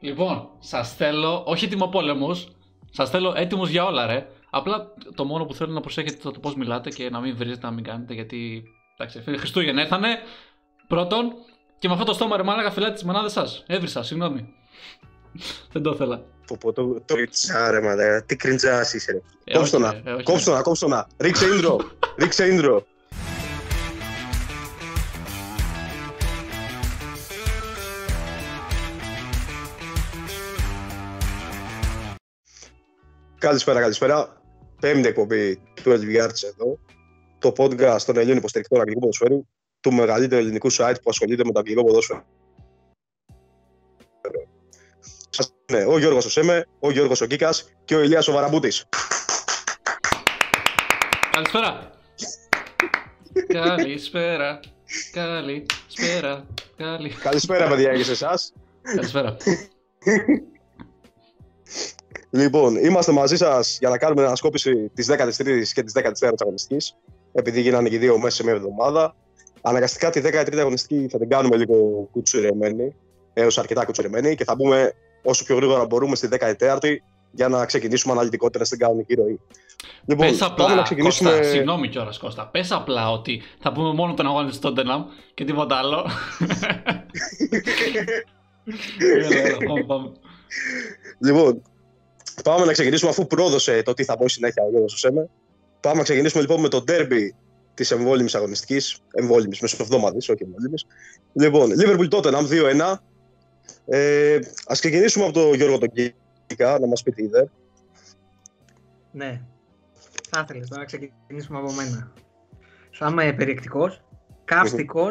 Λοιπόν, σας θέλω, όχι έτοιμο πόλεμο, σας θέλω έτοιμους για όλα, ρε. Απλά το μόνο που θέλω να προσέχετε το, το πώς μιλάτε και να μην βρίζετε, να μην κάνετε, γιατί. Εντάξει, Χριστούγεννα ήρθανε. Πρώτον, και με αυτό το στόμα ρε μάλακα φυλάτε τις μανάδες σας. Έβρισα, συγγνώμη. Δεν το ήθελα. Πω, πω, το, το ριτσάρε, μα, τι κριντζάς είσαι, ρε. Ε, Κόψτε όχι, να, ε, όχι, κόψτε να, κόψτε να. Ρίξε intro, ρίξε intro. Καλησπέρα, καλησπέρα. Πέμπτη εκπομπή του LVRs εδώ. Το podcast των Ελλήνων υποστηρικτών αγγλικού ποδοσφαίρου, του μεγαλύτερου ελληνικού site που ασχολείται με το αγγλικό ποδόσφαιρο. Σας είναι ο Γιώργος ο Σέμε, ο Γιώργος ο Κίκας και ο Ηλίας ο Βαραμπούτης. Καλησπέρα. Καλησπέρα. Καλησπέρα. Καλη... Καλησπέρα, παιδιά, και σε εσάς. Καλησπέρα. Λοιπόν, είμαστε μαζί σας για να κάνουμε ανασκόπηση της 13η και της 14η αγωνιστικής. Επειδή γίνανε και οι δύο μέσα σε μια εβδομάδα. Αναγκαστικά τη 13η αγωνιστική θα την κάνουμε λίγο κουτσουρεμένη, έως αρκετά κουτσουρεμένη και θα μπούμε όσο πιο γρήγορα μπορούμε στη 14η για να ξεκινήσουμε αναλυτικότερα στην κανονική ροή. Λοιπόν, Πες πάμε απλά, να ξεκινήσουμε. Κώστα, συγγνώμη κιόλας Κώστα. Πες απλά ότι θα πούμε μόνο τον αγώνα της Tottenham και τίποτα άλλο. Έλα, έλα, πάμε, πάμε. Λοιπόν, πάμε να ξεκινήσουμε αφού πρόδωσε το τι θα πω συνέχεια ο Γιώργος Σέμε. Πάμε να ξεκινήσουμε λοιπόν με το ντέρμπι της εμβόλυμης αγωνιστικής. Εμβόλυμης, μεσοβδόμαδης, όχι εμβόλυμης. Λοιπόν, Liverpool Tottenham 2-1. Ε, Α ξεκινήσουμε από τον Γιώργο τον Κίκα να μας πει τι είδε. Ναι. Θα ήθελες τώρα να ξεκινήσουμε από μένα. Θα είμαι περιεκτικός, καυστικό.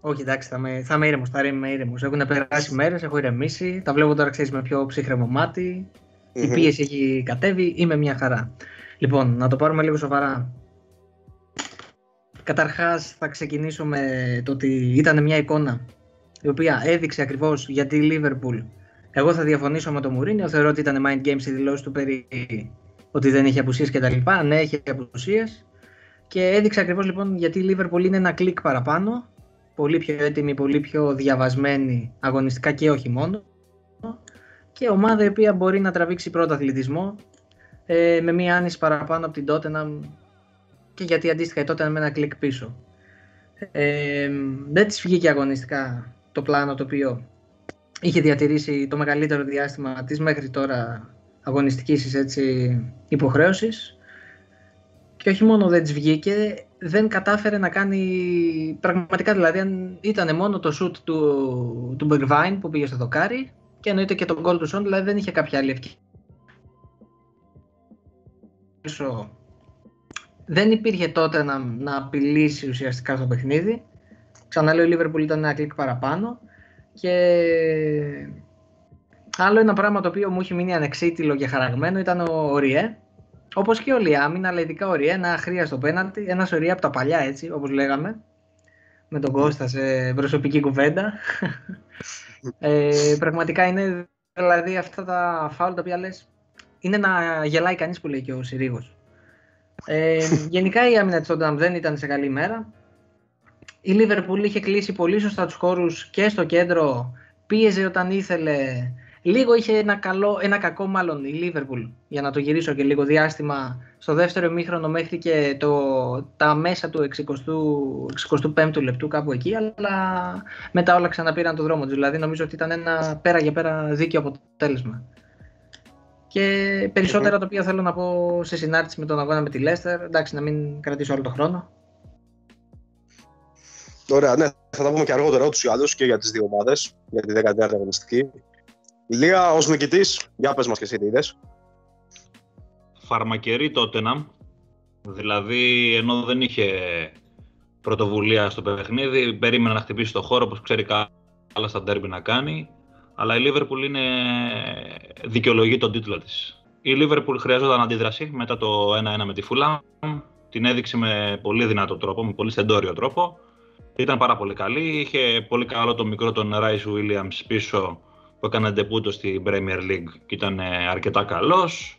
Όχι, εντάξει, θα είμαι, θα είμαι ήρεμος. Θα είμαι ήρεμος. Έχουν περάσει μέρες, έχω ηρεμήσει. Τα βλέπω τώρα, ξέρεις, με πιο ψύχρεμο μάτι. Η Μμμ. πίεση έχει κατέβει. Είμαι μια χαρά. Λοιπόν, να το πάρουμε λίγο σοβαρά. Καταρχάς θα ξεκινήσω με το ότι ήταν μια εικόνα η οποία έδειξε ακριβώς γιατί η Liverpool εγώ θα διαφωνήσω με τον Μουρίνιο, θεωρώ ότι ήταν mind games η δηλώση του περί ότι δεν έχει απουσίες και τα λοιπά, ναι έχει απουσίες και έδειξε ακριβώς λοιπόν γιατί η Liverpool είναι ένα κλικ παραπάνω πολύ πιο έτοιμη, πολύ πιο διαβασμένη αγωνιστικά και όχι μόνο και ομάδα η οποία μπορεί να τραβήξει πρώτο αθλητισμό ε, με μία άνηση παραπάνω από την Tottenham και γιατί αντίστοιχα η Tottenham με ένα κλικ πίσω. Ε, δεν της βγήκε αγωνιστικά το πλάνο το οποίο είχε διατηρήσει το μεγαλύτερο διάστημα της μέχρι τώρα αγωνιστικής έτσι, υποχρέωσης και όχι μόνο δεν της βγήκε, δεν κατάφερε να κάνει πραγματικά δηλαδή αν ήταν μόνο το shoot του, του Bergwijn που πήγε στο δοκάρι και εννοείται και τον goal του Son, δηλαδή δεν είχε κάποια άλλη ευκαιρία. Δεν υπήρχε τότε να, να απειλήσει ουσιαστικά στο παιχνίδι. Ξαναλέω, η Liverpool ήταν ένα κλικ παραπάνω. Και άλλο ένα πράγμα το οποίο μου είχε μείνει ανεξίτηλο και χαραγμένο ήταν ο Ριέ. Όπως και ο Λιάμιν, αλλά ειδικά ο Ριέ, ένα αχρίαστο πέναλτι, ένας Ριέ από τα παλιά έτσι, όπως λέγαμε, με τον Κώστα σε προσωπική κουβέντα. Ε, πραγματικά είναι δηλαδή αυτά τα φάουλ τα οποία λες, είναι να γελάει κανείς που λέει και ο Συρίγος. Ε, γενικά η άμυνα της Tottenham δεν ήταν σε καλή μέρα. Η Liverpool είχε κλείσει πολύ σωστά τους χώρους και στο κέντρο, πίεζε όταν ήθελε. Λίγο είχε ένα, καλό, ένα κακό μάλλον η Liverpool, για να το γυρίσω και λίγο διάστημα, στο δεύτερο ημίχρονο μέχρι και το, τα μέσα του 60, 65ου λεπτού κάπου εκεί, αλλά μετά όλα ξαναπήραν το δρόμο τους. Δηλαδή νομίζω ότι ήταν ένα πέρα για πέρα δίκαιο αποτέλεσμα. Και περισσότερα τα οποία θέλω να πω σε συνάρτηση με τον αγώνα με τη Leicester, εντάξει να μην κρατήσω όλο το χρόνο. Ωραία, ναι, θα τα πούμε και αργότερα ούτως ή άλλως και για τις δύο ομάδες, για τη 14η αγωνιστική. Ηλία, ως νικητής, για πες μας και εσύ τι είδες. φαρμακερή Tottenham. Δηλαδή, ενώ δεν είχε πρωτοβουλία στο παιχνίδι, περίμενε να χτυπήσει το χώρο όπως ξέρει καλά στα ντέρμπι να κάνει. Αλλά η Liverpool είναι δικαιολογεί τον τίτλο της. Η Liverpool χρειαζόταν αντίδραση μετά το 1-1 με τη Fulham. Την έδειξε με πολύ δυνατό τρόπο, με πολύ στεντόριο τρόπο. Ήταν πάρα πολύ καλή. Είχε πολύ καλό το μικρό τον Rice Williams πίσω που έκανε ντεπούτο στην Premier League και ήταν ε, αρκετά καλός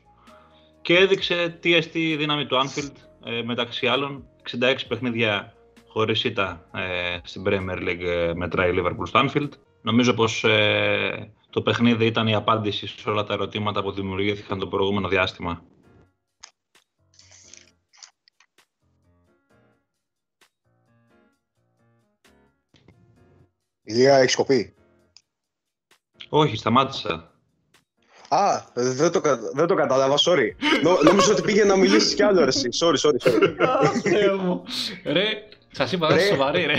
και έδειξε τι εστί η δύναμη του Anfield ε, μεταξύ άλλων 66 παιχνίδια χωρίς ήττα ε, στην Premier League ε, μετράει η Liverpool στο Anfield νομίζω πως ε, το παιχνίδι ήταν η απάντηση σε όλα τα ερωτήματα που δημιουργήθηκαν το προηγούμενο διάστημα. Ηλία, έχεις κοπεί; Όχι, σταμάτησα. Α, δεν το, κα- δεν το κατάλαβα, sorry. Νο, νόμιζα ότι πήγε να μιλήσεις κι άλλο, ρε, εσύ. Sorry, sorry, sorry. Α, Θεέ μου. Ρε, σας είπα να Ρε. είστε σοβαροί, ρε.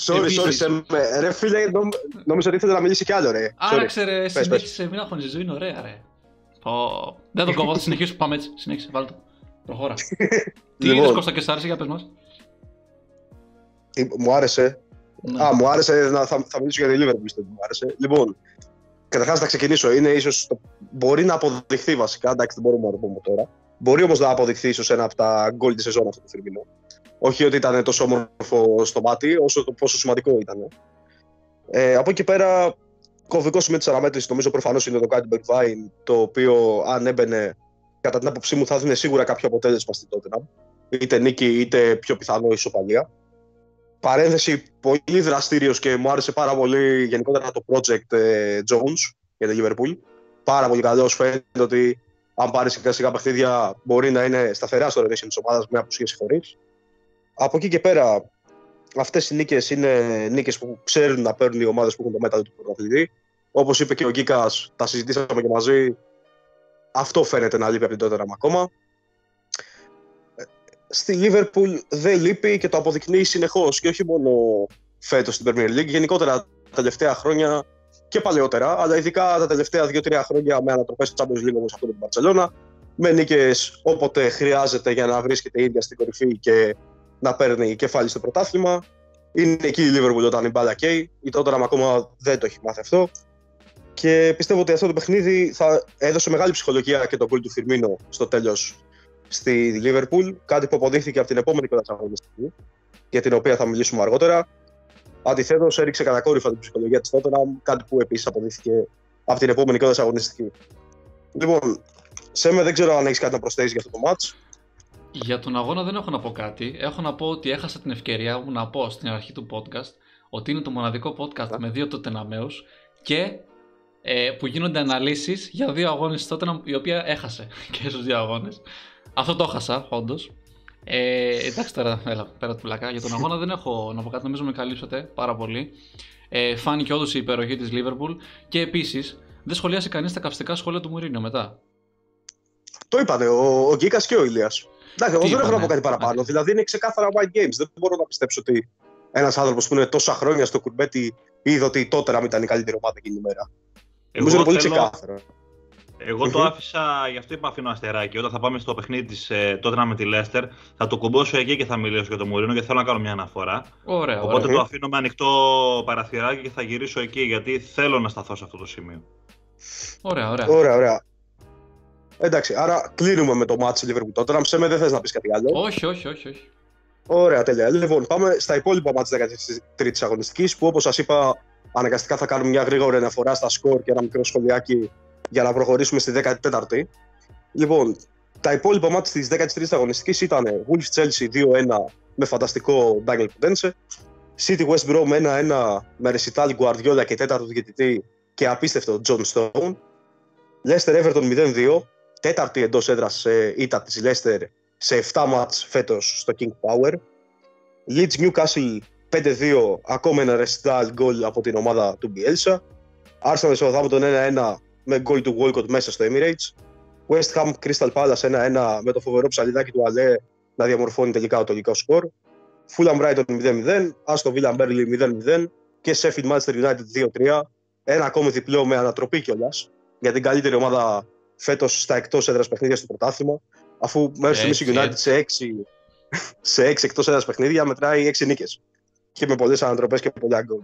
Sorry, sorry, Επίσης. σε, με- ρε φίλε, νόμ, νόμιζα ότι ήθελε να μιλήσει κι άλλο, ρε. Sorry. Άραξε ρε, πες. συνέχισε, μην αγχώνεσαι, η ζωή είναι ωραία ρε. Πω. Δεν το κόβω, θα συνεχίσω, πάμε έτσι, συνέχισε, βάλτε το. Προχώρα. Τι Λοιπόν. είδες Κώστα και σ' άρεσε, για πες μας. Ε, Μου άρεσε. Ναι. Α, μου άρεσε, να, θα, θα μιλήσω για τη Liverpool, πιστεύω, μου άρεσε. Λοιπόν, καταρχάς να ξεκινήσω, είναι ίσως, το, μπορεί να αποδειχθεί βασικά, εντάξει δεν μπορούμε να το πούμε τώρα. Μπορεί όμως να αποδειχθεί ίσως ένα από τα γκολ της σεζόν αυτό το Φιρμίνο. Όχι ότι ήταν τόσο όμορφο στο μάτι, όσο το πόσο σημαντικό ήταν. Ε, από εκεί πέρα, κομβικό σημείο της αναμέτρησης νομίζω προφανώς είναι το κάτι Bergwijn, το οποίο αν έμπαινε, κατά την άποψή μου θα δίνει σίγουρα κάποιο αποτέλεσμα στην Tottenham. Είτε νίκη, είτε πιο πιθανό ισοπαλία παρένθεση πολύ δραστήριος και μου άρεσε πάρα πολύ γενικότερα το project ε, Jones για τη Liverpool. Πάρα πολύ καλός. Φαίνεται ότι αν πάρεις σιγά σιγά παιχνίδια μπορεί να είναι σταθερά στο rotation της ομάδας με απουσίε χωρίς. Από εκεί και πέρα, αυτές οι νίκες είναι νίκες που ξέρουν να παίρνουν οι ομάδες που έχουν το μέταλλο του πρωταθλητή. Όπως είπε και ο Γκίκας, τα συζητήσαμε και μαζί. Αυτό φαίνεται να λείπει από την Tottenham ακόμα στη Liverpool δεν λείπει και το αποδεικνύει συνεχώς και όχι μόνο φέτος στην Premier League, γενικότερα τα τελευταία χρόνια και παλαιότερα, αλλά ειδικά τα τελευταία 2-3 χρόνια με ανατροπές στο Champions League όπως αυτό με την Barcelona, με νίκες όποτε χρειάζεται για να βρίσκεται η ίδια στην κορυφή και να παίρνει κεφάλι στο πρωτάθλημα. Είναι εκεί η Liverpool όταν η μπάλα καίει. Η Tottenham ακόμα δεν το έχει μάθει αυτό. Και πιστεύω ότι αυτό το παιχνίδι θα έδωσε μεγάλη ψυχολογία και τον γκολ του Φιρμίνο στο τέλος στη Liverpool, κάτι που αποδείχθηκε από την επόμενη κοντά αγωνιστική, για την οποία θα μιλήσουμε αργότερα. Αντιθέτως, έριξε κατακόρυφα την ψυχολογία της Tottenham, κάτι που επίσης αποδείχθηκε από την επόμενη κοντά αγωνιστική. Λοιπόν, Σέμε, δεν ξέρω αν έχεις κάτι να προσθέσεις για αυτό το match. Για τον αγώνα δεν έχω να πω κάτι. Έχω να πω ότι έχασα την ευκαιρία μου να πω στην αρχή του podcast ότι είναι το μοναδικό podcast με δύο τοτεναμέους και ε, που γίνονται αναλύσεις για δύο αγώνες της Tottenham η οποία έχασε και στους δύο αγώνες. Αυτό το έχασα, όντως. Ε, εντάξει τώρα, έλα, πέρα του πλακά. Για τον αγώνα δεν έχω να πω κάτι, νομίζω με καλύψατε πάρα πολύ. Ε, φάνηκε όντως η υπεροχή της Liverpool και επίσης δεν σχολίασε κανείς τα καυστικά σχόλια του Μουρίνιο μετά. Το είπανε ο, ο Γκίκας και ο Ηλίας. Εντάξει, εγώ Τι δεν έχω να είπανε; πω κάτι παραπάνω. Α. Δηλαδή είναι ξεκάθαρα white games. Δεν μπορώ να πιστέψω ότι ένας άνθρωπος που είναι τόσα χρόνια στο κουρμπέτι είδε ότι η Tottenham ήταν η καλύτερη ομάδα εκείνη η μέρα. Νομίζω είναι πολύ θέλω- ξεκάθαρο. Εγώ το Μμμ. άφησα, γι' αυτό είπα αφήνω αστεράκι. Όταν θα πάμε στο παιχνίδι της ε, τότε με τη Λέστερ, θα το κουμπώσω εκεί και θα μιλήσω για τον Μουρίνο και θέλω να κάνω μια αναφορά. Ωραία, Οπότε ωραία. το αφήνω με ανοιχτό παραθυράκι και θα γυρίσω εκεί γιατί θέλω να σταθώ σε αυτό το σημείο. Ωραία, ωραία. Ωραία, ωραία. Εντάξει, άρα κλείνουμε με το match Liverpool Tottenham. Σε με δεν θες να πεις κάτι άλλο; Όχι, όχι, όχι. όχι. Ωραία, τέλεια. Λοιπόν, πάμε στα υπόλοιπα μάτια τη 13η αγωνιστικής που όπως σας είπα, αναγκαστικά θα κάνουμε μια γρήγορη αναφορά στα σκορ και ένα μικρό σχολιάκι για να προχωρήσουμε στη 14η. Λοιπόν, τα υπόλοιπα μάτια της 13η αγωνιστικής ήταν Wolves Chelsea 2-1 με φανταστικό Daniel Pudense, City West Brom 1-1 με Recital Guardiola και τέταρτο διαιτητή και απίστευτο John Stone. Leicester Everton 0-2, τέταρτη εντός έδρας ήττα της Leicester σε 7 μάτς φέτος στο King Power. Leeds Newcastle 5-2, ακόμα ένα recital goal από την ομάδα του Bielsa. Arsenal Southampton 1-1 με goal του Walcott μέσα στο Emirates. West Ham Crystal Palace 1-1 με το φοβερό ψαλιδάκι του Αλέ να διαμορφώνει τελικά το τελικό σκορ. Fulham Brighton 0-0, Aston Villa Burnley 0-0 και Sheffield Manchester United 2-3. Ένα ακόμη διπλό με ανατροπή κιόλας για την καλύτερη ομάδα φέτος στα εκτός έδρας παιχνίδια στο πρωτάθλημα. Αφού μέχρι Έτσι, στιγμή United έτσι. σε 6 σε 6 εκτός έδρας παιχνίδια μετράει 6 νίκες. Και με πολλές ανατροπές και πολλά γκολ.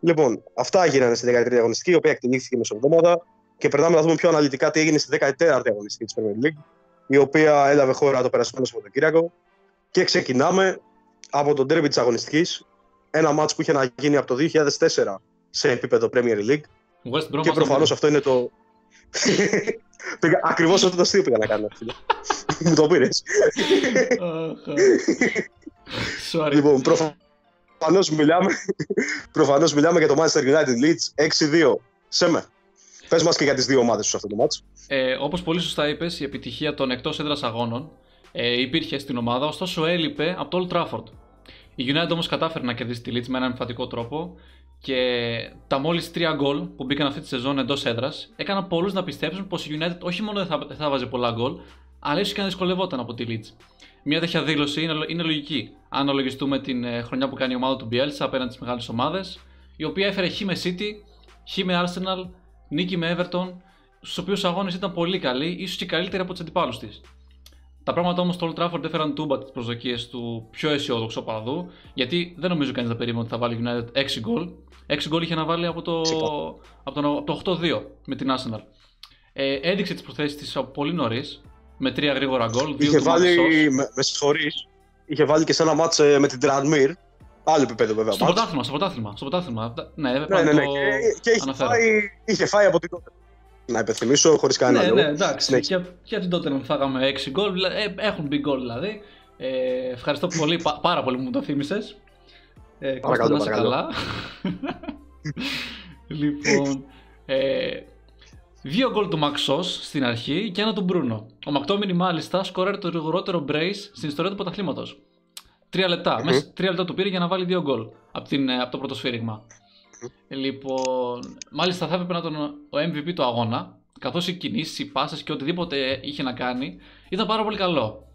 Λοιπόν, αυτά έγιναν στη 13η αγωνιστική, η οποία εκτελήθηκε μεσοβδόμαδα. Και περνάμε να δούμε πιο αναλυτικά τι έγινε στη 14η αγωνιστική τη Premier League, η οποία έλαβε χώρα το περασμένο Σαββατοκύριακο. Και ξεκινάμε από τον τέρμι της αγωνιστικής. Ένα μάτς που είχε να γίνει από το 2004 σε επίπεδο Premier League. West Brom Και Aston προφανώς Villa. αυτό είναι το. Ακριβώς αυτό το αστείο πήγα να κάνω. φίλε. Μου το πήρες. Αχ, αχ. Sorry. λοιπόν, προφανώ προφανώς μιλάμε, προφανώς μιλάμε για το Manchester United Leeds 6-2. Σέμε, πες μας και για τις δύο ομάδες σου αυτό το μάτς. Ε, Όπως πολύ σωστά είπες, η επιτυχία των εκτός έδρας αγώνων ε, υπήρχε στην ομάδα, ωστόσο έλειπε από το Old Trafford. Η United όμως κατάφερε να κερδίσει τη Leeds με έναν εμφαντικό τρόπο και τα μόλις τρία γκολ που μπήκαν αυτή τη σεζόν εντός έδρας έκαναν πολλούς να πιστέψουν πως η United όχι μόνο δεν θα, δεν θα βάζει πολλά γκολ, αλλά ίσως και να δυσκολευόταν από τη Leeds. Μια τέτοια δήλωση είναι, είναι λογική. Αν αναλογιστούμε την ε, χρονιά που κάνει η ομάδα του Bielsa απέναντι στις μεγάλες ομάδες, η οποία έφερε χ με City, χ με Arsenal, νίκη με Everton, στους οποίους αγώνες ήταν πολύ καλοί, ίσως και καλύτεροι από τους αντιπάλους της. Τα πράγματα όμως στο Old Trafford έφεραν τούμπα τις προσδοκίες του πιο αισιόδοξου οπαδού, γιατί δεν νομίζω κανείς να περίμενε ότι θα βάλει United 6 γκολ. 6 γκολ είχε να βάλει από το, από το, από το 8-2 με την Arsenal. Ε, έδειξε τις προθέσεις της από πολύ νωρίς, με τρία γρήγορα γκολ. Είχε βάλει, με, με συγχωρείς, είχε βάλει και σε ένα μάτς ε, με την Τραντμίρ. Άλλο επίπεδο βέβαια. Στο μάτς. πρωτάθλημα, στο πρωτάθλημα. Στο πρωτάθλημα. Ναι, Ναι, ναι, πάλι ναι. το Και, και είχε, αναφέρω. φάει, είχε φάει από την τότε. Να υπενθυμίσω χωρίς κανένα Ναι, λόγο. ναι, εντάξει. Συνέχισε. Και, και την τότε φάγαμε 6 γκολ. δηλα- Ε, έχουν μπει γκολ δηλαδή. Ε, ευχαριστώ πολύ, πα- πάρα πολύ που μου το θύμισες. Ε, Κώστα, Παρακαλώ, να είσαι παρακαλώ. καλά. λοιπόν, ε, δύο γκολ του Μαξός στην αρχή και ένα του Μπρούνο. Ο Μακτόμινι μάλιστα σκοράρει το γρηγορότερο brace στην ιστορία του πρωταθλήματος. Τρία λεπτά. Μμμ. Μέσα σε τρία λεπτά του πήρε για να βάλει δύο γκολ από, την, ε, από το πρώτο σφύριγμα. Λοιπόν, μάλιστα θα έπρεπε να ήταν ο MVP του αγώνα, καθώς οι κινήσεις, οι πάσες και οτιδήποτε είχε να κάνει ήταν πάρα πολύ καλό.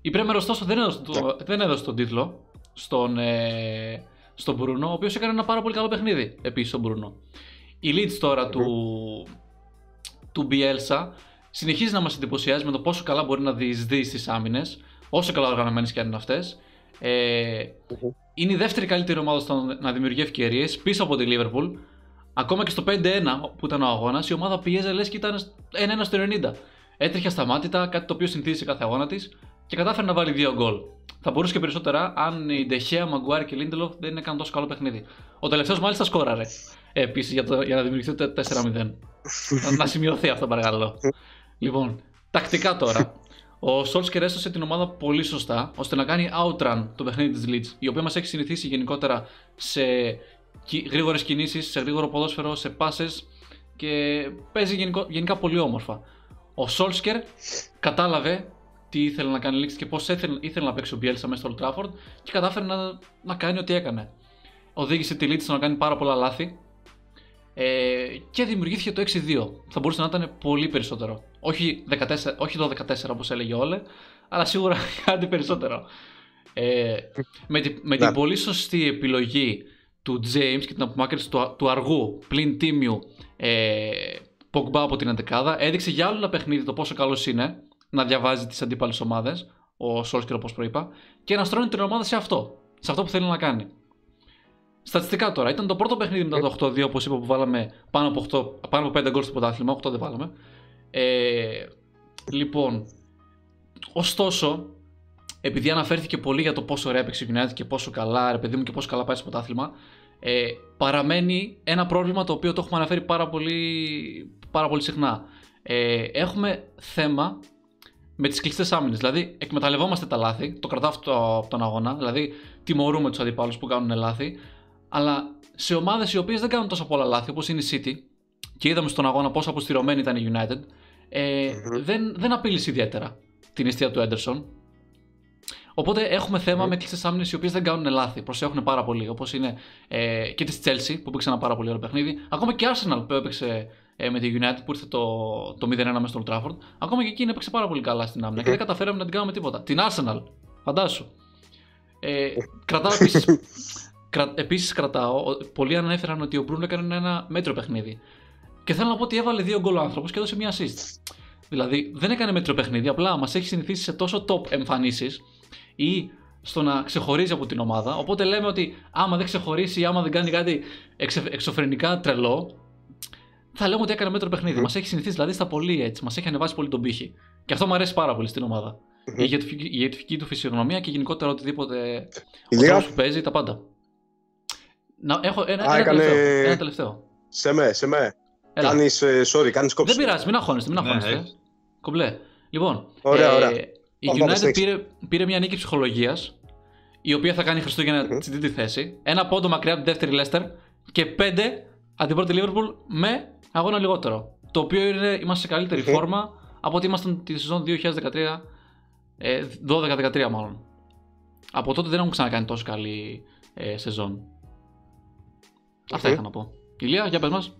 Η Πρέμερ ωστόσο δεν έδωσε, το, δεν έδωσε τον τίτλο στον, ε, στον Μπρούνο, ο οποίος έκανε ένα πάρα πολύ καλό παιχνίδι επίσης στον Μπρούνο. Η Leeds τώρα του, του Bielsa συνεχίζει να μας εντυπωσιάζει με το πόσο καλά μπορεί να διεισδύει στις άμυνες, όσο καλά οργανωμένες και αν είναι αυτές. Ε, Μμμ. είναι η δεύτερη καλύτερη ομάδα στο να δημιουργεί ευκαιρίες πίσω από τη Liverpool. Ακόμα και στο 5-1 που ήταν ο αγώνας, η ομάδα πιέζε λες και ήταν 1-1 στο 90. Έτρεχε ασταμάτητα, κάτι το οποίο συνηθίζει σε κάθε αγώνα της και κατάφερε να βάλει δύο γκολ. Θα μπορούσε και περισσότερα αν η Ντεχέα, Μαγκουάρ και Λίντελοφ δεν έκαναν τόσο καλό παιχνίδι. Ο τελευταίος μάλιστα σκόραρε. Επίσης για, το- για να δημιουργηθεί το 4-0. να, να σημειωθεί αυτό, παρακαλώ. λοιπόν, τακτικά τώρα. Ο Σόλσκερ έσωσε την ομάδα πολύ σωστά ώστε να κάνει outrun το παιχνίδι της Leeds, η οποία μας έχει συνηθίσει γενικότερα σε γρήγορες κινήσεις, σε γρήγορο ποδόσφαιρο, σε πάσε και παίζει γενικο- γενικά πολύ όμορφα. Ο Σόλσκερ κατάλαβε τι ήθελε να κάνει η Leeds και πώς ήθελε, ήθελε να παίξει ο Bielsa μέσα στο Old Trafford και κατάφερε να, να κάνει ό,τι έκανε. Οδήγησε τη Leeds στο να κάνει πάρα πολλά λάθη ε, και δημιουργήθηκε το 6-2. Θα μπορούσε να ήταν πολύ περισσότερο. Όχι, 14, όχι το 14 όπως έλεγε όλε, αλλά σίγουρα κάτι περισσότερο. Ε, με, τη- με την Ναι. πολύ σωστή επιλογή του James και την απομάκρυνση του, του αργού πλην τίμιου ε, Pogba από την αντεκάδα έδειξε για άλλο ένα παιχνίδι το πόσο καλός είναι να διαβάζει τις αντίπαλες ομάδες ο Σόλσκερ όπως προείπα και να στρώνει την ομάδα σε αυτό σε αυτό που θέλει να κάνει Στατιστικά τώρα, ήταν το πρώτο παιχνίδι μετά το 8-2 όπως είπα που βάλαμε πάνω από, 8, πάνω από 5 γκολ στο πρωτάθλημα, 8 δεν βάλαμε ε, λοιπόν ωστόσο επειδή αναφέρθηκε πολύ για το πόσο ωραία έπαιξε η United και πόσο καλά, ρε παιδί μου, και πόσο καλά πάει στο πρωτάθλημα, ε, παραμένει ένα πρόβλημα το οποίο το έχουμε αναφέρει πάρα πολύ, πάρα πολύ συχνά. Ε, έχουμε θέμα με τις κλειστές άμυνες. Δηλαδή, εκμεταλλευόμαστε τα λάθη, το κρατάω αυτό από τον αγώνα, δηλαδή τιμωρούμε τους αντιπάλους που κάνουν λάθη, αλλά σε ομάδες οι οποίες δεν κάνουν τόσο πολλά λάθη, όπως είναι η City, και είδαμε στον αγώνα πόσο αποστηρωμένη ήταν η United, ε, Μμμ. δεν, δεν απείλησε ιδιαίτερα την αιστεία του Έντερσον. Οπότε έχουμε θέμα Μμμ. με κλειστέ άμυνες οι οποίες δεν κάνουν λάθη. Προσέχουν πάρα πολύ. Όπως είναι ε, και της Chelsea που παίξε ένα πάρα πολύ ωραίο παιχνίδι. Ακόμα και η Arsenal που έπαιξε ε, με τη United που ήρθε το, το 0-1 μέσα στο Old Trafford. Ακόμα και εκείνη έπαιξε πάρα πολύ καλά στην άμυνα και δεν καταφέραμε να την κάνουμε τίποτα. Την Arsenal, φαντάσου. Ε, κρατάω επίσης. Κρα, επίσης κρατάω, ο- πολλοί ανέφεραν ότι ο Μπρούνο έκανε ένα μέτριο παιχνίδι. Και θέλω να πω ότι έβαλε δύο γκολ ο άνθρωπος και έδωσε μία assist. Δηλαδή δεν έκανε μέτριο παιχνίδι, απλά μας έχει συνηθίσει σε τόσο top εμφανίσεις ή στο να ξεχωρίζει από την ομάδα. Οπότε λέμε ότι άμα δεν ξεχωρίσει ή άμα δεν κάνει κάτι εξε, εξωφρενικά τρελό, θα λέμε ότι έκανε μέτρο παιχνίδι. Μμμ. Μας έχει συνηθίσει δηλαδή στα πολύ έτσι. Μας έχει ανεβάσει πολύ τον πύχη. Και αυτό μου αρέσει πάρα πολύ στην ομάδα. Η ηγετική, η ηγετική του φυσιογνωμία και γενικότερα οτιδήποτε. Η Ο Λίγα, τρόπος που παίζει, τα πάντα. Να, έχω ένα, Α, ένα, έκανε- τελευταίο, ένα τελευταίο. σε με, σε με. Έλα. Κάνεις, ε, sorry, κάνεις κόψη. Δεν πειράζει, μην αγχώνεστε, μην Ναι, αγχώνεστε. έχεις. Κομπλέ. Λοιπόν, Ωραία, ωραία. η Πάμε, πάμε, United συνέχισε. πήρε, πήρε μια νίκη ψυχολογίας, η οποία θα κάνει Χριστούγεννα Μμμ. στην τρίτη θέση. Ένα πόντο μακριά από την δεύτερη Leicester και πέντε από την πρώτη Liverpool με αγώνα λιγότερο. Το οποίο είναι, είμαστε σε καλύτερη Μμμ. φόρμα από ότι ήμασταν τη σεζόν 2013, ε, 12-13 μάλλον. Από τότε δεν έχουν ξανακάνει τόσο καλή ε, σεζόν. Αυτά Μμμ. είχα να πω. Ηλία, για πες μας.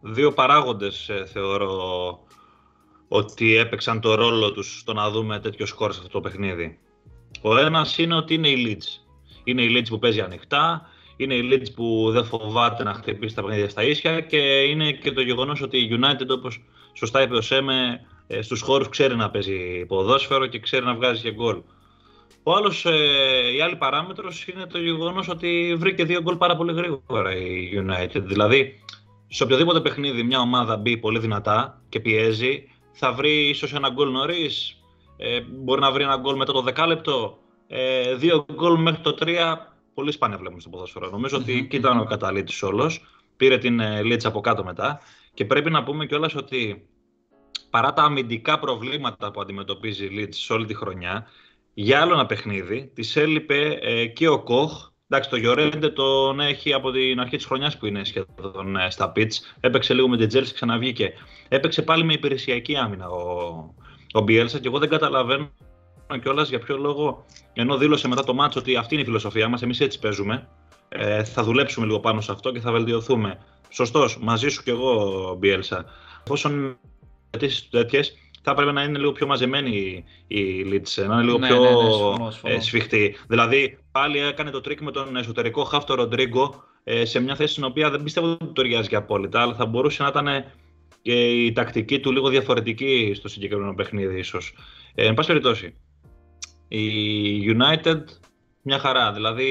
Δύο παράγοντες ε, θεωρώ ότι έπαιξαν το ρόλο τους στο να δούμε τέτοιο σκορ σε αυτό το παιχνίδι. Ο ένας είναι ότι είναι η Leeds. Είναι η Leeds που παίζει ανοιχτά, είναι η Leeds που δεν φοβάται να χτυπήσει τα παιχνίδια στα ίσια και είναι και το γεγονός ότι η United όπως σωστά είπε ο Σέμε ε, στους χώρους ξέρει να παίζει ποδόσφαιρο και ξέρει να βγάζει και γκολ. Ο άλλος, ε, η άλλη παράμετρος είναι το γεγονός ότι βρήκε δύο γκολ πάρα πολύ γρήγορα η United. Δηλαδή, σε οποιοδήποτε παιχνίδι μια ομάδα μπει πολύ δυνατά και πιέζει, θα βρει ίσως ένα γκολ νωρίς. Ε, μπορεί να βρει ένα γκολ μετά το δεκάλεπτο. Ε, δύο γκολ μέχρι το τρία. Πολύ σπάνια βλέπουμε στο ποδόσφαιρο. Νομίζω ότι Μμμ, εκεί ήταν ο καταλήτης όλος. Πήρε την ε, Leeds από κάτω μετά. Και πρέπει να πούμε κιόλας ότι παρά τα αμυντικά προβλήματα που αντιμετωπίζει η Leeds σε όλη τη χρονιά, για άλλο ένα παιχνίδι της έλειπε ε, και ο Κοχ. Εντάξει, το Γιορέντε τον έχει από την αρχή της χρονιάς που είναι σχεδόν ε, στα pitch. Έπαιξε λίγο με την Τσέλσι, ξαναβγήκε. Έπαιξε πάλι με υπηρεσιακή άμυνα ο, ο Μπιέλσα και εγώ δεν καταλαβαίνω κιόλας για ποιο λόγο, ενώ δήλωσε μετά το ματς ότι αυτή είναι η φιλοσοφία μας, εμείς έτσι παίζουμε. Ε, θα δουλέψουμε λίγο πάνω σε αυτό και θα βελτιωθούμε. Σωστός, μαζί σου κι εγώ, Μπιέλσα. Εφόσον είναι έτσι τέτοιες, θα έπρεπε να είναι λίγο πιο μαζεμένη η Leeds, να είναι λίγο Ναι, πιο ναι, ναι, συμφωνώ, συμφωνώ. ε, σφιχτή. Δηλαδή, πάλι έκανε το τρίκ με τον εσωτερικό χαφ το Ροντρίγκο ε, σε μια θέση στην οποία δεν πιστεύω ότι του ταιριάζει και απόλυτα, αλλά θα μπορούσε να ήταν και η τακτική του λίγο διαφορετική στο συγκεκριμένο παιχνίδι, ίσως. Ε, εν πάση περιπτώσει, η United μια χαρά. Δηλαδή,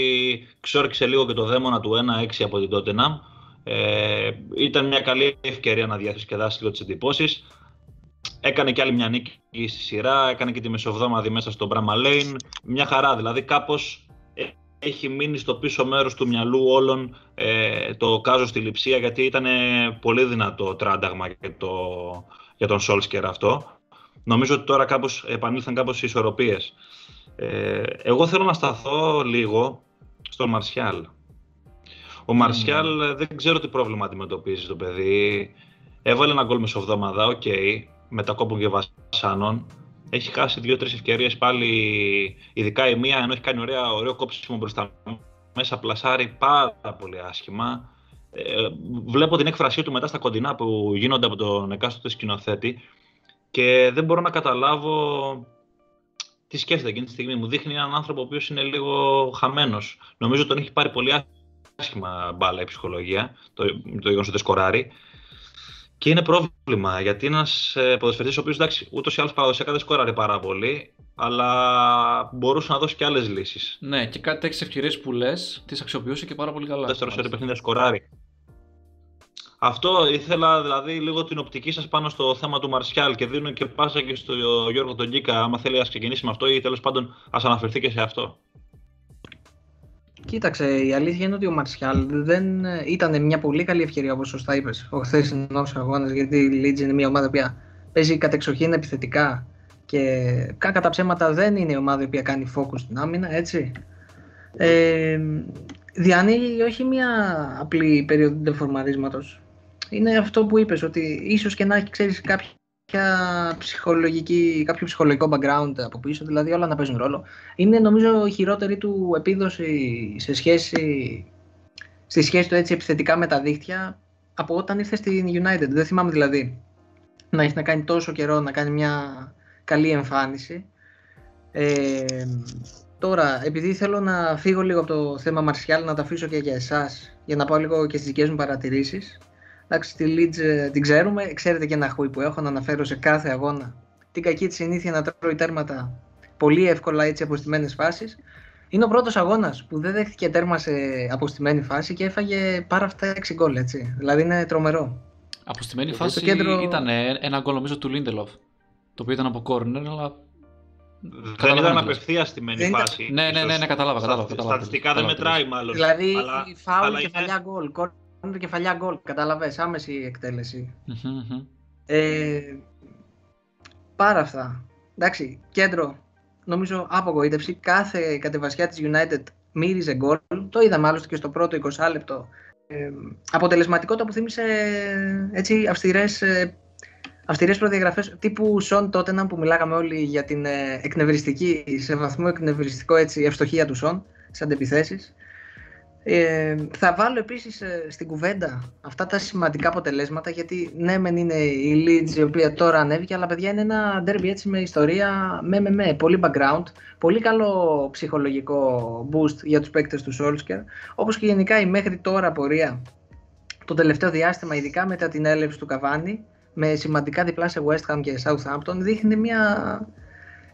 ξόρκησε λίγο και το δαίμονα του 1-6 από την Tottenham. Ε, ήταν μια καλή ευκαιρία να διασκεδάσει λίγο τις εντυπώσεις. Έκανε και άλλη μια νίκη στη σειρά, έκανε και τη μεσοβδόμαδη μέσα στο Bramall Lane. Μια χαρά, δηλαδή κάπως ε, έχει μείνει στο πίσω μέρος του μυαλού όλων ε, το κάζος στη λειψία γιατί ήταν πολύ δυνατό τράνταγμα για, το, για τον Σόλσκερ αυτό. Νομίζω ότι τώρα κάπως επανήλθαν κάπως οι ισορροπίες. Ε, εγώ θέλω να σταθώ λίγο στον Μαρσιάλ. Ο Μαρσιάλ ε, δεν ξέρω τι πρόβλημα αντιμετωπίζει το παιδί. Έβαλε ένα γκολ μεσοβδόμαδα, οκ, με τα κόπου και βασάνων. Έχει χάσει δύο-τρεις ευκαιρίες πάλι, ειδικά η μία, ενώ έχει κάνει ωραία, ωραίο κόψιμο μπροστά μέσα, πλασάρει πάρα πολύ άσχημα. Ε, βλέπω την έκφρασή του μετά στα κοντινά που γίνονται από τον εκάστοτε σκηνοθέτη και δεν μπορώ να καταλάβω τι σκέφτεται εκείνη τη στιγμή. Μου δείχνει έναν άνθρωπο ο οποίος είναι λίγο χαμένος. Νομίζω τον έχει πάρει πολύ άσχημα μπάλα η ψυχολογία, το, το γεγονός ότι σκοράρει. Και είναι πρόβλημα γιατί ένας ποδοσφαιριστής ο οποίος εντάξει, ούτως ή άλλως παραδοσιακά δεν σκόραρε πάρα πολύ, αλλά μπορούσε να δώσει και άλλες λύσεις. Ναι, και κάτι τέτοιες ευκαιρίες που λες, τις αξιοποιούσε και πάρα πολύ καλά. Δεύτερο σε παιχνίδια σκοράρει. Αυτό ήθελα δηλαδή λίγο την οπτική σας πάνω στο θέμα του Μαρσιάλ και δίνω και πάσα και στο Γιώργο τον Γκίκα. Άμα θέλει να ξεκινήσει με αυτό ή τέλος πάντων ας αναφερθεί και σε αυτό. Κοίταξε, η αλήθεια είναι ότι ο Μαρσιάλ δεν ήταν μια πολύ καλή ευκαιρία όπως σωστά είπες ο χθεσινός αγώνας. Γιατί η Leeds είναι μια ομάδα που παίζει κατεξοχήν επιθετικά και κάκα τα ψέματα δεν είναι η ομάδα η οποία κάνει focus στην άμυνα, έτσι. Ε, διανοίγει όχι μια απλή περίοδο ντεφορμαρίσματος. Είναι αυτό που είπες, ότι ίσως και να έχει ξέρεις κάποια ψυχολογική, κάποιο ψυχολογικό background από πίσω, δηλαδή όλα να παίζουν ρόλο. Είναι νομίζω η χειρότερη του επίδοση σε σχέση, στη σχέση του έτσι επιθετικά με τα δίχτυα από όταν ήρθε στην United. Δεν θυμάμαι δηλαδή να έχει να κάνει τόσο καιρό να κάνει μια καλή εμφάνιση. Ε, τώρα, επειδή θέλω να φύγω λίγο από το θέμα Μαρσιάλ, να τα αφήσω και για εσάς, για να πάω λίγο και στις δικές μου παρατηρήσεις. Εντάξει, τη Leeds την ξέρουμε, ξέρετε και ένα χούι που έχω να αναφέρω σε κάθε αγώνα. Την κακή της συνήθεια να τρώει τέρματα πολύ εύκολα έτσι αποστημένες φάσεις. Είναι ο πρώτος αγώνας που δεν δέχτηκε τέρμα σε αποστημένη φάση και έφαγε πάρα αυτά 6 γκολ, έτσι. Δηλαδή είναι τρομερό. Αποστημένη Το φάση κέντρο- ήταν ένα γκολ νομίζω του Λίντελοφ. Το οποίο ήταν από κόρνερ, αλλά. Δεν Καταλαβαίνω ήταν τι λες. απευθεία στημένη Δεν ήταν- φάση. Ναι, ναι, ναι, ίσως. ναι, κατάλαβα, Στα- κατάλαβα, κατάλαβα. Στατιστικά δεν Κατάλαβα τι μετράει μάλλον. Δηλαδή αλλά- φάουλ, αλλά είναι- κεφαλιά γκολ, κόρνερ, κεφαλιά γκολ. Καταλαβες, άμεση εκτέλεση. Μμμ, μμμ. Ε, πάρα αυτά. Εντάξει, κέντρο. νομίζω απογοήτευση. Κάθε κατεβασιά της United μύριζε γκολ. Το είδαμε άλλωστε και στο πρώτο 20 λεπτό. Ε, αποτελεσματικότητα που θύμισε έτσι αυστηρές, ε, αυστηρές προδιαγραφές τύπου Σον Τότεναμ που μιλάγαμε όλοι για την ε, εκνευριστική, σε βαθμό εκνευριστικό έτσι, ευστοχία του Σον σε αντεπιθέσεις. Ε, θα βάλω επίσης ε, στην κουβέντα αυτά τα σημαντικά αποτελέσματα γιατί ναι μεν είναι η Leeds η οποία τώρα ανέβηκε αλλά παιδιά είναι ένα derby έτσι με ιστορία με με με, πολύ background πολύ καλό ψυχολογικό boost για τους παίκτες του Solskjaer. Όπως και γενικά η μέχρι τώρα πορεία το τελευταίο διάστημα ειδικά μετά την έλευση του Cavani με σημαντικά διπλά σε West Ham και Southampton δείχνει μια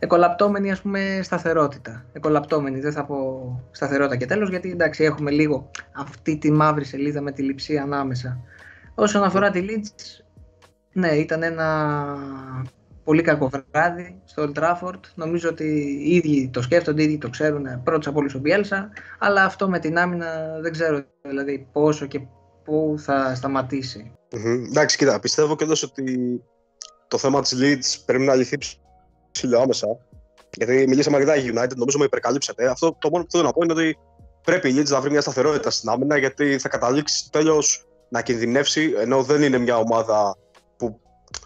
εκολαπτώμενη ας πούμε σταθερότητα. Εκολαπτώμενη, δεν θα πω σταθερότητα και τέλος, γιατί εντάξει έχουμε λίγο αυτή τη μαύρη σελίδα με τη λειψή ανάμεσα. Όσον αφορά τη Leeds, ναι, ήταν ένα πολύ κακό βράδυ στο Old Trafford. Νομίζω ότι οι ίδιοι το σκέφτονται, οι ίδιοι το ξέρουν πρώτος από όλους ο Μπιέλσα, αλλά αυτό με την άμυνα δεν ξέρω δηλαδή πόσο και πού θα σταματήσει. Mm-hmm. Εντάξει, κοίτα, πιστεύω και ότι το θέμα της Leeds πρέπει να λυθεί ψηλό άμεσα. Γιατί μιλήσαμε αρκετά για United, νομίζω με υπερκαλύψατε. Αυτό το μόνο που θέλω να πω είναι ότι πρέπει η Leeds να βρει μια σταθερότητα στην άμυνα, γιατί θα καταλήξει τέλος να κινδυνεύσει, ενώ δεν είναι μια ομάδα που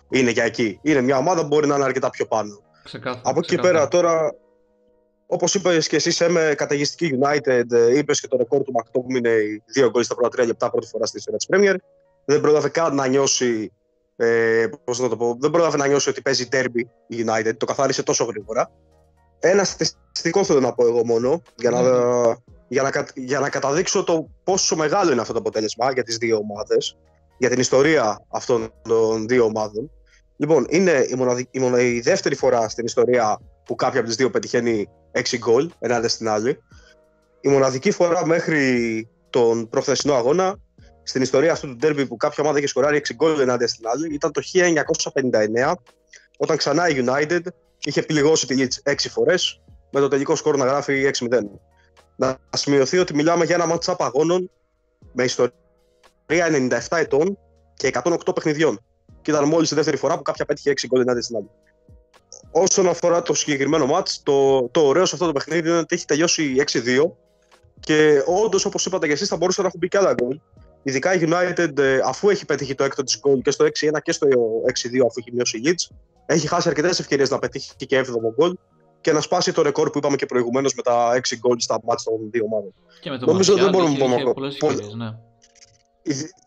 είναι για εκεί. Είναι μια ομάδα που μπορεί να είναι αρκετά πιο πάνω. Ξεκάθαρα, Από εκεί και πέρα τώρα, όπως είπες και εσύ, είμαι καταγιστική United, είπες και το ρεκόρ του Μακτόμ είναι δύο γκολ στα πρώτα τρία λεπτά πρώτη φορά στη ιστορία της Premier. Δεν πρόλαβε καν να νιώσει ε, πώς να το πω, δεν πρόλαβε να νιώσει ότι παίζει derby η United, το καθάρισε τόσο γρήγορα. Ένα στατιστικό θέλω να πω εγώ μόνο, για να, mm. για να, για να καταδείξω το πόσο μεγάλο είναι αυτό το αποτέλεσμα για τις δύο ομάδες, για την ιστορία αυτών των δύο ομάδων. Λοιπόν, είναι η, μοναδι... η, μονα... η δεύτερη φορά στην ιστορία που κάποια από τις δύο πετυχαίνει 6 γκολ ενάντια στην άλλη. Η μοναδική φορά μέχρι τον προχθεσινό αγώνα στην ιστορία αυτού του ντέρμπι που κάποια ομάδα είχε σκοράρει 6 γκολ ενάντια στην άλλη ήταν το 1959 όταν ξανά η United είχε πληγώσει τη Leeds 6 φορές με το τελικό σκορ να γράφει 6-0. Να σημειωθεί ότι μιλάμε για ένα match-up αγώνων με ιστορία 97 ετών και 108 παιχνιδιών. Και ήταν μόλις η δεύτερη φορά που κάποια πέτυχε 6 γκολ ενάντια στην άλλη. Όσον αφορά το συγκεκριμένο match, το, το ωραίο σε αυτό το παιχνίδι είναι ότι έχει τελειώσει 6-2 και όντως, όπως είπατε και εσείς, θα μπορούσε να έχουν μπει και άλλα γκολ. Ειδικά η United, ε, αφού έχει πετύχει το έκτο της γκολ και στο 6-1 και στο 6-2, αφού έχει μειώσει η Leeds, έχει χάσει αρκετές ευκαιρίες να πετύχει και 7ο γκολ και να σπάσει το ρεκόρ που είπαμε και προηγουμένως με τα 6 γκολ στα μάτια των δύο ομάδων. Και με το Νομίζω δεν μπορούμε να πούμε. Πολλές ευκαιρίες, ναι.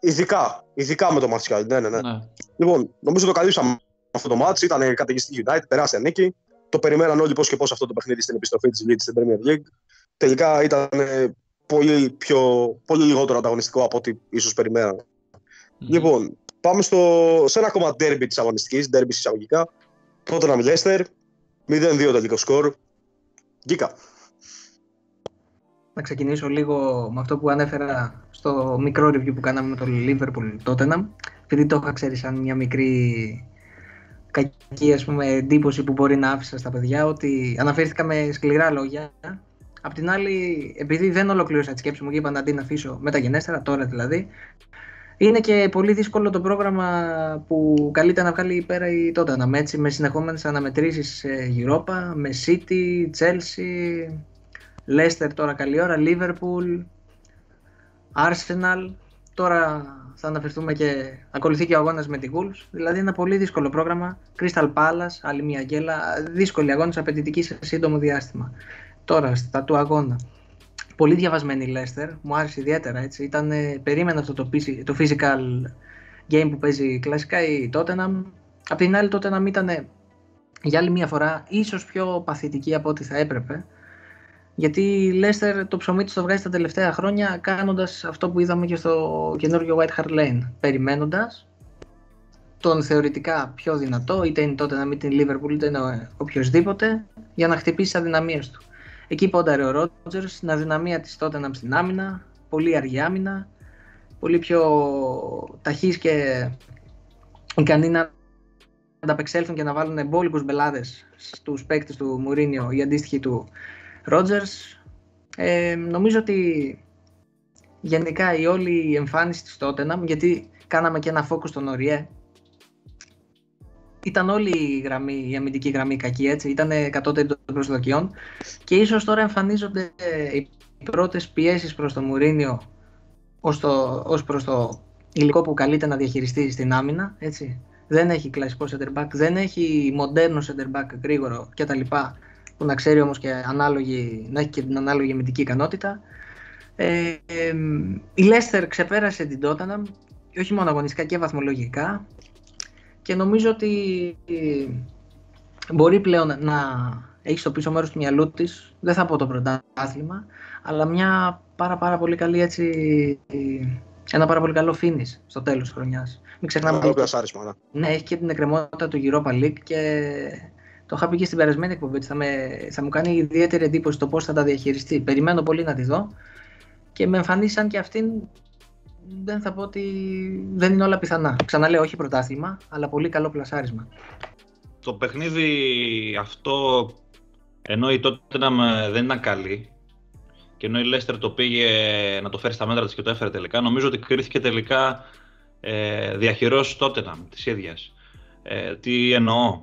Ειδικά, ειδικά με το Μαρσιάλ. Ναι, ναι, ναι, ναι. Λοιπόν, νομίζω το καλύψαμε αυτό το μάτσο. Ήταν καταιγιστική United, τεράστια νίκη. Το περιμέναν όλοι πώς και πώς αυτό το παιχνίδι στην επιστροφή της Leeds στην Premier League. Τελικά ήταν πολύ, πιο, πολύ λιγότερο ανταγωνιστικό από ό,τι ίσως περιμέναμε. Mm. Λοιπόν, πάμε στο, σε ένα ακόμα derby της αγωνιστικής, derby εισαγωγικά. Τότε να Leicester, 0-2 τελικό σκορ. Γκίκα. Να ξεκινήσω λίγο με αυτό που ανέφερα στο μικρό review που κάναμε με το Liverpool Tottenham. Επειδή το είχα ξέρεις σαν μια μικρή κακή ας πούμε, εντύπωση που μπορεί να άφησα στα παιδιά ότι αναφέρθηκα με σκληρά λόγια Απ' την άλλη, επειδή δεν ολοκλήρωσα τη σκέψη μου και είπα να την αφήσω μεταγενέστερα, τώρα δηλαδή, είναι και πολύ δύσκολο το πρόγραμμα που καλείται να βγάλει πέρα η Tottenham, έτσι, με συνεχόμενες αναμετρήσεις σε Europa, με City, Chelsea, Leicester τώρα καλή ώρα, Liverpool, Arsenal, τώρα θα αναφερθούμε και ακολουθεί και ο αγώνας με τη Wolves, δηλαδή ένα πολύ δύσκολο πρόγραμμα, Crystal Palace, άλλη μια γέλα, δύσκολη αγώνας απαιτητική σε σύντομο διάστημα. Τώρα, στα του αγώνα. Πολύ διαβασμένη η Leicester, μου άρεσε ιδιαίτερα έτσι. Ήταν, περίμενα αυτό το, το physical game που παίζει κλασικά η Tottenham. Απ' την άλλη, η Tottenham ήταν για άλλη μια φορά ίσως πιο παθητική από ό,τι θα έπρεπε. Γιατί η Leicester το ψωμί της το βγάζει τα τελευταία χρόνια κάνοντας αυτό που είδαμε και στο καινούργιο White Hart Lane. Περιμένοντας τον θεωρητικά πιο δυνατό, είτε είναι τότε να μην την Liverpool είτε είναι οποιοδήποτε, για να χτυπήσει τις αδυναμίες του. Εκεί πόνταρε ο Ρότζερς στην αδυναμία της Τότεναμ στην άμυνα, πολύ αργή άμυνα, πολύ πιο ταχύς και ικανοί να ανταπεξέλθουν και να βάλουν εμπόλικους μπελάδες στους παίκτες του Μουρίνιο η αντίστοιχη του Ρότζερς. Ε, νομίζω ότι γενικά η όλη εμφάνιση της Τότεναμ, γιατί κάναμε και ένα focus στον Οριέ, ήταν όλη η, γραμμή, η αμυντική γραμμή κακή, έτσι. Ήταν κατώτερη των προσδοκιών. Και ίσως τώρα εμφανίζονται οι πρώτες πιέσεις προς το Μουρίνιο ως, το, ως προς το υλικό που καλείται να διαχειριστεί στην άμυνα, έτσι. Δεν έχει κλασικό center back, δεν έχει μοντέρνο center back γρήγορο κτλ. Που να ξέρει όμως και ανάλογη, να έχει και την ανάλογη αμυντική ικανότητα. Ε, ε, η Λέστερ ξεπέρασε την Tottenham, όχι μόνο αγωνιστικά και βαθμολογικά και νομίζω ότι μπορεί πλέον να έχεις στο πίσω μέρος του μυαλού της, δεν θα πω το πρωτάθλημα, αλλά μια πάρα, πάρα πολύ καλή έτσι, ένα πάρα πολύ καλό finish στο τέλος της χρονιάς. Μην ξεχνάμε ότι ναι. ναι, έχει και την εκκρεμότητα του Europa League και το είχα πει και στην περασμένη εκπομπή ότι θα, με, θα μου κάνει ιδιαίτερη εντύπωση το πώς θα τα διαχειριστεί. Περιμένω πολύ να τη δω και με εμφανίσαν και αυτήν δεν θα πω ότι δεν είναι όλα πιθανά. Ξαναλέω, όχι πρωτάθλημα, αλλά πολύ καλό πλασάρισμα. Το παιχνίδι αυτό, ενώ η τότε δεν ήταν καλή, και ενώ η Λέστερ το πήγε να το φέρει στα μέτρα της και το έφερε τελικά, νομίζω ότι κρίθηκε τελικά ε, διαχειρός Τότεναμ της ίδιας. Ε, τι εννοώ,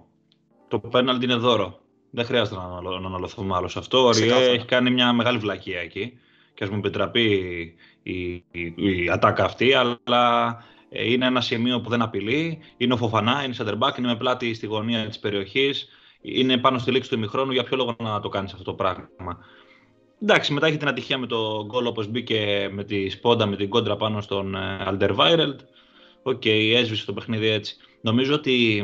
το πέναλτι είναι δώρο. Δεν χρειάζεται να, να αναλωθούμε άλλο σε αυτό. Ο Ριέ έχει κάνει μια μεγάλη βλακία εκεί και ας μου επιτραπεί η, η, η ατάκα αυτή, αλλά ε, είναι ένα σημείο που δεν απειλεί. Είναι ο Φοφανά, είναι center back, είναι με πλάτη στη γωνία της περιοχής, είναι πάνω στη λήξη του ημιχρόνου. Για ποιο λόγο να το κάνεις αυτό το πράγμα; Εντάξει, μετά έχει την ατυχία με το γκολ όπως μπήκε με τη σπόντα, με την κόντρα πάνω στον Alderweireld. Οκ, okay, έσβησε το παιχνίδι έτσι. Νομίζω ότι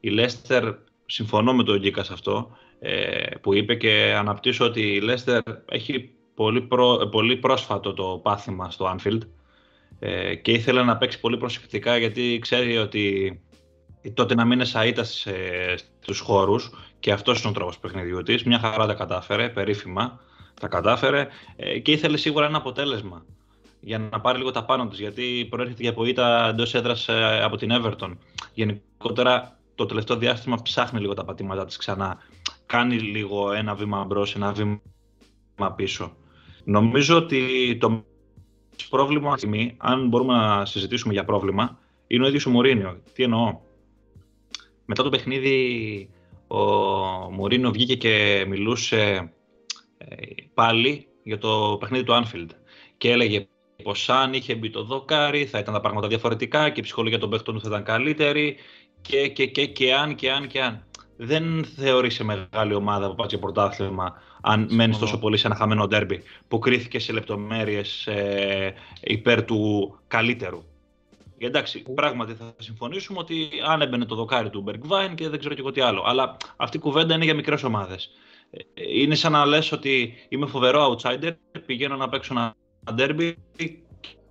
η Λέστερ, συμφωνώ με τον Γκίκα σε αυτό, ε, που είπε και αναπτύσσω ότι η Λέστερ έχει πολύ, προ, πολύ πρόσφατο το πάθημα στο Anfield ε, και ήθελε να παίξει πολύ προσεκτικά γιατί ξέρει ότι τότε να μείνει σαΐτα στους χώρους και αυτός είναι ο τρόπος παιχνιδιού της. Μια χαρά τα κατάφερε, περίφημα τα κατάφερε ε, και ήθελε σίγουρα ένα αποτέλεσμα για να πάρει λίγο τα πάνω της, γιατί προέρχεται για ποίητα εντός έδρας ε, από την Everton. Γενικότερα το τελευταίο διάστημα ψάχνει λίγο τα πατήματά της ξανά. Κάνει λίγο ένα βήμα μπρος, ένα βήμα πίσω. Νομίζω ότι το πρόβλημα αν μπορούμε να συζητήσουμε για πρόβλημα, είναι ο ίδιος ο Μουρίνιο. Τι εννοώ; Μετά το παιχνίδι ο Μουρίνιο βγήκε και μιλούσε ε, πάλι για το παιχνίδι του Anfield και έλεγε πως αν είχε μπει το δοκάρι θα ήταν τα πράγματα διαφορετικά και η ψυχολογία των παίχτων θα ήταν καλύτερη και, και, και, και αν και αν και αν. Δεν θεωρείσαι μεγάλη ομάδα που πάει για πρωτάθλημα αν μένεις τόσο πολύ σε ένα χαμένο ντέρμπι που κρίθηκε σε λεπτομέρειες ε, υπέρ του καλύτερου. Εντάξει, πράγματι θα συμφωνήσουμε ότι αν έμπαινε το δοκάρι του Bergwijn και δεν ξέρω και εγώ τι άλλο. Αλλά αυτή η κουβέντα είναι για μικρές ομάδες. Ε, είναι σαν να λες ότι είμαι φοβερό outsider, πηγαίνω να παίξω ένα derby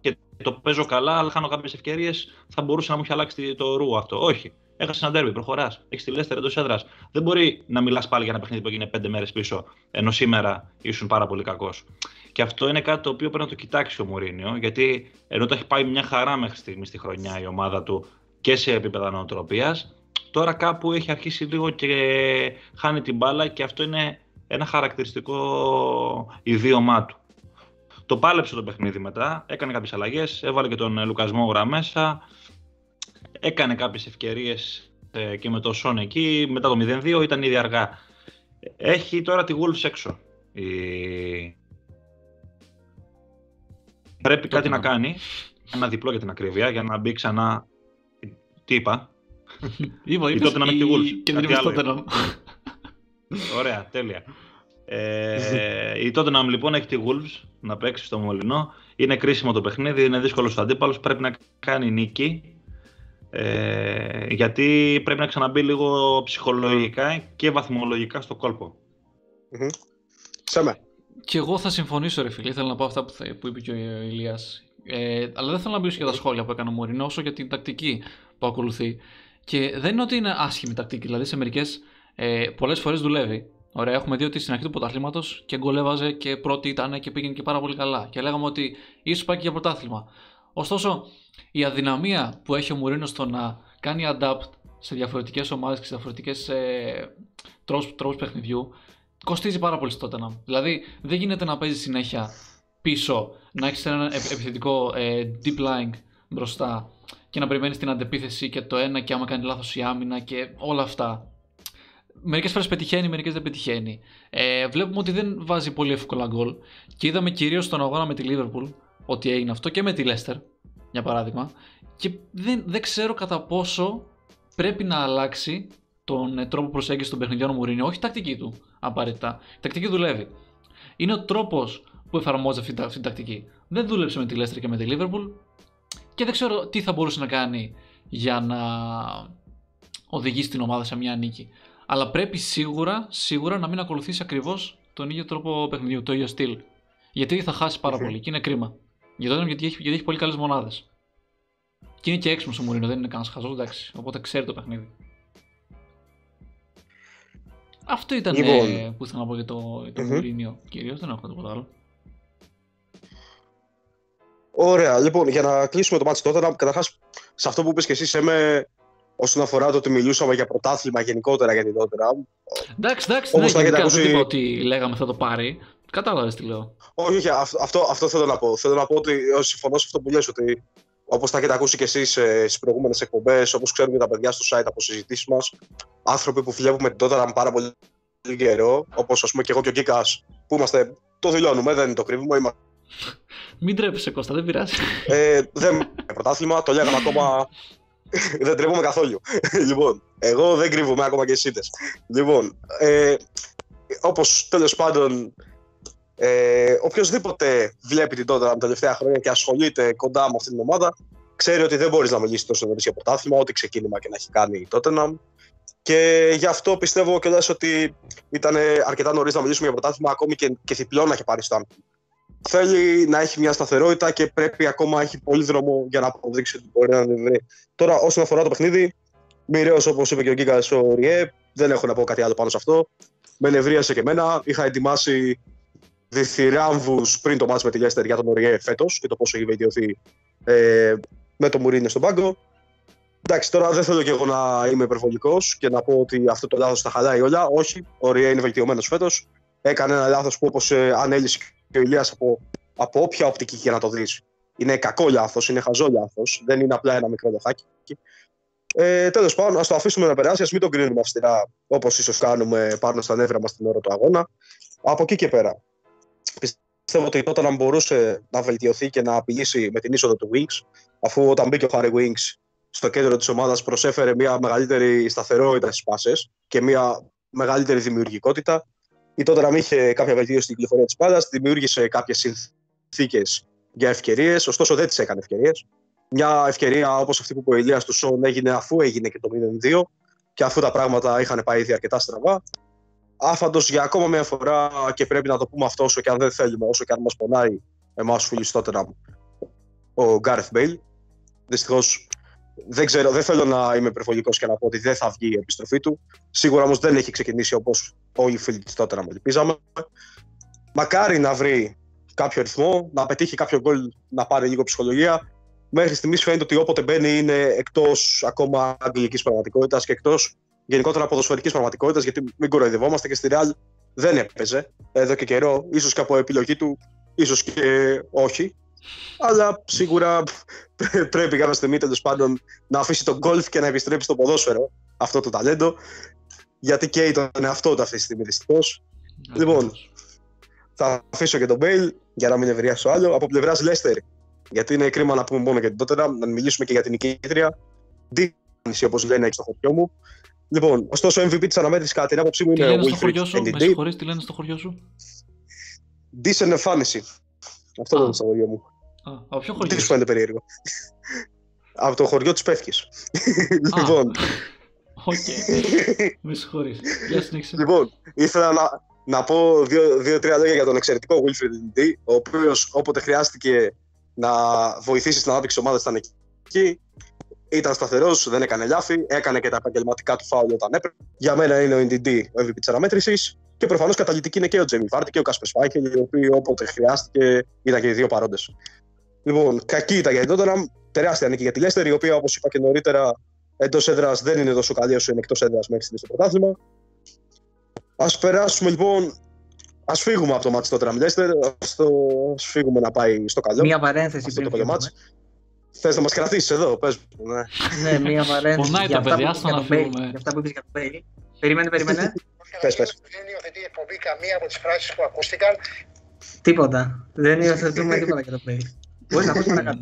και το παίζω καλά, αλλά χάνω κάποιες ευκαιρίες, θα μπορούσε να μου έχει αλλάξει το ρου αυτό. Όχι. Έχασε ένα derby, προχωράς. Έχεις τη Λέστερ εντός έδρας. Δεν μπορεί να μιλάς πάλι για ένα παιχνίδι που έγινε πέντε μέρες πίσω, ενώ σήμερα ήσουν πάρα πολύ κακός. Και αυτό είναι κάτι το οποίο πρέπει να το κοιτάξει ο Μουρίνιο, γιατί ενώ το έχει πάει μια χαρά μέχρι στιγμής στη χρονιά η ομάδα του και σε επίπεδα νοοτροπίας, τώρα κάπου έχει αρχίσει λίγο και χάνει την μπάλα και αυτό είναι ένα χαρακτηριστικό ιδίωμά του. Το πάλεψε το παιχνίδι μετά, έκανε κάποιες αλλαγές, έβαλε και τον Λουκασμό γραμμέσα, μέσα, έκανε κάποιες ευκαιρίες ε, και με το Σον εκεί, μετά το 0-2 ήταν ήδη αργά. Έχει τώρα τη Wolves έξω. Πρέπει κάτι να κάνει, ένα διπλό για την ακρίβεια, για να μπει ξανά... Τι είπα, Είπα, είπες, τότε να τη Wolves. Και δεν είπες τότε να... Ωραία, τέλεια. Ε, η Tottenham λοιπόν έχει τη Wolves να παίξει στο Μολυνό. Είναι κρίσιμο το παιχνίδι, είναι δύσκολος ο αντίπαλος. Πρέπει να κάνει νίκη. Ε, γιατί πρέπει να ξαναμπεί λίγο ψυχολογικά και βαθμολογικά στο κόλπο. Σέμε. Και εγώ θα συμφωνήσω, ρε φίλε. Ήθελα να πω αυτά που, θα, που είπε και ο Ηλίας. Ε, αλλά δεν θέλω να μιλήσω για τα σχόλια που έκανε ο Μωρινό, όσο για την τακτική που ακολουθεί. Και δεν είναι ότι είναι άσχημη τακτική. Δηλαδή σε μερικές ε, πολλές φορές δουλεύει. Ωραία, έχουμε δει ότι στην αρχή του πρωταθλήματο και γκολεύαζε και πρώτη ήταν και πήγαινε και πάρα πολύ καλά. Και λέγαμε ότι ίσως πάει και για πρωτάθλημα. Ωστόσο, η αδυναμία που έχει ο Μουρίνος στο να κάνει adapt σε διαφορετικές ομάδες και σε διαφορετικές ε, τρόπους παιχνιδιού κοστίζει πάρα πολύ στο Tottenham. Δηλαδή, δεν γίνεται να παίζεις συνέχεια πίσω, να έχεις ένα επιθετικό ε, deep lying μπροστά και να περιμένεις την αντεπίθεση και το ένα και άμα κάνει λάθος η άμυνα και όλα αυτά. Μερικές φορές πετυχαίνει, μερικές δεν πετυχαίνει. Ε, βλέπουμε ότι δεν βάζει πολύ εύκολα γκολ και είδαμε κυρίως στον αγώνα με τη Liverpool ότι έγινε αυτό και με τη Leicester, για παράδειγμα. Και δεν, δεν ξέρω κατά πόσο πρέπει να αλλάξει τον ε, τρόπο προσέγγισης των παιχνιδιών ο Μουρίνιο, όχι η τακτική του απαραίτητα. Η τακτική δουλεύει. Είναι ο τρόπος που εφαρμόζει αυτή, αυτή την τακτική. Δεν δούλεψε με τη Leicester και με τη Liverpool και δεν ξέρω τι θα μπορούσε να κάνει για να οδηγήσει την ομάδα σε μια νίκη. Αλλά πρέπει σίγουρα, σίγουρα να μην ακολουθήσει ακριβώς τον ίδιο τρόπο παιχνιδιού, το ίδιο στυλ. Γιατί θα χάσει πάρα πολύ και είναι κρίμα. Γιατί, γιατί, έχει, γιατί έχει πολύ καλές μονάδες. Και είναι και έξυπνο ο Μουρίνο, δεν είναι κανένας χαζός, εντάξει. Οπότε ξέρει το παιχνίδι. Αυτό ήταν Λοιπόν. ε, που ήθελα να πω για το, το Μμμ. Μουρίνιο κυρίως, δεν έχω τίποτα άλλο. Ωραία, λοιπόν, για να κλείσουμε το μάτι τότε, καταρχάς σε αυτό που είπες και εσύ, Έμε, όσον αφορά το ότι μιλούσαμε για πρωτάθλημα γενικότερα για την Tottenham. Εντάξει, εντάξει, ναι, Όπως θα έχετε γενικά δεν ακούσει- είπα ότι λέγαμε θα το πάρει. Κατάλαβες τι λέω. Όχι, όχι, αυτό, αυτό, αυτό θέλω να πω. Θέλω να πω ότι ε, συμφωνώ σε αυτό που λες, ότι όπως τα έχετε ακούσει κι εσείς στις προηγούμενες εκπομπές, όπως ξέρουν και τα παιδιά στο site από συζητήσεις μας, άνθρωποι που βλέπουμε την Tottenham πάρα πολύ καιρό, όπως ας πούμε και εγώ και ο Γκίκα, που είμαστε. Το δηλώνουμε, δεν το κρύβουμε. Είμαστε, Μην τρέπεσαι Κώστα, δεν πειράζει. ε, δεν είναι πρωτάθλημα, το λέγαμε ακόμα. δεν τρέπουμε καθόλου. λοιπόν, εγώ δεν κρύβομαι ακόμα και εσεί. Λοιπόν, ε, όπως τέλος πάντων ε, οποιοδήποτε βλέπει την Tottenham τα τελευταία χρόνια και ασχολείται κοντά με αυτή την ομάδα, ξέρει ότι δεν μπορείς να μιλήσεις τόσο νωρίς για πρωτάθλημα, ό,τι ξεκίνημα και να έχει κάνει η Tottenham. Και γι' αυτό πιστεύω κιόλας ότι ήταν αρκετά νωρίς να μιλήσουμε για πρωτάθλημα, ακόμη και, και διπλό να έχει πάρει στο Anfield. Θέλει να έχει μια σταθερότητα και πρέπει ακόμα έχει πολύ δρόμο για να αποδείξει ότι μπορεί να την βρει. Τώρα, όσον αφορά το παιχνίδι, μοιραίος όπως είπε και ο Γκίκα ο Ριέ, δεν έχω να πω κάτι άλλο πάνω σε αυτό. Με νευρίασε και εμένα. Είχα ετοιμάσει διθυράμβου πριν το μάτς με τη Λέστερ για τον Οριέ φέτος και το πόσο έχει βελτιωθεί ε, με το Μουρίνιο στον πάγκο. Εντάξει, τώρα δεν θέλω και εγώ να είμαι υπερβολικός και να πω ότι αυτό το λάθος τα χαλάει όλα. Όχι, ο Ριέ είναι βελτιωμένος φέτος. Έκανε ένα λάθος που όπως ε, ανέλησε και ο Ηλίας από, από όποια οπτική και να το δεις. Είναι κακό λάθος, είναι χαζό λάθος. Δεν είναι απλά ένα μικρό λαθάκι. Ε, Τέλος πάντων, ας το αφήσουμε να περάσει, ας μην το κρίνουμε αυστηρά όπως ίσως κάνουμε πάνω στα νεύρα μας την ώρα του αγώνα. Από εκεί και πέρα, πιστεύω ότι τότε να μπορούσε να βελτιωθεί και να απειλήσει με την είσοδο του Wings, αφού όταν μπήκε ο Harry Wings στο κέντρο της ομάδας προσέφερε μια μεγαλύτερη σταθερότητα στις πάσες και μια μεγαλύτερη δημιουργικότητα. Η τότε να είχε κάποια βελτίωση στην κυκλοφορία της μπάλας, δημιούργησε κάποιες συνθήκες για ευκαιρίες, ωστόσο δεν τις έκανε ευκαιρίες. Μια ευκαιρία όπως αυτή που είπε ο Ηλίας του Σον έγινε αφού έγινε και το 0-2 και αφού τα πράγματα είχαν πάει ήδη αρκετά στραβά. Άφαντος για ακόμα μια φορά και πρέπει να το πούμε αυτό όσο και αν δεν θέλουμε, όσο και αν μας πονάει εμάς του φίλου τότε ο Γκάρεθ Μπέιλ. Δυστυχώς δεν ξέρω, δεν θέλω να είμαι υπερβολικός και να πω ότι δεν θα βγει η επιστροφή του. Σίγουρα όμως δεν έχει ξεκινήσει όπως όλοι οι φίλοι της τότε να ελπίζαμε. Μακάρι να βρει κάποιο ρυθμό, να πετύχει κάποιο γκολ, να πάρει λίγο ψυχολογία. Μέχρι στιγμής φαίνεται ότι όποτε μπαίνει είναι εκτός ακόμα αγγλικής πραγματικότητας και εκτός γενικότερα ποδοσφαιρικής πραγματικότητας. Γιατί μην κοροϊδευόμαστε και στη Real δεν έπαιζε εδώ και καιρό. ίσως και από επιλογή του, ίσως και όχι. Αλλά σίγουρα πρέ- πρέπει κάποια στιγμή τέλος πάντων να αφήσει τον γκολφ και να επιστρέψει στο ποδόσφαιρο αυτό το ταλέντο. Γιατί καίει τον εαυτό του αυτή τη στιγμή δυστυχώς. Λοιπόν, Θα αφήσω και τον Μπέιλ για να μην ευριάσω άλλο. Από πλευράς Λέστερ, γιατί είναι κρίμα να πούμε μόνο για την τότε, να μιλήσουμε και για την νικήτρια. Δίνηση, όπως λένε, στο χωριό μου. Λοιπόν, ωστόσο, MVP της αναμέτρησης κατά την άποψή μου Τι είναι ο λένε στο χωριό Wilfried σου, με NDD. συγχωρείς, τι λένε στο χωριό σου; Decent εμφάνιση. Αυτό Α. δεν είναι στο χωριό μου. Α, από ποιο Τι χωριό. σου είσαι; φαίνεται περίεργο. Από το χωριό της Πεύκη. λοιπόν, Οκ, με συγχωρείς. Για συνέχισε. λοιπόν, ήθελα να, να πω δύο- δύο-τρία λόγια για τον εξαιρετικό Wilfried Ndidi, ο οποίος όποτε χρειάστηκε να βοηθήσει στην ανάπτυξη ομάδας ήταν εκεί. Ήταν σταθερός, δεν έκανε λάθη, έκανε και τα επαγγελματικά του φάουλ όταν έπρεπε. Για μένα είναι ο Ndidi ο MVP της αναμέτρησης. Και προφανώς καταλυτικοί είναι και ο Τζέιμι Βάρντι και ο Κάσπερ Σμάιχελ, οι οποίοι όποτε χρειάστηκε ήταν και οι δύο παρόντες. Λοιπόν, κακή ήταν για την Tottenham, τεράστια νίκη για τη Leicester, η οποία όπως είπα και νωρίτερα εντός έδρας δεν είναι τόσο καλή όσο είναι εκτός έδρας μέχρι στιγμής στο πρωτάθλημα. Α περάσουμε λοιπόν. Α φύγουμε από το μάτι Tottenham Leicester. Α φύγουμε να πάει στο καλό. Μία παρένθεση Αυτό το πριν παλιό φύγουμε. Θες να μας κρατήσεις εδώ, πες μου. Ναι. Ναι, μία παρένθεση. Πονάει για τα αυτά παιδιά, που στο είπες να για τον φύγουμε. Bale, Για αυτά που είπες για τον Bale. Περίμενε, περίμενε. Πες, πες. Δεν υιοθετεί η εκπομπή καμία από τις φράσεις που ακούστηκαν. τίποτα. Δεν υιοθετούμε τίποτα για τον Bale. Μπορείς να πεις παρακάτω.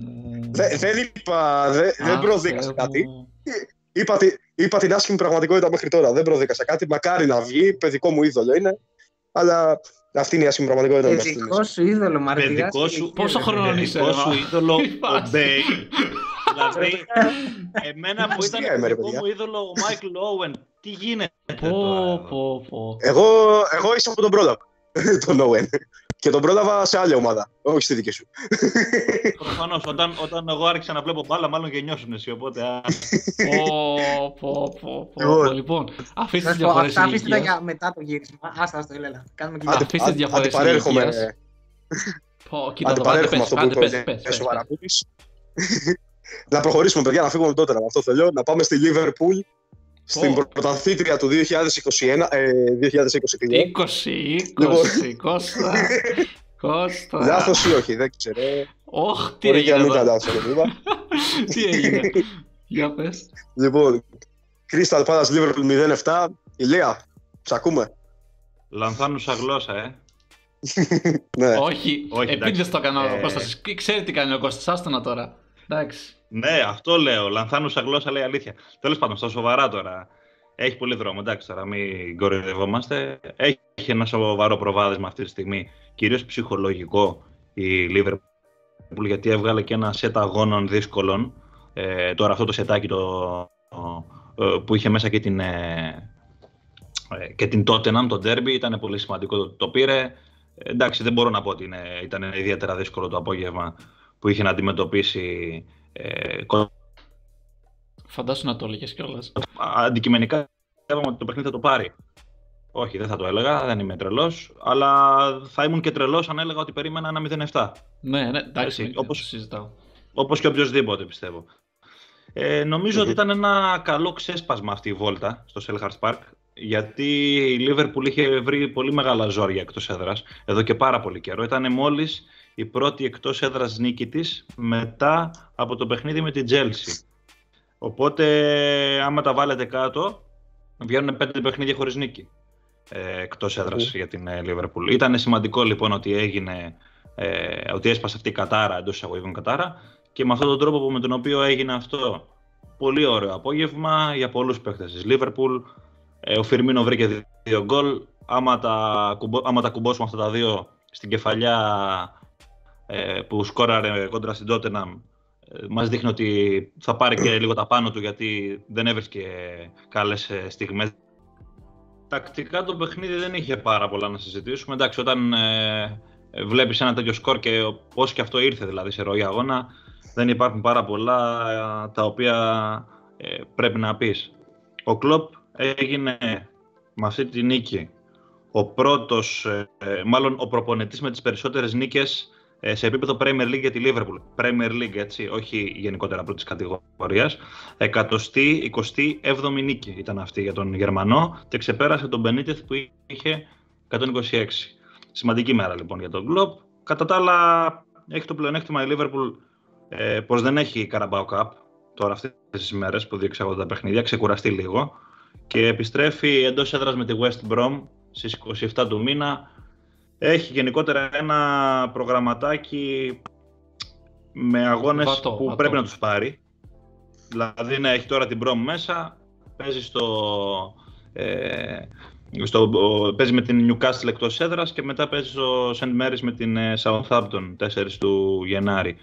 Δε- Δεν είπα, δε- δεν Αχ, προδίκασα Θεέ κάτι. μου. Είπα, τη- είπα την άσχημη πραγματικότητα μέχρι τώρα. Δεν προδίκασα κάτι. Μακάρι να βγει. Παιδικό μου είδωλο είναι. Αλλά αυτή είναι η άσχημη πραγματικότητα μέχρι στιγμής. Παιδικό σου είδωλο, Μαρτυράς. Παιδικό σου- Πόσο χρόνο είσαι, Παιδικό σου ρε, είδωλο Τι ο φάση. Μπέιλ. δηλαδή, εμένα που ήταν Αστεία είμαι, ρε, παιδικό παιδιά. μου είδωλο ο Μάικλ Όουεν. Τι γίνεται Πω, τώρα. πω, πω. Εγώ, εγώ ίσα που τον πρόλαβα. τον Owen. Και τον πρόλαβα σε άλλη ομάδα. Όχι στη δική σου. Προφανώς, όταν, όταν εγώ άρχισα να βλέπω μπάλα, μάλλον γεννιώσουν εσύ. Οπότε. α, Πω, πω, πω, πω. Λοιπόν. Λοιπόν, αφήστε Να τις σου πω, διαφορές αυτά αφήστε τα ηλικίας. για μετά το γύρισμα. Άστα, άστα, έλα. Κάνουμε και Άντε, για. αφήστε τις διαφορές αντιπαρέρχομαι, ηλικίας. Πω, κοίτα το πάτε, αντιπαρέρχομαι πες, αυτό που άντε, είπε πες, ο πες, πες, Γιάννης ο πες. Βαραπούτης. Να προχωρήσουμε, παιδιά, να φύγουμε τότε. Αυτό θέλω. Να πάμε στη Liverpool. Στην Πω. πρωταθλήτρια του 2021, ε, 2020. 20, Λοιπόν. 20, Κώστα. Κώστα. Λάθος ή όχι, δεν ξέρω. Ωχ, τι Μπορεί και να έγινε μην ήταν εδώ. λάθος, αυτό που είπα. Τι έγινε. Για πες. Λοιπόν, Crystal Palace Liverpool 0-7. Ηλία, σ' ακούμε. Λανθάνουσα γλώσσα, ε. Ναι. Όχι, Όχι, επειδή εντάξει. το έκανα ο Ε. Κώστας. Ξέρει τι κάνει ο Κώστας, άστονα τώρα. Εντάξει. Ναι, αυτό λέω. Λανθάνουσα γλώσσα λέει αλήθεια. Τέλος πάντων, στα σοβαρά τώρα. Έχει πολύ δρόμο, εντάξει τώρα, μην κοροϊδευόμαστε. Έχει ένα σοβαρό προβάδισμα αυτή τη στιγμή, κυρίως ψυχολογικό η Liverpool, γιατί έβγαλε και ένα σετ αγώνων δύσκολων. Ε, τώρα αυτό το σετάκι το, ε, που είχε μέσα και την, ε, ε, και την Tottenham, το derby, ήταν πολύ σημαντικό το, το πήρε. Ε, εντάξει, δεν μπορώ να πω ότι είναι, ήταν ιδιαίτερα δύσκολο το απόγευμα που είχε να αντιμετωπίσει ε, Φαντάσου να το έλεγες κιόλας. αντικειμενικά είπαμε ότι το παιχνίδι θα το πάρει. Όχι, δεν θα το έλεγα, δεν είμαι τρελός. Αλλά θα ήμουν και τρελός αν έλεγα ότι περίμενα ένα 0-7. Ναι, ναι, εντάξει, Έτσι, δεν όπως- το συζητάω. Όπως και οποιοδήποτε πιστεύω. Ε, νομίζω Μμμ. ότι ήταν ένα καλό ξέσπασμα αυτή η βόλτα στο Selhurst Park. Γιατί η Liverpool είχε βρει πολύ μεγάλα ζόρια εκτός έδρας εδώ και πάρα πολύ καιρό. Ήταν μόλις η πρώτη εκτός έδρας νίκη της μετά από το παιχνίδι με την Chelsea. Οπότε, άμα τα βάλετε κάτω, βγαίνουν πέντε παιχνίδια χωρίς νίκη ε, εκτός έδρας Μμμ. για την ε, Liverpool. Ήταν σημαντικό λοιπόν ότι έγινε, ε, ότι έσπασε αυτή η κατάρα εντός εισαγωγικών κατάρα και με αυτόν τον τρόπο που, με τον οποίο έγινε αυτό. Πολύ ωραίο απόγευμα για πολλούς παίχτες της Liverpool. Ε, ο Φιρμίνο βρήκε δι- δύο γκολ. Άμα τα, κουμπο, άμα τα κουμπώσουμε αυτά τα δύο στην κεφαλιά ε, που σκόραρε κόντρα στην Tottenham ε, μας δείχνει ότι θα πάρει και λίγο τα πάνω του γιατί δεν έβρισκε καλές ε, στιγμές. Τακτικά το παιχνίδι δεν είχε πάρα πολλά να συζητήσουμε. Εντάξει, όταν ε, ε, βλέπεις ένα τέτοιο σκορ και πώς και αυτό ήρθε δηλαδή σε ροή αγώνα, δεν υπάρχουν πάρα πολλά ε, τα οποία ε, πρέπει να πεις. Ο Κλόπ έγινε με αυτή τη νίκη ο πρώτος, ε, ε, μάλλον ο προπονητής με τις περισσότερες νίκες ε, σε επίπεδο Premier League για τη Liverpool. Premier League, έτσι, όχι γενικότερα πρώτης κατηγορίας. 127η νίκη ήταν αυτή για τον Γερμανό και ξεπέρασε τον Μπενίτεθ που είχε 126. Σημαντική μέρα λοιπόν για τον Κλόπ. Κατά τα άλλα, έχει το πλεονέκτημα η Liverpool ε, πως δεν έχει Carabao Cup τώρα αυτές τις μέρες που διεξάγονται τα παιχνίδια, ξεκουραστεί λίγο και επιστρέφει εντός έδρας με τη West Brom στις 27 του μήνα. Έχει γενικότερα ένα προγραμματάκι με αγώνες Βατό, που βατό. πρέπει να τους πάρει. Δηλαδή να έχει τώρα την Brom μέσα, παίζει στο, ε, στο, ο- παίζει με την Newcastle εκτός έδρας και μετά παίζει στο St. Mary's με την ε, Southampton 4 του Γενάρη.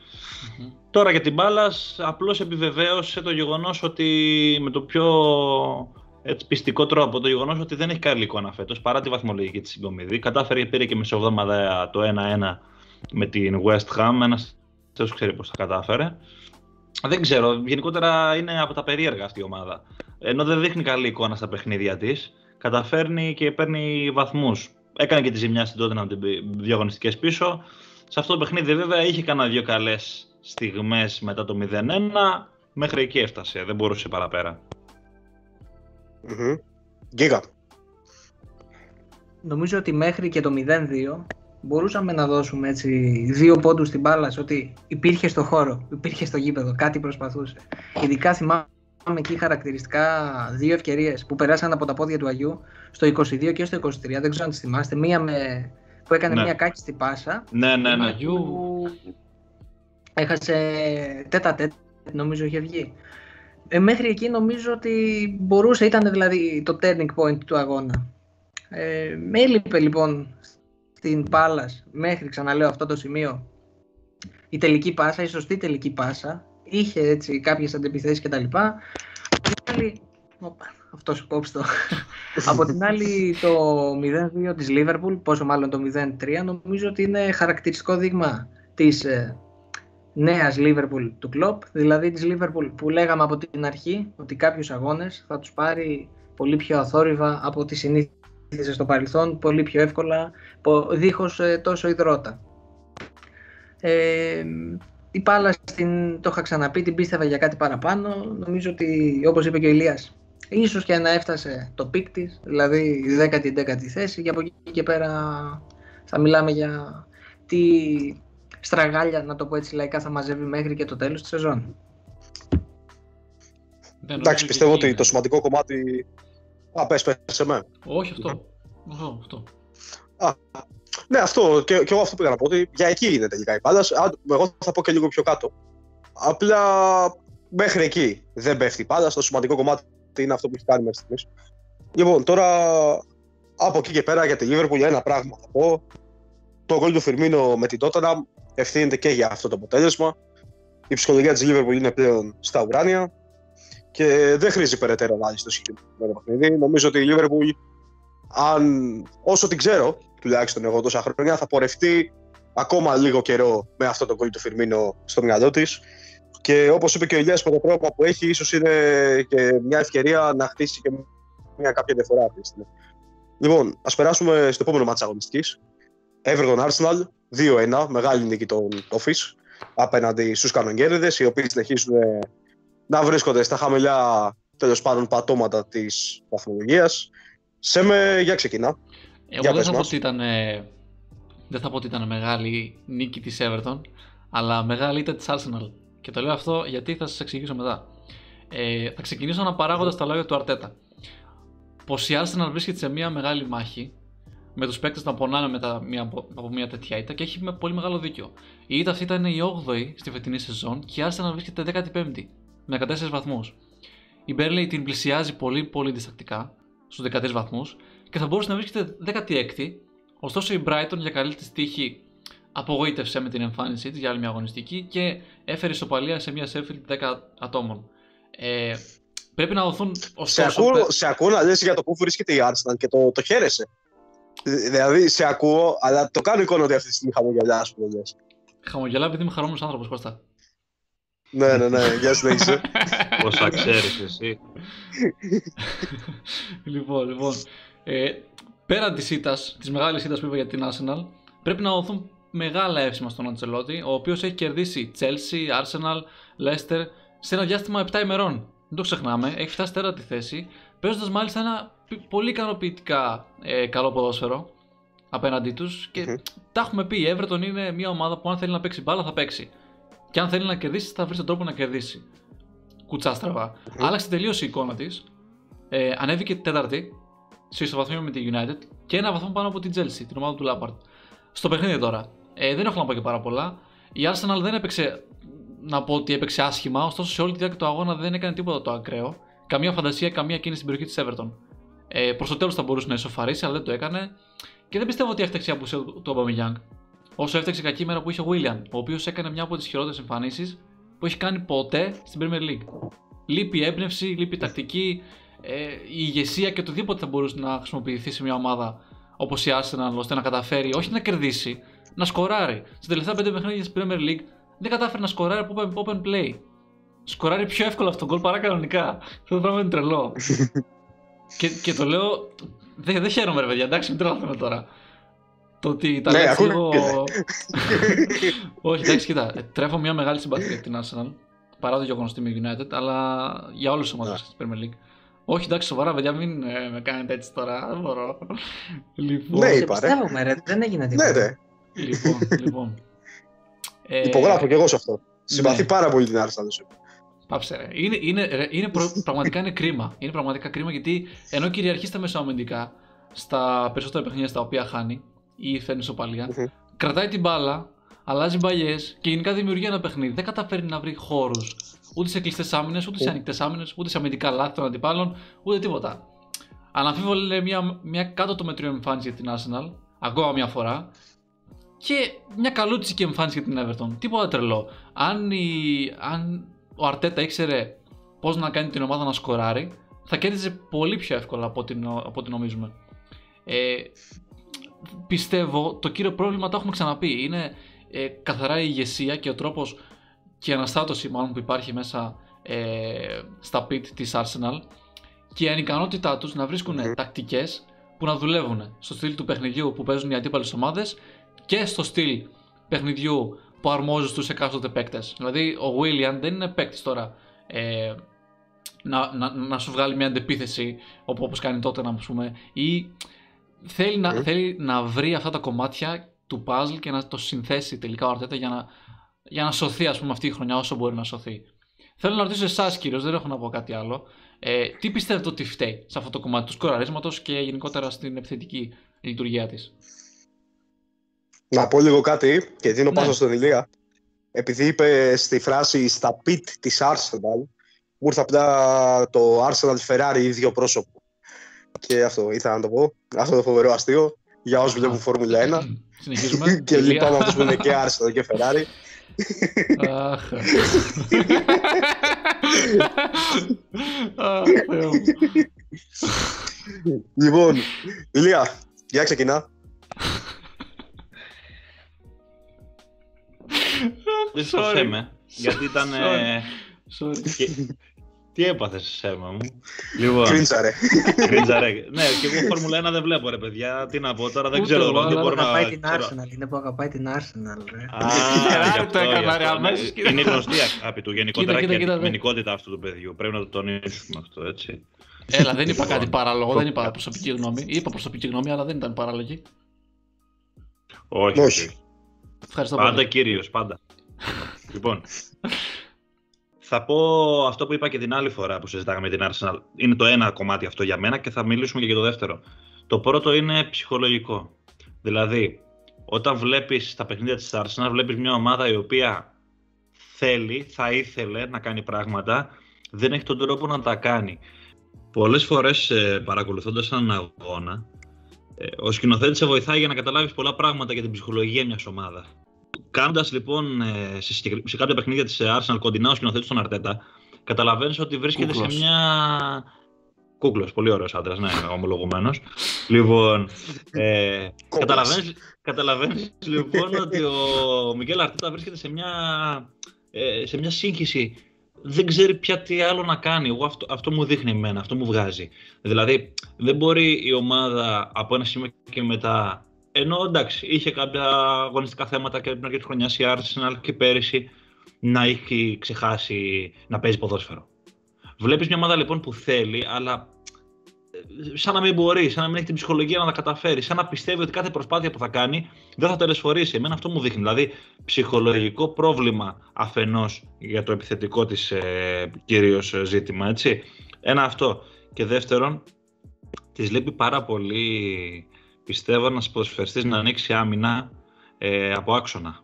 Μμμ. Τώρα για την μπάλα, απλώς επιβεβαίωσε το γεγονός ότι με το πιο έτσι, πιστικό τρόπο το γεγονός ότι δεν έχει καλή εικόνα φέτος παρά τη βαθμολογική της συγκομιδή. Κατάφερε πήρε και μεσοβδόμαδα το 1-1 με την West Ham. Ένας θεός ξέρει πώς τα κατάφερε. Δεν ξέρω, γενικότερα είναι από τα περίεργα αυτή η ομάδα. Ενώ δεν δείχνει καλή εικόνα στα παιχνίδια της, καταφέρνει και παίρνει βαθμούς. Έκανε και τη ζημιά στην τότε να την δύο αγωνιστικές πίσω. Σε αυτό το παιχνίδι βέβαια είχε κανένα δύο καλές στιγμές μετά το 0-1. Μέχρι εκεί έφτασε, δεν μπορούσε παραπέρα. Μμμ. Γκίγα. Νομίζω ότι μέχρι και το 0-2 μπορούσαμε να δώσουμε έτσι δύο πόντους στην μπάλα ότι υπήρχε στο χώρο, υπήρχε στο γήπεδο, κάτι προσπαθούσε. Ειδικά θυμάμαι εκεί χαρακτηριστικά δύο ευκαιρίες που περάσαν από τα πόδια του Αγίου στο 22 και στο 23. Δεν ξέρω αν τις θυμάστε. Μία με, που έκανε Ναι. μια κάκιστη πάσα. Ναι, ναι, ναι. Αγίου. Που έχασε τέτα τέτα, νομίζω είχε βγει. Ε, μέχρι εκεί νομίζω ότι μπορούσε, ήταν δηλαδή το turning point του αγώνα. Ε, με έλειπε λοιπόν στην Πάλας μέχρι, ξαναλέω αυτό το σημείο, η τελική πάσα, η σωστή τελική πάσα. Είχε έτσι κάποιες αντεπιθέσεις κτλ. Από την άλλη, Οπα, αυτός σου κόψει το. Από την άλλη, το 0-2 της Liverpool, πόσο μάλλον το 0-3, νομίζω ότι είναι χαρακτηριστικό δείγμα της ε, νέας Liverpool του Klopp, δηλαδή της Liverpool που λέγαμε από την αρχή ότι κάποιους αγώνες θα τους πάρει πολύ πιο αθόρυβα από τις συνήθειες στο παρελθόν, πολύ πιο εύκολα, πο- δίχως ε, τόσο υδρότα. Ε, η Πάλα, στην, το είχα ξαναπεί, την πίστευα για κάτι παραπάνω. Νομίζω ότι, όπως είπε και ο Ηλίας, ίσως και να έφτασε το peak της, δηλαδή η 10η-11η θέση και από εκεί και πέρα θα μιλάμε για τι στραγάλια, να το πω έτσι λαϊκά, θα μαζεύει μέχρι και το τέλος της σεζόν. Δεν νομίζω Εντάξει, και πιστεύω εκεί ότι είναι. το σημαντικό κομμάτι. Α, πες, πες σε μέ. Όχι αυτό. Αυτό, αυτό. Ναι, αυτό και, και εγώ αυτό πήγα να πω ότι για εκεί είναι τελικά η μπάλα. Εγώ θα πω και λίγο πιο κάτω. Απλά μέχρι εκεί δεν πέφτει η μπάλα. Το σημαντικό κομμάτι είναι αυτό που έχει κάνει μέχρι στιγμής. Λοιπόν, τώρα από εκεί και πέρα για τη Liverpool για ένα πράγμα θα πω. Το γκολ του Φιρμίνο με την Tottenham ευθύνεται και για αυτό το αποτέλεσμα. Η ψυχολογία της Liverpool είναι πλέον στα ουράνια και δεν χρήζει περαιτέρω ανάλυση το συγκεκριμένο παιχνίδι. Νομίζω ότι η Liverpool, αν, όσο την ξέρω, τουλάχιστον εγώ τόσα χρόνια, θα πορευτεί ακόμα λίγο καιρό με αυτό το γκολ του Φιρμίνο στο μυαλό της. Και όπως είπε και ο Ηλίας, με το πρόγραμμα που έχει, ίσως είναι και μια ευκαιρία να χτίσει και μια κάποια διαφορά αυτή τη στιγμή. Λοιπόν, ας περάσουμε στο επόμενο μάτσα αγωνιστικής. Everton Arsenal 2-1, μεγάλη νίκη των Office απέναντι στους κανονιέριδε, οι οποίοι συνεχίζουν ε, να βρίσκονται στα χαμηλά τέλος πάντων πατώματα της βαθμολογίας. Σε με, για ξεκινά. Εγώ Για δεν πες θα, πω μας. ότι ήταν, ε, δεν θα πω ότι ήταν μεγάλη νίκη της Everton, αλλά μεγάλη ήταν της Arsenal. Και το λέω αυτό γιατί θα σας εξηγήσω μετά. Ε, θα ξεκινήσω αναπαράγοντας τα λόγια του Αρτέτα. Πως η Arsenal βρίσκεται σε μια μεγάλη μάχη, με τους παίκτες να πονάνε μετά μια, από μια τέτοια ήττα και έχει με πολύ μεγάλο δίκιο. Η ήττα αυτή ήταν η 8η στη φετινή σεζόν και η Arsenal βρίσκεται 15η με 14 βαθμούς. Η Burnley την πλησιάζει πολύ πολύ διστακτικά στους 13 βαθμούς και θα μπορούσε να βρίσκεται 16η. Ωστόσο η Brighton για καλή της τύχη απογοήτευσε με την εμφάνισή της για άλλη μια αγωνιστική και έφερε ισοπαλία σε μια Sheffield 10 ατόμων. Ε, πρέπει να δοθούν Σε ωστόσο... ακούω, πε- σε ακούω να λες για το πού βρίσκεται η Arsenal και το, το χαίρεσαι. Ε, Δηλαδή, σε ακούω, αλλά το κάνω εικόνα ότι αυτή τη στιγμή χαμογελιά, ας πούμε. λες. Χαμογελάω επειδή είμαι χαρούμενος άνθρωπος, Κώστα. ναι, ναι, ναι, για συνέχισε. Πόσα ξέρεις εσύ. λοιπόν, λοιπόν. Ε, πέραν της ήττας, της μεγάλης ήττας που είπα για την Arsenal, πρέπει να δοθούν μεγάλα εύσημα στον Αντσελότη, ο οποίος έχει κερδίσει Chelsea, Arsenal, Leicester σε ένα διάστημα 7 ημερών. Δεν το ξεχνάμε, έχει φτάσει τέταρτη θέση, παίζοντας μάλιστα ένα πι- πολύ ικανοποιητικά ε, καλό ποδόσφαιρο απέναντί τους. Και Μμμ. τα έχουμε πει, η Everton είναι μια ομάδα που αν θέλει να παίξει μπάλα θα παίξει. Και αν θέλει να κερδίσει, θα βρει τον τρόπο να κερδίσει. Κουτσάστραβα. Μμμ. Άλλαξε τελείως η εικόνα της. Ε, ανέβηκε τέταρτη σε ισοβαθμίο με τη United και ένα βαθμό πάνω από την Chelsea, την ομάδα του Lampard. Στο παιχνίδι τώρα. Ε, δεν έχω να πω και πάρα πολλά. Η Arsenal δεν έπαιξε, να πω ότι έπαιξε άσχημα, ωστόσο σε όλη τη διάρκεια του αγώνα δεν έκανε τίποτα το ακραίο. Καμία φαντασία, καμία κίνηση στην περιοχή της Everton. Ε, Προς το τέλος θα μπορούσε να ισοφαρίσει, αλλά δεν το έκανε. Και δεν πιστεύω ότι έφταξε η απουσία του του Aubameyang. Όσο έφταξε κακή μέρα που είχε ο William, ο οποίος έκανε μια από τις χειρότερες εμφανίσεις που έχει κάνει ποτέ στην Premier League. Λείπει η έμπνευση, λείπει η τακτική, ε, η ηγεσία και οτιδήποτε θα μπορούσε να χρησιμοποιηθεί σε μια ομάδα όπως η Arsenal ώστε να καταφέρει όχι να κερδίσει, να σκοράρει. Στα τελευταία πέντε παιχνίδια της Premier League δεν κατάφερε να σκοράρει από open, open play. Σκοράρει πιο εύκολα αυτό το γκολ παρά κανονικά. Αυτό το πράγμα είναι τρελό. και, και το λέω. Δεν, δεν χαίρομαι, ρε παιδιά, εντάξει, μην τρελαθούμε τώρα. Το ότι τα Ναι, λέω έτσι ακούγεται. λίγο. Όχι, εντάξει, κοίτα. ε, Τρέφω μια μεγάλη συμπαθία για την Arsenal. Παρά το γεγονός ότι είμαι United, αλλά για όλε τι ομάδες Ναι. της Premier League. Όχι, εντάξει, σοβαρά, παιδιά, μην ε, με κάνετε έτσι τώρα. Δεν μπορώ. Λοιπόν, Ναι, Σε είπα, ρε. πιστεύουμε, ρε. Δεν έγινε ναι, τίποτα. ναι. λοιπόν, λοιπόν. Ε, Υπογράφω και εγώ σε αυτό. Συμπαθεί ναι. πάρα πολύ την Arsenal. Πάψε ρε. Είναι, είναι, ρε, είναι προ, πραγματικά είναι κρίμα. Είναι πραγματικά κρίμα γιατί ενώ κυριαρχεί στα μεσοαμυντικά, στα περισσότερα παιχνίδια στα οποία χάνει ή φέρνει σοπαλία, κρατάει την μπάλα, αλλάζει μπαλιές και γενικά δημιουργεί ένα παιχνίδι. Δεν καταφέρνει να βρει χώρους ούτε σε κλειστές άμυνες, ούτε σε ανοιχτές άμυνες, ούτε σε αμυντικά λάθη των αντιπάλων, ούτε τίποτα. Αναμφίβολα είναι μια, μια κάτω το μετρίο εμφάνιση για την Arsenal, ακόμα μια φορά. Και μια καλούτσικη εμφάνιση για την Everton. Τίποτα τρελό. Αν, η, αν ο Αρτέτα ήξερε πώς να κάνει την ομάδα να σκοράρει, θα κέρδιζε πολύ πιο εύκολα από ό,τι, από ό,τι νομίζουμε. Ε, πιστεύω το κύριο πρόβλημα το έχουμε ξαναπεί. Είναι ε, καθαρά η ηγεσία και ο τρόπος και η αναστάτωση μάλλον που υπάρχει μέσα ε, στα pit της Arsenal και η ανικανότητά τους να βρίσκουν mm. τακτικές που να δουλεύουν στο στυλ του παιχνιδιού που παίζουν οι αντίπαλες ομάδες και στο στυλ παιχνιδιού που αρμόζει στους εκάστοτε παίκτες. Δηλαδή ο William δεν είναι παίκτης τώρα ε, να, να, να, σου βγάλει μια αντεπίθεση όπως κάνει τότε να πούμε ή θέλει, να, θέλει να βρει αυτά τα κομμάτια του puzzle και να το συνθέσει τελικά ο Αρτέτα για να, για να σωθεί ας πούμε αυτή η χρονιά όσο μπορεί να σωθεί. Θέλω να ρωτήσω εσάς, κύριος, δεν έχω να πω κάτι άλλο. Ε, τι πιστεύετε ότι φταίει σε αυτό το κομμάτι του σκοραρίσματος και γενικότερα στην επιθετική λειτουργία της; Να πω λίγο κάτι και δίνω ναι. στον Ηλία. Επειδή είπε στη φράση στα πιτ της Arsenal, μου ήρθε απλά το Arsenal Ferrari ίδιο πρόσωπο. Και αυτό ήθελα να το πω. Αυτό το φοβερό αστείο για όσους βλέπουν Φόρμουλα 1. Συνεχίζουμε. και λοιπόν αυτό που είναι και Arsenal και Ferrari. Αχ. Λοιπόν, Ηλία, για ξεκινά. Δεν στο θέμε, γιατί ήταν... Sorry. Τι έπαθες, Σέρμα μου; Λοιπόν. Κρίντζαρε. Κρίντζαρε. ναι, και εγώ Φόρμουλα 1 δεν βλέπω, ρε παιδιά. Τι να πω τώρα, δεν ξέρω. Εγώ δεν μπορώ να. Αγαπάει την Arsenal. Είναι που αγαπάει την Arsenal. Α, το έκανα ρε αμέσως. Είναι γνωστή αγάπη του γενικότερα και η αντικειμενικότητα αυτού του παιδιού. Πρέπει να το τονίσουμε αυτό, έτσι. Έλα, δεν είπα κάτι παράλογο, δεν είπα προσωπική γνώμη. Είπα προσωπική γνώμη, αλλά δεν ήταν παράλογη. Όχι. όχι. Ευχαριστώ πάντα κύριος, πάντα. Λοιπόν, θα πω αυτό που είπα και την άλλη φορά που συζητάγαμε την Arsenal. Είναι το ένα κομμάτι αυτό για μένα και θα μιλήσουμε και για το δεύτερο. Το πρώτο είναι ψυχολογικό. Δηλαδή, όταν βλέπεις τα παιχνίδια της Arsenal, βλέπεις μια ομάδα η οποία θέλει, θα ήθελε να κάνει πράγματα, δεν έχει τον τρόπο να τα κάνει. Πολλές φορές ε, παρακολουθώντας έναν αγώνα, ε, ο σκηνοθέτης σε βοηθάει για να καταλάβεις πολλά πράγματα για την ψυχολογία μιας ομάδας. Κάνοντας λοιπόν ε, σε, σε κάποια παιχνίδια της Arsenal κοντινά ο σκηνοθέτης στον Αρτέτα, καταλαβαίνεις ότι βρίσκεται σε μια. Κούκλος, πολύ ωραίος άντρας, ναι, ομολογουμένος. λοιπόν, ε, καταλαβαίνεις, λοιπόν ότι ο Μικέλ Αρτέτα βρίσκεται σε μια, ε, σε μια σύγχυση. Δεν ξέρει πια τι άλλο να κάνει. Εγώ αυτό, αυτό μου δείχνει εμένα, αυτό μου βγάζει. Δηλαδή, δεν μπορεί η ομάδα από ένα σημείο και μετά ενώ εντάξει, είχε κάποια αγωνιστικά θέματα και την αρχή της χρονιάς η Arsenal και πέρυσι να έχει ξεχάσει να παίζει ποδόσφαιρο. Βλέπεις μια ομάδα λοιπόν που θέλει, αλλά ε, σαν να μην μπορεί, σαν να μην έχει την ψυχολογία να τα καταφέρει, σαν να πιστεύει ότι κάθε προσπάθεια που θα κάνει δεν θα τελεσφορήσει. Εμένα αυτό μου δείχνει. Δηλαδή, ψυχολογικό πρόβλημα αφενός για το επιθετικό της ε, κυρίως ζήτημα, έτσι. Ένα αυτό. Και δεύτερον, της λείπει πάρα πολύ πιστεύω ένας ποδοσφαιριστής να ανοίξει άμυνα ε, από άξονα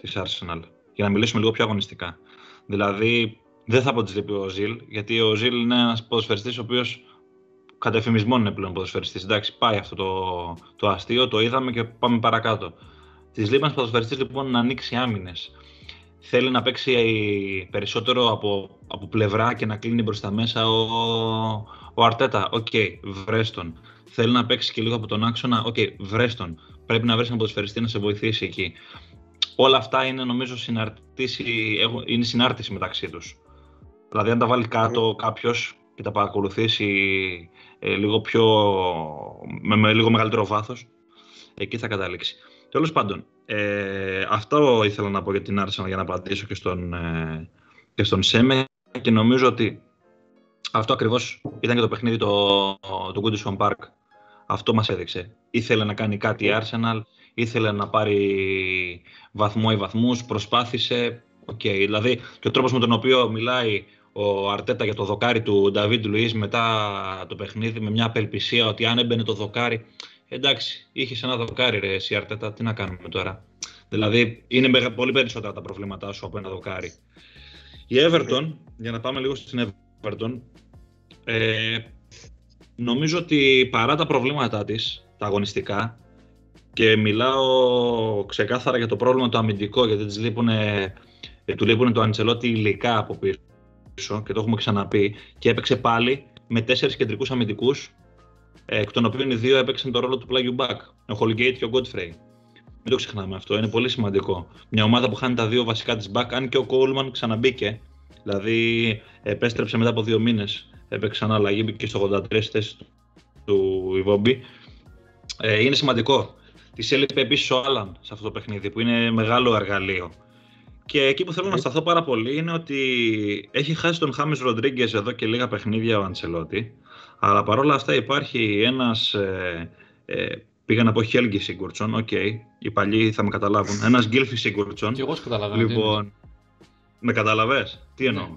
της Arsenal. Για να μιλήσουμε λίγο πιο αγωνιστικά. Δηλαδή, δεν θα πω ότι λείπει ο Οζίλ, γιατί ο Οζίλ είναι ένας ποδοσφαιριστής ο οποίος κατ' ευφημισμόν είναι πλέον ποδοσφαιριστής. Εντάξει, πάει αυτό το, το αστείο, το είδαμε και πάμε παρακάτω. Της λείπει ένας ποδοσφαιριστής λοιπόν να ανοίξει άμυνες. Θέλει να παίξει περισσότερο από, από πλευρά και να κλείνει μπροστά μέσα ο, ο Αρτέτα. Οκ, okay, βρες τον θέλει να παίξει και λίγο από τον άξονα. Οκ, okay, βρες τον. Πρέπει να βρεις ένα ποδοσφαιριστή να σε βοηθήσει εκεί. Όλα αυτά είναι νομίζω είναι συνάρτηση μεταξύ τους. Δηλαδή, αν τα βάλει κάτω κάποιος και τα παρακολουθήσει ε, λίγο πιο, με, με, λίγο μεγαλύτερο βάθος, εκεί θα καταλήξει. Τέλος πάντων, ε, αυτό ήθελα να πω για την Arsenal για να απαντήσω και στον, ε, και στον Σέμε και νομίζω ότι αυτό ακριβώς ήταν και το παιχνίδι του το Goodison Park αυτό μας έδειξε. Ήθελε να κάνει κάτι η Arsenal, ήθελε να πάρει βαθμό ή βαθμούς, προσπάθησε. Οκ, δηλαδή και ο τρόπος με τον οποίο μιλάει ο Αρτέτα για το δοκάρι του Νταβίντ Λουίς μετά το παιχνίδι με μια απελπισία ότι αν έμπαινε το δοκάρι. Εντάξει, είχες ένα δοκάρι ρε εσύ Αρτέτα, τι να κάνουμε τώρα. Δηλαδή είναι πολύ περισσότερα τα προβλήματά σου από ένα δοκάρι. Η Everton, για να πάμε λίγο στην Everton, ε, νομίζω ότι παρά τα προβλήματά της, τα αγωνιστικά, και μιλάω ξεκάθαρα για το πρόβλημα το αμυντικό, γιατί της λείπουν, ε, του λείπουν το Αντσελότη υλικά από πίσω και το έχουμε ξαναπεί και έπαιξε πάλι με τέσσερις κεντρικούς αμυντικούς εκ των οποίων οι δύο έπαιξαν το ρόλο του πλάγιου μπακ, ο Holgate και ο Godfrey. Μην το ξεχνάμε αυτό, είναι πολύ σημαντικό. Μια ομάδα που χάνει τα δύο βασικά της back, αν και ο Κόλμαν ξαναμπήκε, δηλαδή επέστρεψε μετά από δύο μήνες, έπαιξε αλλαγή, μπήκε στο 83 θέση του Ιβόμπι. Ε, είναι σημαντικό. Της έλειπε επίσης ο Άλαν σε αυτό το παιχνίδι, που είναι μεγάλο εργαλείο. Και εκεί που θέλω να σταθώ πάρα πολύ είναι ότι έχει χάσει τον Χάμις Ροντρίγκες εδώ και λίγα παιχνίδια ο Αντσελότη. Αλλά παρόλα αυτά υπάρχει ένας ε, ε, Πήγα να πω Χέλγκι Σίγκουρτσον, οκ. Okay. Οι παλιοί θα με καταλάβουν. Ένας Γκίλφι Σίγκουρτσον. Και εγώ σου καταλαβαίνω. Λοιπόν, με καταλαβέ. Τι εννοώ. Ναι.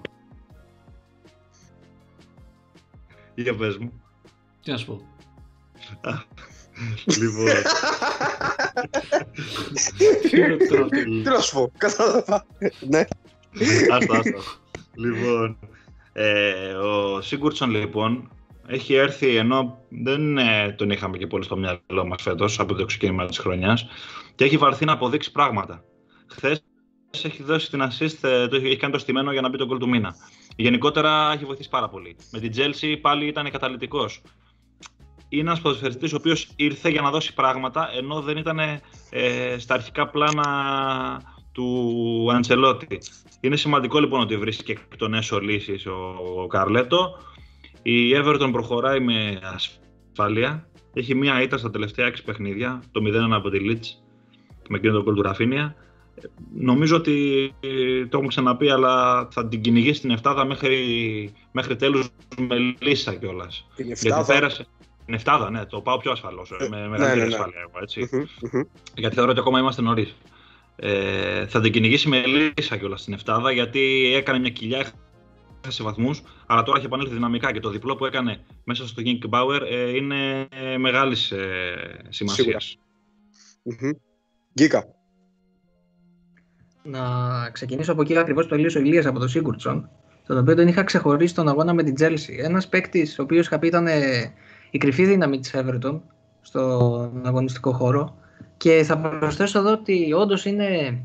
Για πες μου. Τι να σου πω. λοιπόν. Τι να σου πω, κατάλαβα. Ναι. Άστα, άστα. Λοιπόν, ε, ο Σίγκουρτσον λοιπόν έχει έρθει ενώ δεν ε, τον είχαμε και πολύ στο μυαλό μας φέτος από το ξεκίνημα της χρονιάς και έχει βαρθεί να αποδείξει πράγματα. Χθες έχει δώσει την assist, ε, το έχει κάνει το στημένο για να μπει το γκολ του μήνα. Γενικότερα έχει βοηθήσει πάρα πολύ. Με την Chelsea πάλι ήταν καταλητικός. Είναι ένας ποδοσφαιριστής ο οποίος ήρθε για να δώσει πράγματα ενώ δεν ήταν ε, στα αρχικά πλάνα του Αντσελότη. Είναι σημαντικό λοιπόν ότι βρίσκει εκ των έσω λύσεις ο Καρλέτο. Η Everton προχωράει με ασφάλεια. Έχει μία ήττα στα τελευταία 6 παιχνίδια, το 0-1 από τη Leeds με εκείνο το γκολ του Ραφίνια. Νομίζω ότι το έχουμε ξαναπεί, αλλά θα την κυνηγήσει στην Εφτάδα μέχρι, μέχρι τέλους με λύσα κιόλας. Την Εφτάδα; Γιατί πέρασε. Την Εφτάδα, ναι, το πάω πιο ασφαλώς. Ε, με μεγαλύτερη ναι, ναι, ναι. ασφάλεια εγώ, έτσι. Γιατί θεωρώ ότι ακόμα είμαστε νωρίς. Ε, θα την κυνηγήσει με λύσα κιόλας στην Εφτάδα, γιατί έκανε μια κοιλιά, σε βαθμούς, αλλά τώρα έχει επανέλθει δυναμικά και το διπλό που έκανε μέσα στο King Bauer ε, είναι μεγάλης ε, σημασίας. Γκίκα. Να ξεκινήσω από εκεί ακριβώς το ο Ηλίας από τον Σίγκουρτσον, τον οποίο τον είχα ξεχωρίσει τον αγώνα με την Τζέλση. Ένας παίκτης, ο οποίος είχα πει ήταν η κρυφή δύναμη της Everton στον αγωνιστικό χώρο. Και θα προσθέσω εδώ ότι όντως είναι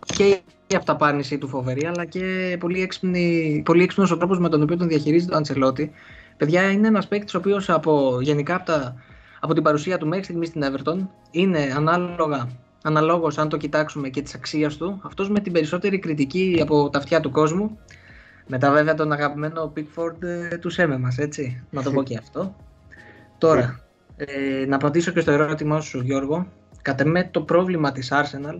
και η αυταπάρνηση του φοβερή, αλλά και πολύ, έξυπνη, πολύ έξυπνος ο τρόπος με τον οποίο τον διαχειρίζεται ο Αντσελότη. Παιδιά, είναι ένας παίκτης ο οποίος από, γενικά από, τα, από την παρουσία του μέχρι στιγμής στην Everton είναι ανάλογα αναλόγως αν το κοιτάξουμε και της αξίας του, αυτός με την περισσότερη κριτική από τα αυτιά του κόσμου, μετά βέβαια τον αγαπημένο Pickford ε, του Σέμε μας, έτσι, να το πω και αυτό. Τώρα, ε, να απαντήσω και στο ερώτημά σου Γιώργο, κατά με το πρόβλημα της Arsenal,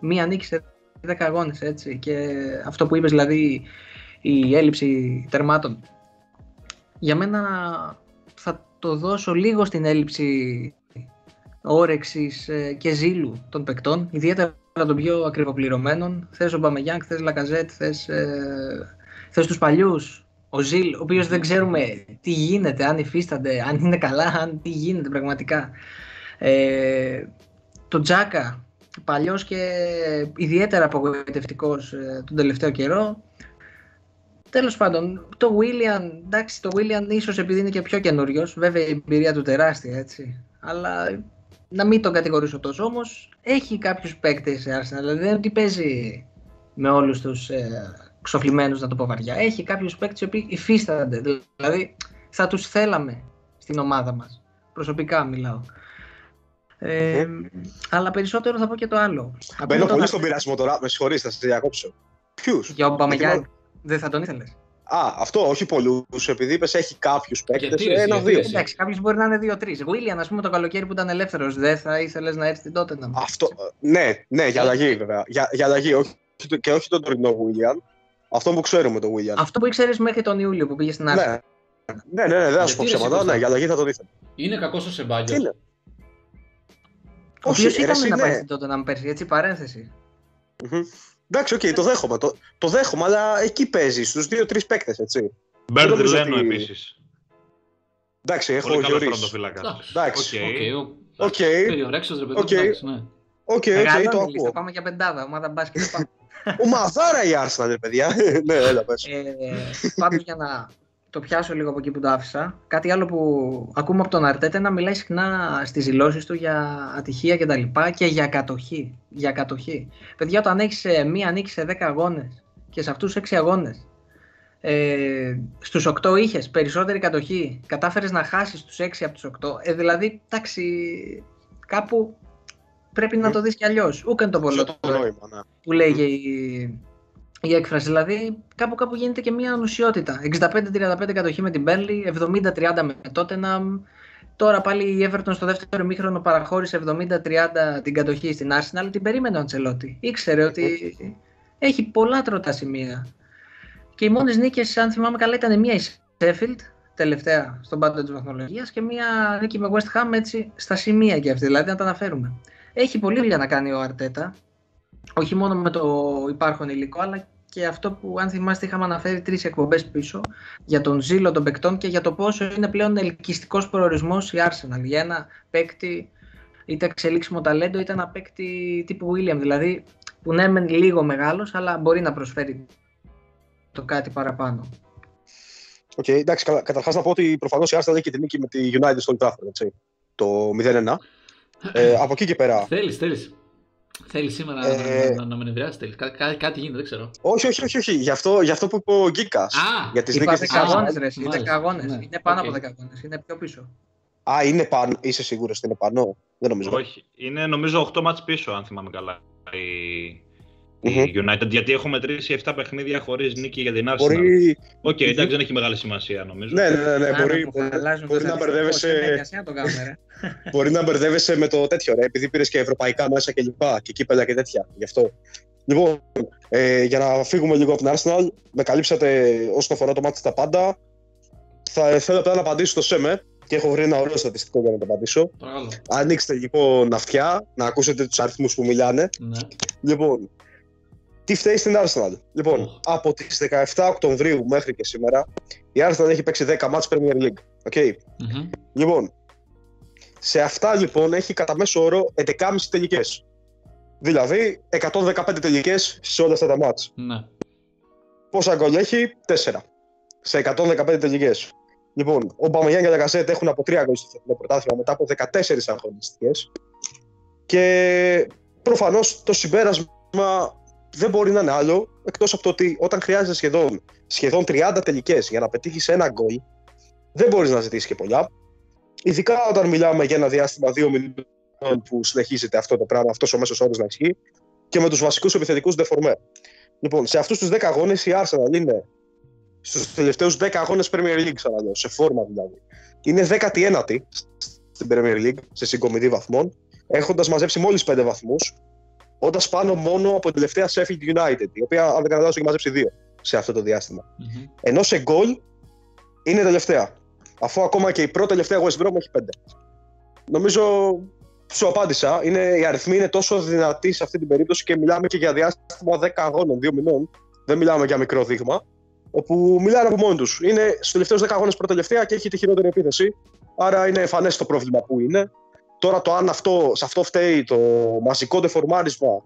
μία νίκη σε 10 αγώνες έτσι και αυτό που είπες δηλαδή η έλλειψη τερμάτων. Για μένα θα το δώσω λίγο στην έλλειψη όρεξης ε, και ζήλου των παικτών ιδιαίτερα των πιο ακριβοπληρωμένων θες ο Μπαμεγιάνγκ, θες Λακαζέτ, θες, ε, θες τους παλιούς ο Ζήλ, ο οποίος δεν ξέρουμε τι γίνεται, αν υφίστανται, αν είναι καλά, αν τι γίνεται πραγματικά. Ε, το Τζάκα, Παλιός και ιδιαίτερα απογοητευτικός ε, τον τελευταίο καιρό. Τέλος πάντων, το William, εντάξει, το William ίσως επειδή είναι και πιο καινούριος, βέβαια η εμπειρία του τεράστια έτσι. Αλλά να μην τον κατηγορήσω τόσο όμως, έχει κάποιους παίκτες σε Arsenal. Δηλαδή δεν είναι ότι παίζει με όλους τους ε, ξοφλημένους, να το πω βαριά. Έχει κάποιους παίκτες οι οποίοι υφίστανται. Δηλαδή θα τους θέλαμε στην ομάδα μας. Προσωπικά μιλάω. Ε, αλλά περισσότερο θα πω και το άλλο. Μπαίνω πολύ στον πειρασμό τώρα, με συγχωρείτε, θα σα διακόψω. Ποιους; Για ο Παμεγιάννη. Δεν θα τον ήθελες. Α, αυτό όχι πολλούς, επειδή είπες έχει κάποιους παίκτες. Ένα-δύο. Εντάξει, κάποιο μπορεί να είναι δύο-τρεις. Βίλιαν, ας πούμε, το καλοκαίρι που ήταν ελεύθερος, δεν θα ήθελες να έρθει τότε να Αυτό. Ναι, ναι, για αλλαγή βέβαια. Για, για αλλαγή, όχι, και όχι τον τωρινό Βίλιαν. Αυτό που ξέρουμε τον Βίλιαν. Αυτό που ήξερες μέχρι τον Ιούλιο που πήγες στην Άρη. Ναι, ναι, ναι, ναι, δεν θα σου πω ψέματα. Ναι, για αλλαγή θα τον ήθελα. Είναι κακός ο Σεμπάγιο. Ο Όχι, οποίο ρε, ήταν εσύ, να ναι. πάει στην τότε να πέρσι, έτσι παρένθεση. Μμμ. Εντάξει, οκ, το δέχομαι. Το, το δέχομαι, αλλά εκεί παίζεις στους δύο-τρεις παίκτες, έτσι. Μπέρντ νομίζω Λένο ότι- επίσης. Εντάξει, έχω Πολύ καλό Γιωρίς. τερματοφύλακα. Εντάξει. Εντάξει. Οκ, ο- Οκ, Περιορέξιος ρε παιδί, Οκ. εντάξει, ναι. οκ, οκ, το Μεγαλώνει η λίστα, ακούω. πάμε για πεντάδα, ομάδα μπάσκετ. πάμε. Ομαδάρα η Arsenal, ρε παιδιά. ναι, έλα, πες. ε, πάντως για να το πιάσω λίγο από εκεί που το άφησα, κάτι άλλο που ακούμε από τον Αρτέτα να μιλάει συχνά στις δηλώσεις του για ατυχία και τα λοιπά και για κατοχή. Για κατοχή. Παιδιά, όταν έχεις ε, μία νίκη σε 10 αγώνες και σε αυτούς 6 αγώνες ε, στους 8 είχες περισσότερη κατοχή, κατάφερες να χάσεις τους 6 από τους 8, ε, δηλαδή, εντάξει, κάπου πρέπει να το δεις κι αλλιώς. Ούκαν το Ποιο πολλό το νόημα, ναι. που λέγε η, η έκφραση. Δηλαδή, κάπου κάπου γίνεται και μια ανουσιότητα. 65-35 κατοχή με την Burnley, 70-30 με Tottenham. Τώρα πάλι η Everton στο δεύτερο μήχρονο παραχώρησε 70-30 την κατοχή στην Arsenal. Την περίμενε ο Αντσελότη. Ήξερε ότι έχει πολλά τροτά σημεία. Και οι μόνες νίκες, αν θυμάμαι καλά, ήταν μία η Sheffield, τελευταία στον πάντο της βαθμολογίας και μία νίκη με West Ham έτσι στα σημεία και αυτή, δηλαδή να τα αναφέρουμε. Έχει πολλή δουλειά να κάνει ο Αρτέτα, όχι μόνο με το υπάρχον υλικό, αλλά και αυτό που αν θυμάστε είχαμε αναφέρει τρεις εκπομπές πίσω για τον ζήλο των παικτών και για το πόσο είναι πλέον ελκυστικός προορισμός η Arsenal για ένα παίκτη είτε εξελίξιμο ταλέντο είτε ένα παίκτη τύπου William δηλαδή που ναι μεν λίγο μεγάλος αλλά μπορεί να προσφέρει το κάτι παραπάνω. Οκ, εντάξει, καλά. Καταρχάς να πω ότι προφανώς η Arsenal έχει και τη νίκη με τη United στο Old Trafford, έτσι. Το 0-1. Ε, από εκεί και πέρα. Θέλεις, θέλεις. Θέλεις σήμερα Ε, να, να, να με νευριάσεις, θέλεις. Κά, κά, κάτι γίνεται, δεν ξέρω. Όχι, όχι, όχι, όχι. Γι' αυτό, γι αυτό που είπε ο Γκίκας. Α, Για τις Είπα νίκες της 10 αγώνες Arsenal. ρε, εσύ, Μάλιστα. 10 αγώνες. Ναι, Είναι πάνω οκ. από 10 αγώνες, είναι πιο πίσω. Α, είναι πάνω. Είσαι σίγουρος ότι είναι πάνω; Δεν νομίζω. Όχι. Είναι νομίζω 8 ματς πίσω, αν θυμάμαι καλά. Η, Μμμ. Η United, γιατί έχω μετρήσει 7 παιχνίδια χωρίς νίκη για την Arsenal. Μπορεί. Οκ, εντάξει, δεν έχει μεγάλη σημασία νομίζω. Ναι, ναι, ναι, ναι, Άρα μπορεί, που μπορεί, αλλάζουν μπορεί τα να στατιστικά, μπερδεύεσαι. πώς είναι, για σένα το κάνουμε, ρε. Μπορεί να μπερδεύεσαι με το τέτοιο, ρε, επειδή πήρες και ευρωπαϊκά μέσα και λοιπά, και κύπελα και τέτοια. Γι' αυτό. Λοιπόν, ε, για να φύγουμε λίγο από την Arsenal, με καλύψατε όσον αφορά το ματς τα πάντα. Θα θέλω απλά να απαντήσω στο Σεμέ και έχω βρει ένα ωραίο στατιστικό για να το απαντήσω. παρακαλώ. Ανοίξτε λοιπόν αυτιά, να ακούσετε τους αριθμούς που μιλάνε. Ναι. Λοιπόν, τι φταίει στην Arsenal. Λοιπόν, Οχ. από τις 17 Οκτωβρίου μέχρι και σήμερα, η Arsenal έχει παίξει 10 μάτς Premier League. Okay. Μμμ. Λοιπόν, σε αυτά λοιπόν έχει κατά μέσο όρο 11,5 τελικές. Δηλαδή 115 τελικές σε όλα αυτά τα μάτς. Ναι. Πόσα γκολ έχει, 4. Σε 115 τελικές. Λοιπόν, ο Μπαμαγιάν και ο Λαγκασέτ έχουν από 3 γκολ στο φετινό πρωτάθλημα μετά από 14 αγωνιστικές. Και προφανώς το συμπέρασμα δεν μπορεί να είναι άλλο εκτός από το ότι όταν χρειάζεται σχεδόν, σχεδόν 30 τελικές για να πετύχεις ένα γκολ, δεν μπορείς να ζητήσεις και πολλά. Ειδικά όταν μιλάμε για ένα διάστημα 2 μηνών που συνεχίζεται αυτό το πράγμα, αυτός ο μέσος όρος να ισχύει, και με τους βασικούς επιθετικούς δεφορμέ. Λοιπόν, σε αυτούς τους 10 αγώνες η Arsenal είναι στους τελευταίους 10 αγώνες Premier League, ξαναλέω, σε φόρμα δηλαδή. Είναι 19η στην Premier League σε συγκομιδή βαθμών, έχοντας μαζέψει μόλις 5 βαθμούς, όντας πάνω μόνο από την τελευταία Sheffield United, η οποία, αν δεν κάνω λάθος, έχει μαζέψει 2 σε αυτό το διάστημα. Μμμ. Ενώ σε γκολ είναι τελευταία. Αφού ακόμα και η πρώτη τελευταία West Brom έχει πέντε. Νομίζω σου απάντησα. Είναι, οι αριθμοί είναι τόσο δυνατοί σε αυτή την περίπτωση και μιλάμε και για διάστημα 10 αγώνων, 2 μηνών. Δεν μιλάμε για μικρό δείγμα. Όπου μιλάνε από μόνοι τους. Είναι στους τελευταίους 10 αγώνες πρώτα τελευταία και έχει τη χειρότερη επίθεση. Άρα είναι εμφανέ το πρόβλημα που είναι. Τώρα το αν αυτό, σε αυτό φταίει το μαζικό δεφορμάρισμα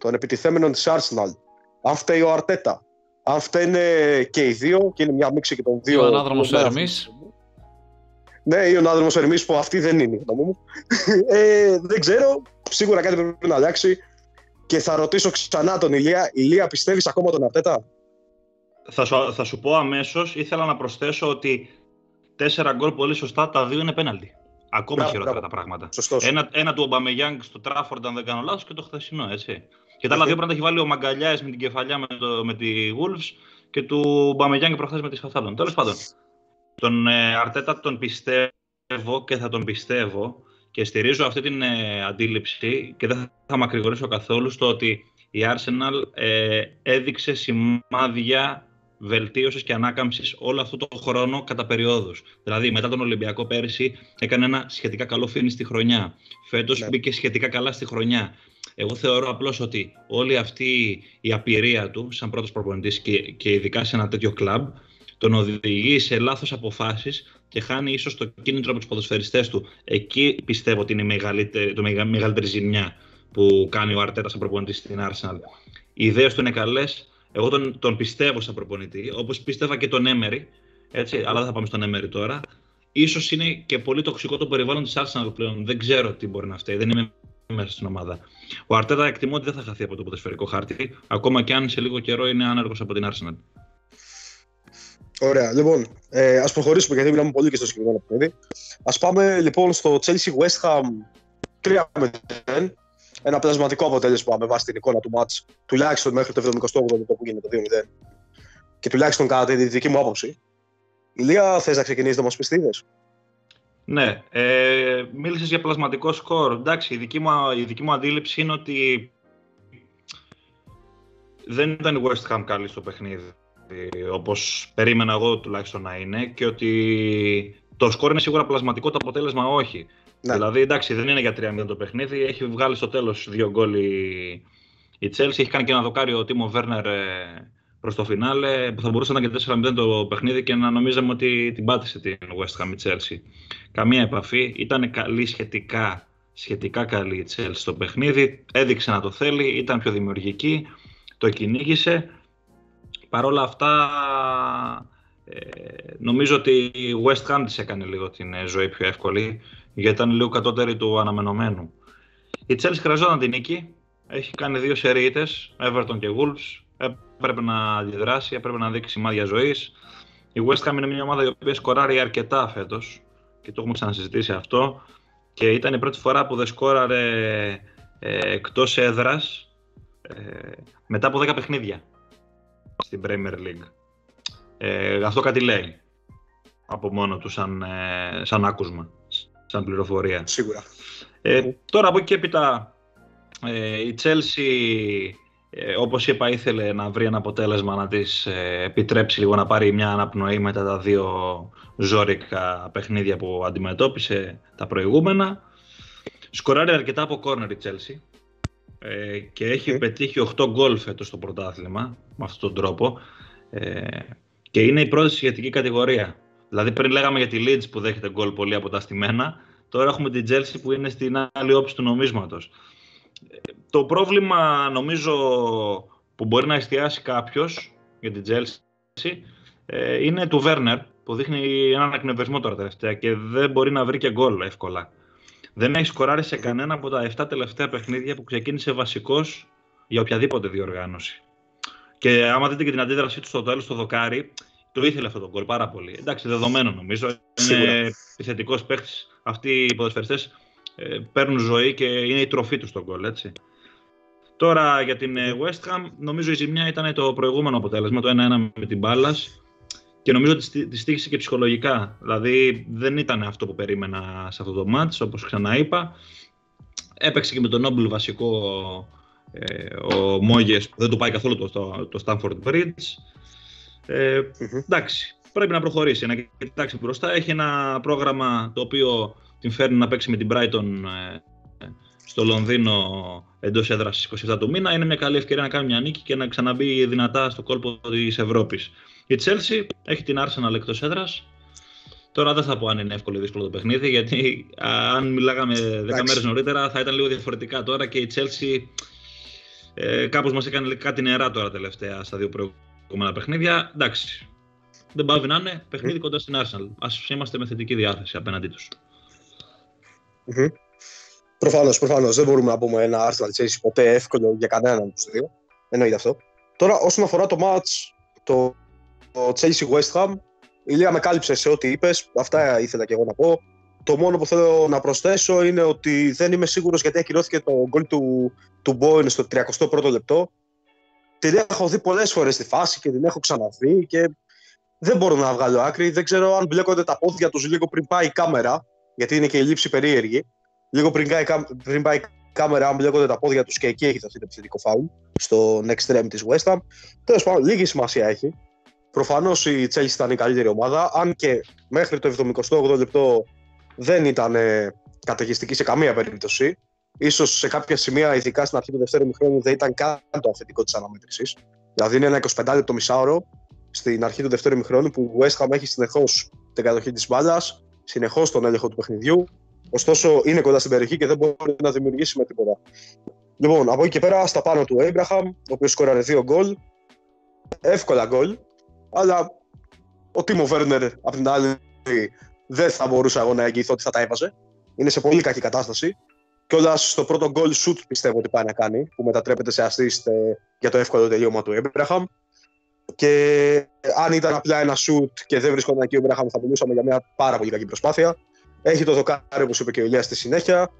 των επιτιθέμενων της Arsenal, αν φταίει ο Αρτέτα, αν φταίνε και οι δύο, και είναι μια μίξη και των Και δύο. ο ανάδρομος δύο Ερμής. Ναι, ή ο ανάδρομος Ερμής που αυτή δεν είναι η γνώμη μου. ε, δεν ξέρω. Σίγουρα κάτι πρέπει να αλλάξει. Και θα ρωτήσω ξανά τον Ηλία. Ηλία, πιστεύεις ακόμα τον Αρτέτα; Θα σου, θα σου πω αμέσως, ήθελα να προσθέσω ότι 4 γκολ πολύ σωστά, τα δύο είναι πέναλτι. Ακόμα Μπράβο, χειρότερα μπράβο. τα πράγματα. Σωστός. Ένα, ένα του Ομπαμεγιάνγκ στο Τράφορντ, αν δεν κάνω λάθος, και το χθεσινό, έτσι. Και τα άλλα Οκ. δύο πρέπει να τα έχει βάλει ο Μαγκαλιάες με την κεφαλιά με, το, με τη Wolves και του Ομπαμεγιάνγκ προχθές με τη Σαουθάμπτον. Τέλος πάντων, τον ε, Αρτέτα τον πιστεύω και θα τον πιστεύω και στηρίζω αυτή την ε, αντίληψη και δεν θα μακρηγορήσω καθόλου στο ότι η Arsenal ε, έδειξε σημάδια βελτίωσης και ανάκαμψης όλο αυτό το χρόνο κατά περιόδους. Δηλαδή, μετά τον Ολυμπιακό πέρυσι έκανε ένα σχετικά καλό φίνι στη χρονιά. Φέτος Ναι. μπήκε σχετικά καλά στη χρονιά. Εγώ θεωρώ απλώς ότι όλη αυτή η απειρία του, σαν πρώτος προπονητής και, και ειδικά σε ένα τέτοιο κλαμπ, τον οδηγεί σε λάθος αποφάσεις και χάνει ίσως το κίνητρο από τους ποδοσφαιριστές του. Εκεί πιστεύω ότι είναι η μεγαλύτερη, το μεγα- μεγαλύτερη ζημιά που κάνει ο Αρτέτα σαν προπονητής στην Arsenal. Οι ιδέες του είναι καλές. Εγώ τον, τον πιστεύω σαν προπονητή, όπως πίστευα και τον Έμερι. Έτσι, αλλά δεν θα πάμε στον Έμερι τώρα. Ίσως είναι και πολύ τοξικό το περιβάλλον της Arsenal πλέον. Δεν ξέρω τι μπορεί να φταίει. Δεν είμαι μέσα στην ομάδα. Ο Αρτέτα εκτιμώ ότι δεν θα χαθεί από το ποδοσφαιρικό χάρτη, ακόμα και αν σε λίγο καιρό είναι άνεργος από την Arsenal. Ωραία, λοιπόν, ε, ας προχωρήσουμε γιατί μιλάμε πολύ και στο συγκεκριμένο παιχνίδι. Ας πάμε λοιπόν στο Chelsea West Ham 3-0. Ένα πλασματικό αποτέλεσμα με βάση την εικόνα του μάτς, τουλάχιστον μέχρι το 78ο λεπτό που γίνεται το 2-0. Και τουλάχιστον κατά τη δική μου άποψη. Ηλία, θες να ξεκινήσεις να μας πεις τι είδες; Ναι, ε, μίλησες για πλασματικό σκορ. Εντάξει, η δική, μου, η δική μου αντίληψη είναι ότι δεν ήταν η West Ham καλή στο παιχνίδι, όπως περίμενα εγώ τουλάχιστον να είναι, και ότι το σκορ είναι σίγουρα πλασματικό, το αποτέλεσμα όχι. Ναι. Δηλαδή, εντάξει, δεν είναι για 3-0 το παιχνίδι, έχει βγάλει στο τέλος δύο γκολ η, η Chelsea, έχει κάνει και ένα δοκάριο ο Τίμο Βέρνερ ε, προς το φινάλε, που θα μπορούσε να ήταν και 4-0 το παιχνίδι και να νομίζαμε ότι την πάτησε την West Ham η Chelsea. Καμία επαφή, ήταν καλή σχετικά, σχετικά καλή η Chelsea στο παιχνίδι, έδειξε να το θέλει, ήταν πιο δημιουργική, το κυνήγησε. Παρ' όλα αυτά, ε, νομίζω ότι η West Ham της έκανε λίγο την ε, ζωή πιο εύκολη, γιατί ήταν λίγο κατώτερη του αναμενωμένου. Η Chelsea χρειαζόταν την νίκη, έχει κάνει δύο σερίτες, Everton και Wolves, έπρεπε να αντιδράσει, έπρεπε να δείξει σημάδια ζωής. Η West Ham είναι μια ομάδα η οποία σκοράρει αρκετά φέτος και το έχουμε ξανασυζητήσει αυτό και ήταν η πρώτη φορά που δεν σκόραρε ε, εκτός έδρας ε, μετά από 10 παιχνίδια στην Premier League. Ε, αυτό κάτι λέει από μόνο του σαν, ε, σαν άκουσμα, σαν πληροφορία. Σίγουρα. Ε, τώρα από εκεί και έπειτα ε, η Chelsea ε, όπως είπα ήθελε να βρει ένα αποτέλεσμα να της ε, επιτρέψει λίγο να πάρει μια αναπνοή μετά τα δύο ζόρικα παιχνίδια που αντιμετώπισε τα προηγούμενα. Σκοράρει αρκετά από κόρνερ η Chelsea ε, και έχει Οκ. πετύχει 8 γκολ φέτος στο πρωτάθλημα με αυτόν τον τρόπο ε, και είναι η πρώτη σχετική κατηγορία. Δηλαδή πριν λέγαμε για τη Leeds που δέχεται γκολ πολύ από τα στημένα, τώρα έχουμε την Chelsea που είναι στην άλλη όψη του νομίσματος. Ε, Το πρόβλημα νομίζω που μπορεί να εστιάσει κάποιος για την Chelsea ε, είναι του Werner που δείχνει έναν εκνευρισμό τώρα τελευταία και δεν μπορεί να βρει και γκολ εύκολα. Δεν έχει σκοράρει σε κανένα από τα 7 τελευταία παιχνίδια που ξεκίνησε βασικός για οποιαδήποτε διοργάνωση. Και άμα δείτε και την αντίδρασή του στο τέλος στο δοκάρι, το ήθελε αυτό το γκολ πάρα πολύ. Εντάξει, δεδομένο νομίζω. Σίγουρα. Είναι επιθετικός παίχτη. Αυτοί οι ποδοσφαιριστές ε, παίρνουν ζωή και είναι η τροφή τους στο γκολ, έτσι. Τώρα για την ε, West Ham, νομίζω η ζημιά ήταν το προηγούμενο αποτέλεσμα, το 1-1 με την μπάλα. Και νομίζω ότι στη- τη στήχησε και ψυχολογικά. Δηλαδή δεν ήταν αυτό που περίμενα σε αυτό το μάτς, όπως ξαναείπα. Έπαιξε και με τον Νόμπλ βασικό ε, ο Μόγες που δεν του πάει καθόλου το, το, το Stanford Bridge. Ε, Μμμ. εντάξει, πρέπει να προχωρήσει, να κοιτάξει μπροστά. Έχει ένα πρόγραμμα το οποίο την φέρνει να παίξει με την Brighton ε, στο Λονδίνο εντός έδρας στις 27 του μήνα. Είναι μια καλή ευκαιρία να κάνει μια νίκη και να ξαναμπεί δυνατά στο κόλπο της Ευρώπης. Η Chelsea έχει την Arsenal εκτός έδρας. Τώρα δεν θα πω αν είναι εύκολο ή δύσκολο το παιχνίδι, γιατί α, αν μιλάγαμε 10 Εντάξει. μέρες νωρίτερα θα ήταν λίγο διαφορετικά τώρα και η Chelsea ε, κάπως μας έκανε κάτι νερά τώρα τελευταία στα δύο προηγούμενα παιχνίδια. Εντάξει, δεν πάβει να είναι παιχνίδι κοντά στην Arsenal. Ας είμαστε με θετική διάθεση απέναντί τους. Μμμ. Προφανώς, προφανώς. Δεν μπορούμε να πούμε ένα Arsenal Chelsea ποτέ εύκολο για κανέναν από τους δύο. Εννοείται αυτό. Τώρα, όσον αφορά το match, το, το Chelsea West Ham, η Λία με κάλυψε σε ό,τι είπες. Αυτά ήθελα και εγώ να πω. Το μόνο που θέλω να προσθέσω είναι ότι δεν είμαι σίγουρος γιατί ακυρώθηκε το γκολ του, του Bowen στο 31ο λεπτό. Την έχω δει πολλές φορές στη φάση και την έχω ξαναδεί και δεν μπορώ να βγάλω άκρη. Δεν ξέρω αν μπλέκονται τα πόδια τους λίγο πριν πάει η κάμερα, γιατί είναι και η λήψη περίεργη. Λίγο πριν, πάει, η κά- πριν πάει η κάμερα, αν μπλέκονται τα πόδια τους και εκεί έχει δοθεί το επιθετικό φάουλ, στον extreme της West Ham. Τέλος πάντων, λίγη σημασία έχει. Προφανώς η Chelsea ήταν η καλύτερη ομάδα, αν και μέχρι το 78 λεπτό δεν ήταν ε, καταιγιστική σε καμία περίπτωση. Ίσως σε κάποια σημεία, ειδικά στην αρχή του δεύτερου μηχρόνου, δεν ήταν καν το αφεντικό της αναμέτρησης. Δηλαδή είναι ένα 25 λεπτό μισάωρο στην αρχή του δεύτερου μηχρόνου που η West Ham έχει συνεχώς την κατοχή της μπάλας, συνεχώς τον έλεγχο του παιχνιδιού. Ωστόσο είναι κοντά στην περιοχή και δεν μπορεί να δημιουργήσει με τίποτα. Λοιπόν, από εκεί και πέρα στα πάνω του Abraham, ο οποίος σκόραρε δύο γκολ. Εύκολα γκολ. Αλλά ο Τίμο Βέρνερ απ' την άλλη δεν θα μπορούσα εγώ να εγγυηθώ ότι θα τα έβαζε. Είναι σε πολύ κακή κατάσταση. Και όλα στο πρώτο γκολ shoot πιστεύω ότι πάει να κάνει, που μετατρέπεται σε assist ε, για το εύκολο τελείωμα του Έμπραχαμ. Και αν ήταν απλά ένα shoot και δεν βρίσκονταν εκεί ο Έμπραχαμ, θα μιλούσαμε για μια πάρα πολύ κακή προσπάθεια. Έχει το δοκάρι, όπως είπε και ο Ηλίας στη συνέχεια.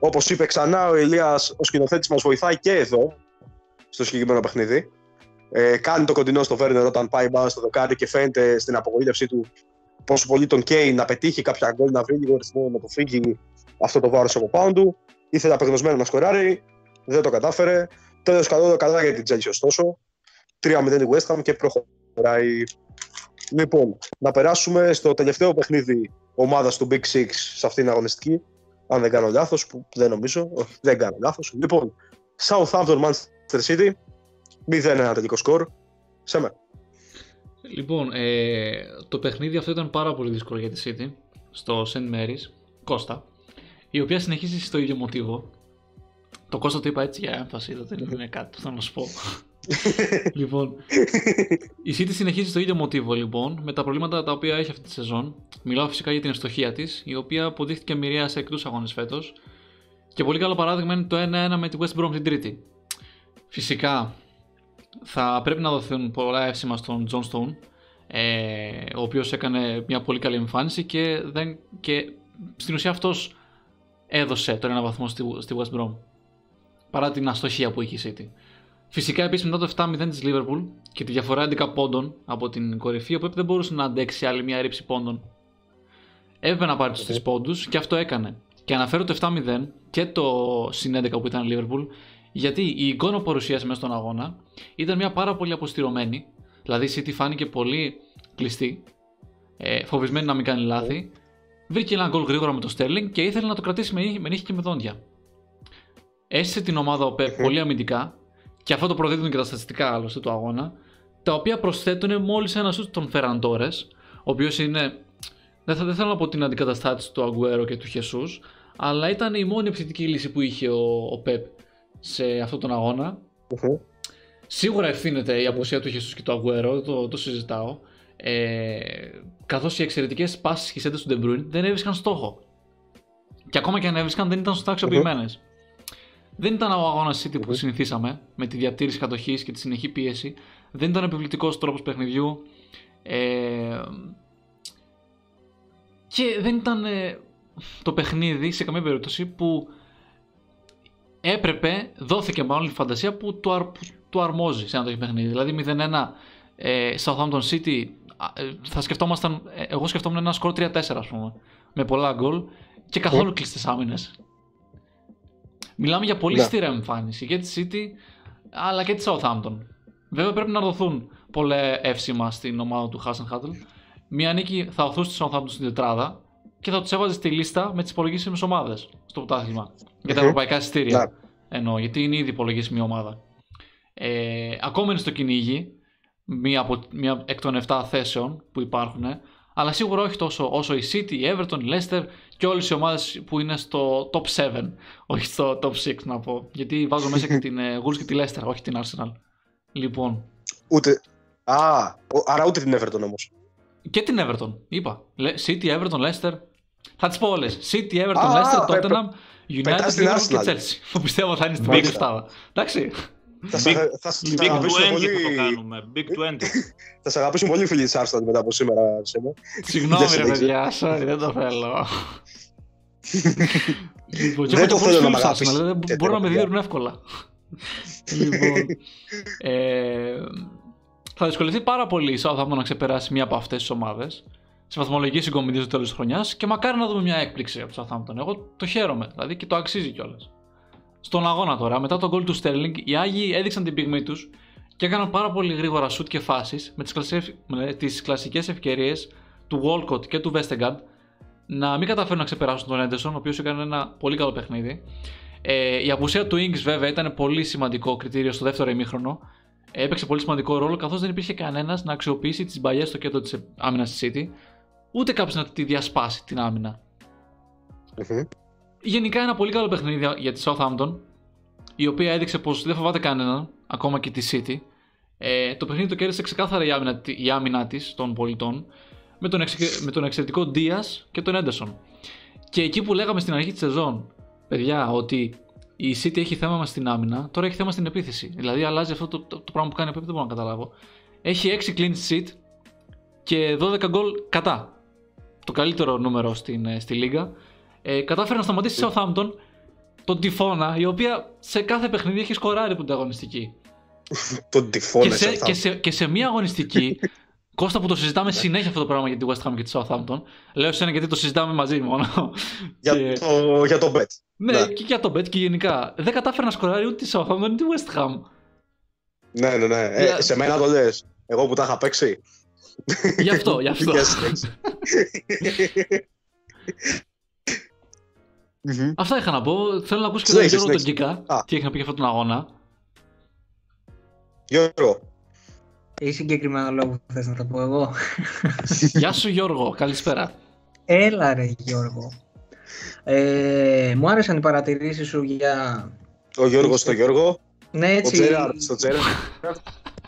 Όπως είπε ξανά, ο Ηλίας, ο σκηνοθέτης, μας βοηθάει και εδώ, στο συγκεκριμένο παιχνίδι. Ε, κάνει το κοντινό στο Βέρνερ όταν πάει μπάλα στο δοκάρι και φαίνεται στην απογοήτευσή του πόσο πολύ τον καίει να πετύχει κάποια γκολ, να βρει λίγο ρυθμό, να αποφύγει αυτό το βάρος από πάνω του. Ήθελε απεγνωσμένο να σκοράρει, δεν το κατάφερε. Τέλος καλό, καλά για την Chelsea ωστόσο. 3-0 η West Ham και προχωράει. Λοιπόν, να περάσουμε στο τελευταίο παιχνίδι ομάδας του Big Six σε αυτήν την αγωνιστική. Αν δεν κάνω λάθος, που δεν νομίζω, όχι, δεν κάνω λάθος. Λοιπόν, Southampton Manchester City, 0-1 τελικό σκορ. Σε μένα. Λοιπόν, ε, το παιχνίδι αυτό ήταν πάρα πολύ δύσκολο για τη City στο St. Mary's, Κώστα, η οποία συνεχίζει στο ίδιο μοτίβο. Το Κώστα το είπα έτσι για έμφαση, δεν είναι κάτι που θέλω να σου πω. λοιπόν, η City συνεχίζει στο ίδιο μοτίβο λοιπόν, με τα προβλήματα τα οποία έχει αυτή τη σεζόν. Μιλάω φυσικά για την ευστοχία της, η οποία αποδείχθηκε μοιραία σε εκτού αγώνες φέτος. Και πολύ καλό παράδειγμα είναι το 1-1 με τη West Brom την Τρίτη. Φυσικά θα πρέπει να δοθούν πολλά εύσημα στον John Stone, ε, ο οποίος έκανε μια πολύ καλή εμφάνιση και, δεν, και στην ουσία αυτός έδωσε τον ένα βαθμό στη, στη West Brom παρά την αστοχία που είχε η City. Φυσικά επίσης μετά το 7-0 της Liverpool και τη διαφορά 11 πόντων από την κορυφή, ο Pep δεν μπορούσε να αντέξει άλλη μια ρήψη πόντων. Έπρεπε να πάρει του 3 πόντους και αυτό έκανε. Και αναφέρω το 7-0 και το συν 11 που ήταν η Liverpool, γιατί η εικόνα που παρουσίασε μέσα στον αγώνα ήταν μια πάρα πολύ αποστηρωμένη. Δηλαδή η City φάνηκε πολύ κλειστή, ε, φοβισμένη να μην κάνει λάθη. Βρήκε ένα γκολ γρήγορα με το Sterling και ήθελε να το κρατήσει με, με νύχη και με δόντια. Έστησε την ομάδα ο Pep πολύ αμυντικά και αυτό το προδίδουν και τα στατιστικά άλλωστε του αγώνα, τα οποία προσθέτουν μόλις ένα σουτ των Φεραντόρε, ο οποίος είναι. Δεν, θα, δεν θέλω να πω την αντικαταστάτηση του Αγκουέρο και του Χεσούς, αλλά ήταν η μόνη επιθετική λύση που είχε ο, ο Pep σε αυτόν τον αγώνα. Σίγουρα ευθύνεται η απουσία του Χεσούς και του Αγουέρο, το, το συζητάω. Ε, καθώς οι εξαιρετικές πάσει και σέντες του De Bruyne δεν έβρισκαν στόχο. Και ακόμα και αν έβρισκαν δεν ήταν σωστά αξιοποιημένες. Δεν ήταν ο αγώνας City που συνηθίσαμε με τη διατήρηση κατοχής και τη συνεχή πίεση. Δεν ήταν επιβλητικός τρόπος παιχνιδιού. Ε, και δεν ήταν ε, το παιχνίδι σε καμία περίπτωση που έπρεπε, δόθηκε μάλλον η φαντασία που του, αρ, που του αρμόζει σε ένα τέτοιο παιχνίδι. Δηλαδή 0-1 ε, Southampton City, ε, θα σκεφτόμασταν, ε, εγώ σκεφτόμουν ένα σκορ 3-4 ας πούμε, με πολλά γκολ και καθόλου κλειστές άμυνες. Μιλάμε για πολύ yeah. Ναι. εμφάνιση και τη City αλλά και τη Southampton. Βέβαια πρέπει να δοθούν πολλά εύσημα στην ομάδα του Χάσεν Χάτλ. Μία νίκη θα οθούσε τη Southampton στην τετράδα και θα τους έβαζε στη λίστα με τις υπολογίσιμες ομάδες στο πρωτάθλημα. Για τα ευρωπαϊκά εισιτήρια. Ναι. Εννοώ, γιατί είναι ήδη υπολογίσιμη ομάδα. Ε, ακόμα είναι στο κυνήγι, μία, από, μία εκ των 7 θέσεων που υπάρχουν, αλλά σίγουρα όχι τόσο όσο η City, η Everton, η Leicester και όλες οι ομάδες που είναι στο top 7, όχι στο top 6 να πω. Γιατί βάζω μέσα και την ε, Wolves και τη Leicester, όχι την Arsenal. Λοιπόν. Ούτε. Α, άρα ούτε την Everton όμως. Και την Everton, είπα. City, Everton, Leicester. Θα τις πω όλες. City, Everton, Leicester, Tottenham, United, Liverpool και Chelsea. Που πιστεύω θα είναι στην Big 7. Εντάξει. Θα Big, θα, Big 20 πολύ... θα το κάνουμε. Big 20. θα σε αγαπήσουν πολύ φίλοι της Arsenal μετά από σήμερα, Σέμα. Συγγνώμη ρε παιδιά, sorry, δεν το θέλω. λοιπόν, δεν το θέλω να με αγαπήσεις. Δεν μπορούν να με δίνουν εύκολα. λοιπόν, ε, θα δυσκολευτεί πάρα πολύ η Southampton να ξεπεράσει μία από αυτές τις ομάδες σε βαθμολογική συγκομιδή στο τέλος της χρονιάς και μακάρι να δούμε μια έκπληξη από το Southampton. Εγώ το χαίρομαι δηλαδή και το αξίζει κιόλας. Στον αγώνα τώρα, μετά τον γκολ του Sterling, οι Άγιοι έδειξαν την πυγμή τους και έκαναν πάρα πολύ γρήγορα σουτ και φάσεις με τις, κλασικές, με τις κλασικές ευκαιρίες του Walcott και του Vestergaard να μην καταφέρουν να ξεπεράσουν τον Έντερσον, ο οποίος έκανε ένα πολύ καλό παιχνίδι. Ε, η απουσία του Ings βέβαια ήταν πολύ σημαντικό κριτήριο στο δεύτερο ημίχρονο. Ε, έπαιξε πολύ σημαντικό ρόλο καθώς δεν υπήρχε κανένας να αξιοποιήσει τις μπαλιές στο κέντρο της άμυνας της City, ούτε κάποιος να τη διασπάσει την άμυνα. Γενικά ένα πολύ καλό παιχνίδι για τη Southampton, η οποία έδειξε πως δεν φοβάται κανέναν, ακόμα και τη City. Ε, το παιχνίδι το κέρδισε ξεκάθαρα η άμυνα, η άμυνα της των πολιτών με τον, με τον εξαιρετικό Δία και τον Έντερσον. Και εκεί που λέγαμε στην αρχή της σεζόν, παιδιά, ότι η City έχει θέμα μες στην άμυνα, τώρα έχει θέμα στην επίθεση. Δηλαδή αλλάζει αυτό το, το, το πράγμα που κάνει δεν μπορώ να καταλάβω. Έχει 6 clean sheet και 12 γκολ κατά. Το καλύτερο νούμερο στην, ε, στη Λίγα. Ε, κατάφερε να σταματήσει τη Southampton τον Τυφώνα, η οποία σε κάθε παιχνίδι έχει σκοράρει που αγωνιστική. τον Τυφώνα και σε, και, σε, και σε μία αγωνιστική Κώστα που το συζητάμε συνέχεια αυτό το πράγμα για τη West Ham και τη Southampton. Λέω σε ένα γιατί το συζητάμε μαζί μόνο. Για, και... το, για το bet. Ναι, ναι, και για το bet και γενικά. Δεν κατάφερε να σκοράρει ούτε τη Southampton ούτε τη West Ham. Ναι, ναι, ναι. Ε, σε μένα το λες. Εγώ που τα είχα παίξει. Γι' αυτό, γι' αυτό. Αυτά είχα να πω. Θέλω να ακούσω και τον Γιώργο τον Κίκα. Τι έχει να πει για αυτόν τον αγώνα. Γιώργο, ή συγκεκριμένο λόγο που θες να το πω εγώ. Γεια σου Γιώργο, καλησπέρα. Έλα ρε Γιώργο. Ε, μου άρεσαν οι παρατηρήσεις σου για... Ο Γιώργος στο Γιώργο. Ναι, έτσι. Ο Τζέραρτ στο Τζέραρτ.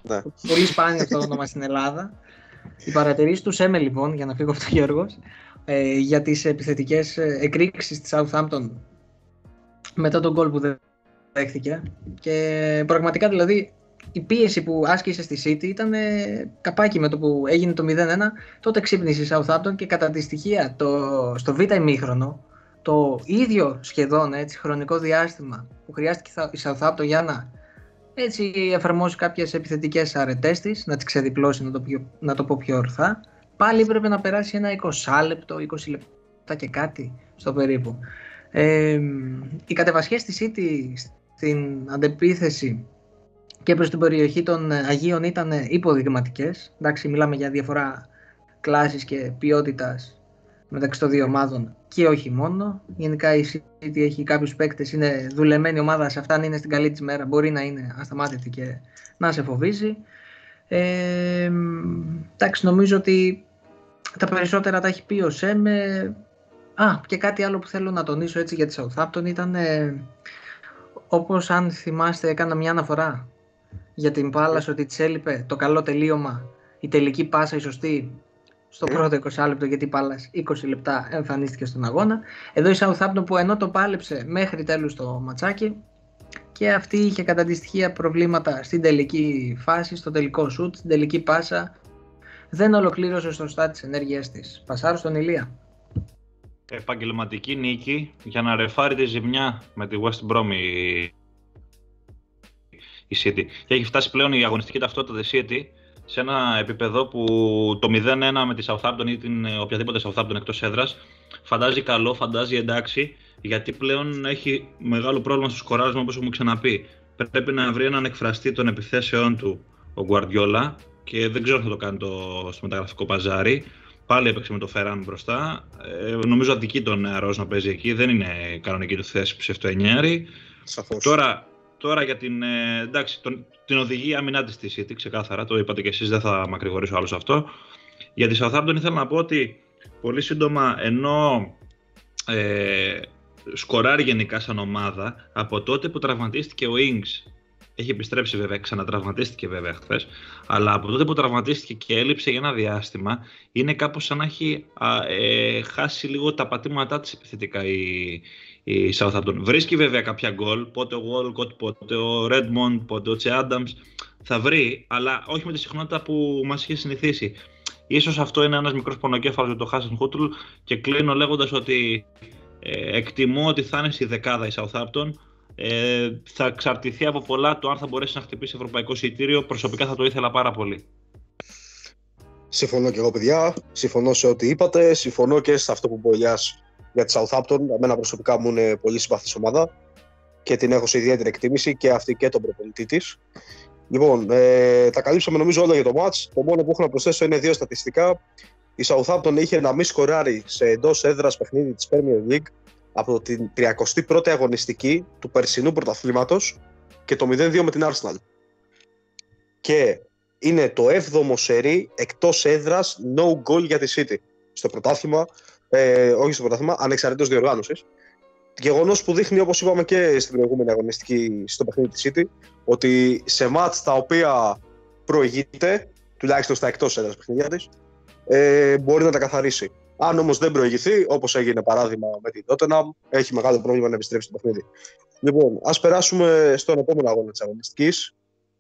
ναι. Πολύ σπάνιο αυτό το όνομα στην Ελλάδα. Οι παρατηρήσεις τους Σέμε λοιπόν, για να φύγω από τον Γιώργος, ε, για τις επιθετικές ε, εκρήξεις της Southampton μετά τον γκολ που δέχθηκε. Και πραγματικά δηλαδή η πίεση που άσκησε στη City ήταν ε, καπάκι με το που έγινε το 0-1. Τότε ξύπνησε η Southampton και κατά τη στοιχεία το, στο β' ημίχρονο το ίδιο σχεδόν έτσι, χρονικό διάστημα που χρειάστηκε η Southampton για να έτσι εφαρμόσει κάποιες επιθετικές αρετές της, να τις ξεδιπλώσει να το, να το πω πιο ορθά, πάλι έπρεπε να περάσει ένα 20 λεπτό, 20 λεπτά και κάτι στο περίπου. Ε, οι κατεβασιές της City στην αντεπίθεση και προς την περιοχή των Αγίων ήταν υποδειγματικές. Εντάξει, μιλάμε για διαφορά κλάσης και ποιότητας μεταξύ των δύο ομάδων και όχι μόνο. Γενικά η City έχει κάποιους παίκτες, είναι δουλεμένη ομάδα, σε αυτά αν είναι στην καλή της μέρα μπορεί να είναι ασταμάτητη και να σε φοβίζει. Ε, εντάξει, νομίζω ότι τα περισσότερα τα έχει πει ο Σέμε. Α, και κάτι άλλο που θέλω να τονίσω έτσι για τη Southampton ήταν ε, όπως αν θυμάστε έκανα μια αναφορά για την Πάλας ότι της έλειπε το καλό τελείωμα, η τελική πάσα η σωστή στο mm. πρώτο 20 λεπτό γιατί η Πάλας 20 λεπτά εμφανίστηκε στον αγώνα. Εδώ η Southampton που ενώ το πάλεψε μέχρι τέλους το ματσάκι και αυτή είχε κατά τη στοιχεία προβλήματα στην τελική φάση, στο τελικό σουτ, στην τελική πάσα. Δεν ολοκλήρωσε σωστά τις ενέργειές της. Πασάρω στον Ηλία. Επαγγελματική νίκη για να ρεφάρει τη ζημιά με τη West Brom η City. Και έχει φτάσει πλέον η αγωνιστική ταυτότητα της City σε ένα επίπεδο που το 0-1 με τη Southampton ή την οποιαδήποτε Southampton εκτός έδρας φαντάζει καλό, φαντάζει εντάξει, γιατί πλέον έχει μεγάλο πρόβλημα στο σκοράρισμα όπως έχουμε ξαναπεί. Πρέπει να βρει έναν εκφραστή των επιθέσεών του ο Guardiola και δεν ξέρω αν θα το κάνει το, στο μεταγραφικό παζάρι. Πάλι έπαιξε με το Φεράν μπροστά. Ε, νομίζω αδικεί τον νεαρό να παίζει εκεί. Δεν είναι κανονική του θέση ψευτο εννιάρι. Τώρα Τώρα για την, ε, εντάξει, τον, την οδηγία άμυνά της στη City, ξεκάθαρα, το είπατε και εσείς, δεν θα μακρηγορήσω άλλο σε αυτό. Για τη Southampton ήθελα να πω ότι πολύ σύντομα, ενώ ε, σκοράρει γενικά σαν ομάδα, από τότε που τραυματίστηκε ο Ings, έχει επιστρέψει βέβαια, ξανατραυματίστηκε βέβαια χθες, αλλά από τότε που τραυματίστηκε και έλειψε για ένα διάστημα, είναι κάπως σαν να έχει ε, χάσει λίγο τα πατήματά της επιθετικά η, η Southampton. Βρίσκει βέβαια κάποια γκολ, πότε ο Walcott, πότε ο Redmond, πότε ο Τσε Adams. Θα βρει, αλλά όχι με τη συχνότητα που μας είχε συνηθίσει. Ίσως αυτό είναι ένας μικρός πονοκέφαλος για το Χάσεν Χούτλ και κλείνω λέγοντας ότι ε, εκτιμώ ότι θα είναι στη δεκάδα η Southampton. Ε, θα εξαρτηθεί από πολλά το αν θα μπορέσει να χτυπήσει ευρωπαϊκό εισιτήριο. Προσωπικά θα το ήθελα πάρα πολύ. Συμφωνώ και εγώ, παιδιά. Συμφωνώ σε ό,τι είπατε. Συμφωνώ και σε αυτό που μπορεί για τη Southampton. Εμένα προσωπικά μου είναι πολύ συμπαθής ομάδα και την έχω σε ιδιαίτερη εκτίμηση και αυτή και τον προπονητή της. Λοιπόν, ε, τα καλύψαμε νομίζω όλα για το match. Το μόνο που έχω να προσθέσω είναι δύο στατιστικά. Η Southampton είχε να μη σκοράρει σε εντός έδρας παιχνίδι της Premier League από την 31η αγωνιστική του περσινού πρωταθλήματος και το 0-2 με την Arsenal. Και είναι το 7ο σερί εκτός έδρας no goal για τη City στο πρωτάθλημα, ε, όχι στο πρωτάθλημα, ανεξαρτήτως διοργάνωσης. Γεγονός που δείχνει, όπως είπαμε και στην προηγούμενη αγωνιστική στο παιχνίδι της City, ότι σε μάτς τα οποία προηγείται, τουλάχιστον στα εκτός έδρας παιχνίδια της, ε, μπορεί να τα καθαρίσει. Αν όμως δεν προηγηθεί, όπως έγινε παράδειγμα με την Tottenham, έχει μεγάλο πρόβλημα να επιστρέψει το παιχνίδι. Λοιπόν, ας περάσουμε στον επόμενο αγώνα της αγωνιστικής.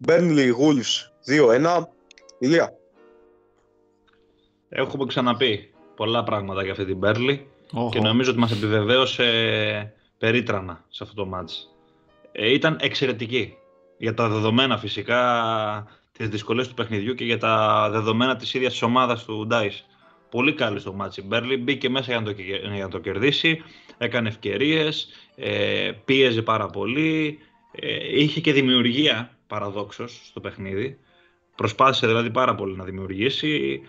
Burnley Wolves 2-1. Ηλία. Έχουμε ξαναπεί πολλά πράγματα για αυτή την Burnley και νομίζω ότι μας επιβεβαίωσε περίτρανα σε αυτό το μάτς. Ε, ήταν εξαιρετική για τα δεδομένα φυσικά τις δυσκολίες του παιχνιδιού και για τα δεδομένα της ίδιας της ομάδας του Ντάις. Πολύ καλή στο μάτς η Μπέρλι, μπήκε μέσα για να, το, για να το κερδίσει, έκανε ευκαιρίες, ε, πίεζε πάρα πολύ, ε, είχε και δημιουργία παραδόξως στο παιχνίδι. Προσπάθησε δηλαδή πάρα πολύ να δημιουργήσει.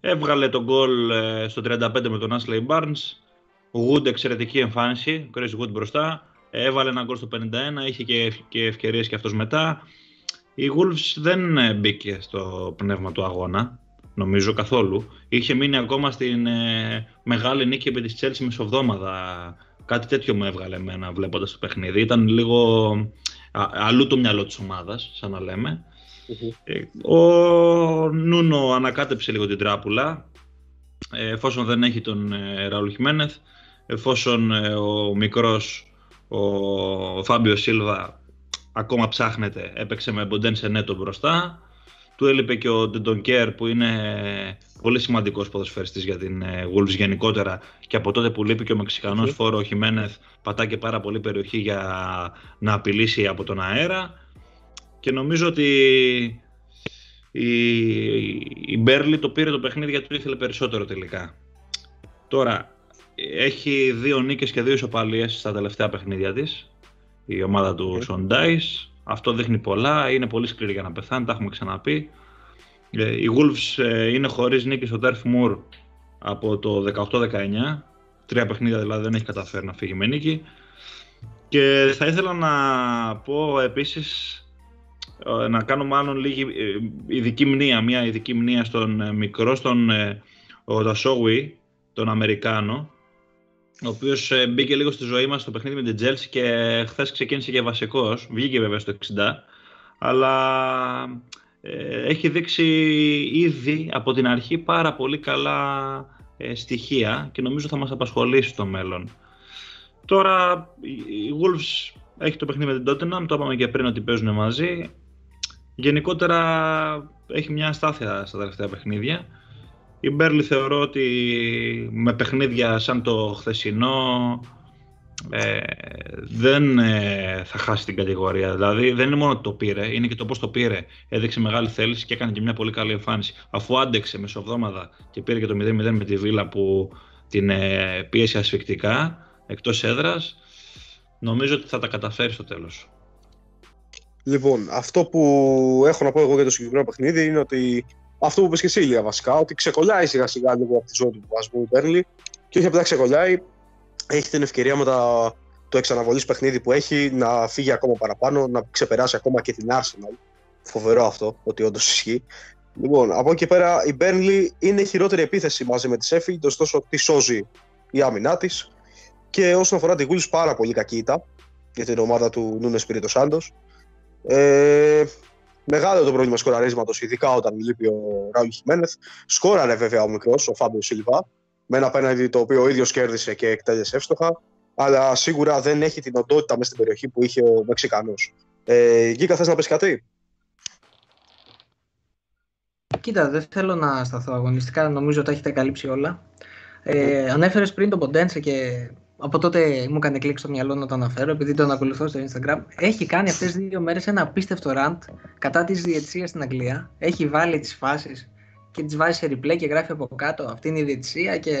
Έβγαλε τον γκολ ε, στο 35 με τον Ashley Barnes. Wood εξαιρετική εμφάνιση, Chris Wood μπροστά. Έβαλε ένα γκολ στο 51, είχε και, και ευκαιρίες και αυτός μετά. Η Wolves δεν ε, μπήκε στο πνεύμα του αγώνα, νομίζω καθόλου. Είχε μείνει ακόμα στην ε, μεγάλη νίκη επί της Chelsea μεσοβδόμαδα. Κάτι τέτοιο μου έβγαλε εμένα βλέποντας το παιχνίδι. Ήταν λίγο α, αλλού το μυαλό της ομάδας, σαν να λέμε. Ο Νούνο ανακάτεψε λίγο την τράπουλα, εφόσον δεν έχει τον Ραούλ Χιμένεθ, εφόσον ο μικρός, ο Φάμπιο Σίλβα, ακόμα ψάχνεται, έπαιξε με Μποντέν σε νέτο μπροστά. Του έλειπε και ο Ντεντονκέρ που είναι πολύ σημαντικός ποδοσφαιριστής για την Wolves γενικότερα και από τότε που λείπει και ο Μεξικανός mm. φόρο ο Χιμένεθ πατά και πάρα πολύ περιοχή για να απειλήσει από τον αέρα και νομίζω ότι η, η Μπέρλι το πήρε το παιχνίδι γιατί το ήθελε περισσότερο τελικά. Τώρα, έχει δύο νίκες και δύο ισοπαλίες στα τελευταία παιχνίδια της, η ομάδα του okay. Σοντάις. Αυτό δείχνει πολλά, είναι πολύ σκληρή για να πεθάνει, τα έχουμε ξαναπεί. Ε, οι Wolves ε, είναι χωρίς νίκη στο Turf Moor από το 18-19. Τρία παιχνίδια δηλαδή δεν έχει καταφέρει να φύγει με νίκη. Και θα ήθελα να πω επίσης ε, να κάνω μάλλον λίγη ε, ειδική μνήα, μια ειδική μνήα στον ε, μικρό, στον Ρασόγουι, τον Αμερικάνο, ο οποίος μπήκε λίγο στη ζωή μας στο παιχνίδι με την Τζέλση και χθες ξεκίνησε και βασικός. Βγήκε βέβαια στο 60, αλλά έχει δείξει ήδη από την αρχή πάρα πολύ καλά στοιχεία και νομίζω θα μας απασχολήσει στο μέλλον. Τώρα η Wolves έχει το παιχνίδι με την Tottenham, το είπαμε και πριν ότι παίζουν μαζί. Γενικότερα έχει μια αστάθεια στα τελευταία παιχνίδια. Η Μπέρλι θεωρώ ότι με παιχνίδια σαν το χθεσινό ε, δεν ε, θα χάσει την κατηγορία. Δηλαδή δεν είναι μόνο ότι το πήρε, είναι και το πώς το πήρε. Έδειξε μεγάλη θέληση και έκανε και μια πολύ καλή εμφάνιση. Αφού άντεξε μεσοβδόμαδα και πήρε και το 0-0 με τη Βίλα που την ε, πίεσε ασφικτικά εκτός έδρας, νομίζω ότι θα τα καταφέρει στο τέλος. Λοιπόν, αυτό που έχω να πω εγώ για το συγκεκριμένο παιχνίδι είναι ότι αυτό που είπε και εσύ, Ηλία, βασικά, ότι ξεκολλάει σιγά σιγά λίγο από τη ζώνη του Βασμού Μπέρλι και όχι απλά ξεκολλάει, έχει την ευκαιρία με τα, το εξαναβολής παιχνίδι που έχει να φύγει ακόμα παραπάνω, να ξεπεράσει ακόμα και την Arsenal. Φοβερό αυτό, ότι όντως ισχύει. Λοιπόν, από εκεί πέρα η Μπέρνλι είναι η χειρότερη επίθεση μαζί με τη Σέφιλντ, ωστόσο τη σώζει η άμυνά της. Και όσον αφορά τη Γούλη, πάρα πολύ κακή ήταν για την ομάδα του Νούνες Σπίριτο Σάντο. Ε, μεγάλο το πρόβλημα σκοραρίσματος, ειδικά όταν λείπει ο Ράουλ Χιμένεθ. Σκόραρε βέβαια ο μικρός, ο Φάμπιο Σίλβα, με ένα πέναντι το οποίο ο ίδιος κέρδισε και εκτέλεσε εύστοχα. Αλλά σίγουρα δεν έχει την οντότητα μέσα στην περιοχή που είχε ο Μεξικανός. Ε, Γκίκα, θες να πεις κάτι; Κοίτα, δεν θέλω να σταθώ αγωνιστικά, νομίζω ότι τα έχετε καλύψει όλα. Ε, Ανέφερες πριν τον Ποντένσε και από τότε μου έκανε κλικ στο μυαλό να το αναφέρω, επειδή τον ακολουθώ στο Instagram. Έχει κάνει αυτές τι δύο μέρες ένα απίστευτο rant κατά της διαιτησίας στην Αγγλία. Έχει βάλει τις φάσεις και τις βάζει σε replay και γράφει από κάτω. Αυτή είναι η διαιτησία και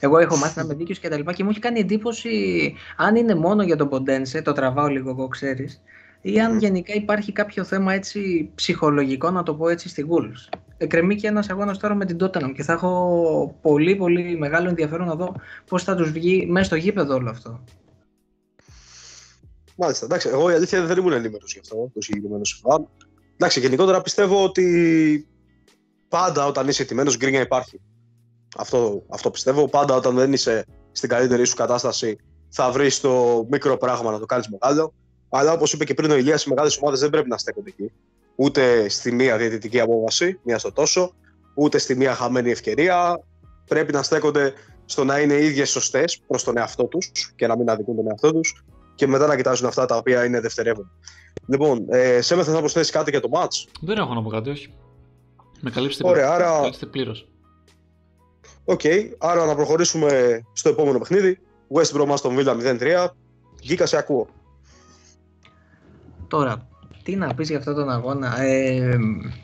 εγώ έχω μάθει να είμαι δίκαιος και τα λοιπά. Και μου έχει κάνει εντύπωση, αν είναι μόνο για τον Ποντένσε, το τραβάω λίγο εγώ, ξέρεις. ή αν γενικά υπάρχει κάποιο θέμα έτσι ψυχολογικό, να το πω έτσι, στη Wolves. Εκκρεμεί και ένας αγώνας τώρα με την Tottenham και θα έχω πολύ πολύ μεγάλο ενδιαφέρον να δω πώς θα τους βγει μέσα στο γήπεδο όλο αυτό. Μάλιστα, εντάξει, εγώ η αλήθεια δεν ήμουν ενήμερος γι' αυτό το συγκεκριμένο συμβάν. Εντάξει, γενικότερα πιστεύω ότι πάντα όταν είσαι ετοιμένος, γκρίνια υπάρχει. Αυτό, αυτό πιστεύω. Πάντα όταν δεν είσαι στην καλύτερη σου κατάσταση, θα βρεις το μικρό πράγμα να το κάνεις μεγάλο. Αλλά όπως είπε και πριν ο Ηλίας, οι μεγάλες ομάδες δεν πρέπει να στέκονται εκεί. Ούτε στη μία διαιτητική απόβαση, μία στο τόσο, ούτε στη μία χαμένη ευκαιρία. Πρέπει να στέκονται στο να είναι οι ίδιες σωστές προς τον εαυτό τους και να μην αδικούν τον εαυτό τους και μετά να κοιτάζουν αυτά τα οποία είναι δευτερεύοντα. Λοιπόν, ε, σε θα προσθέσεις κάτι για το match. Δεν έχω να πω κάτι, όχι. Με καλύψετε, Ωραία, άρα... πλήρως. Οκ, okay, άρα να προχωρήσουμε στο επόμενο παιχνίδι. West Brom Aston Villa 0-3. Γκίκα, σε ακούω. Τώρα, τι να πεις για αυτόν τον αγώνα. Ε,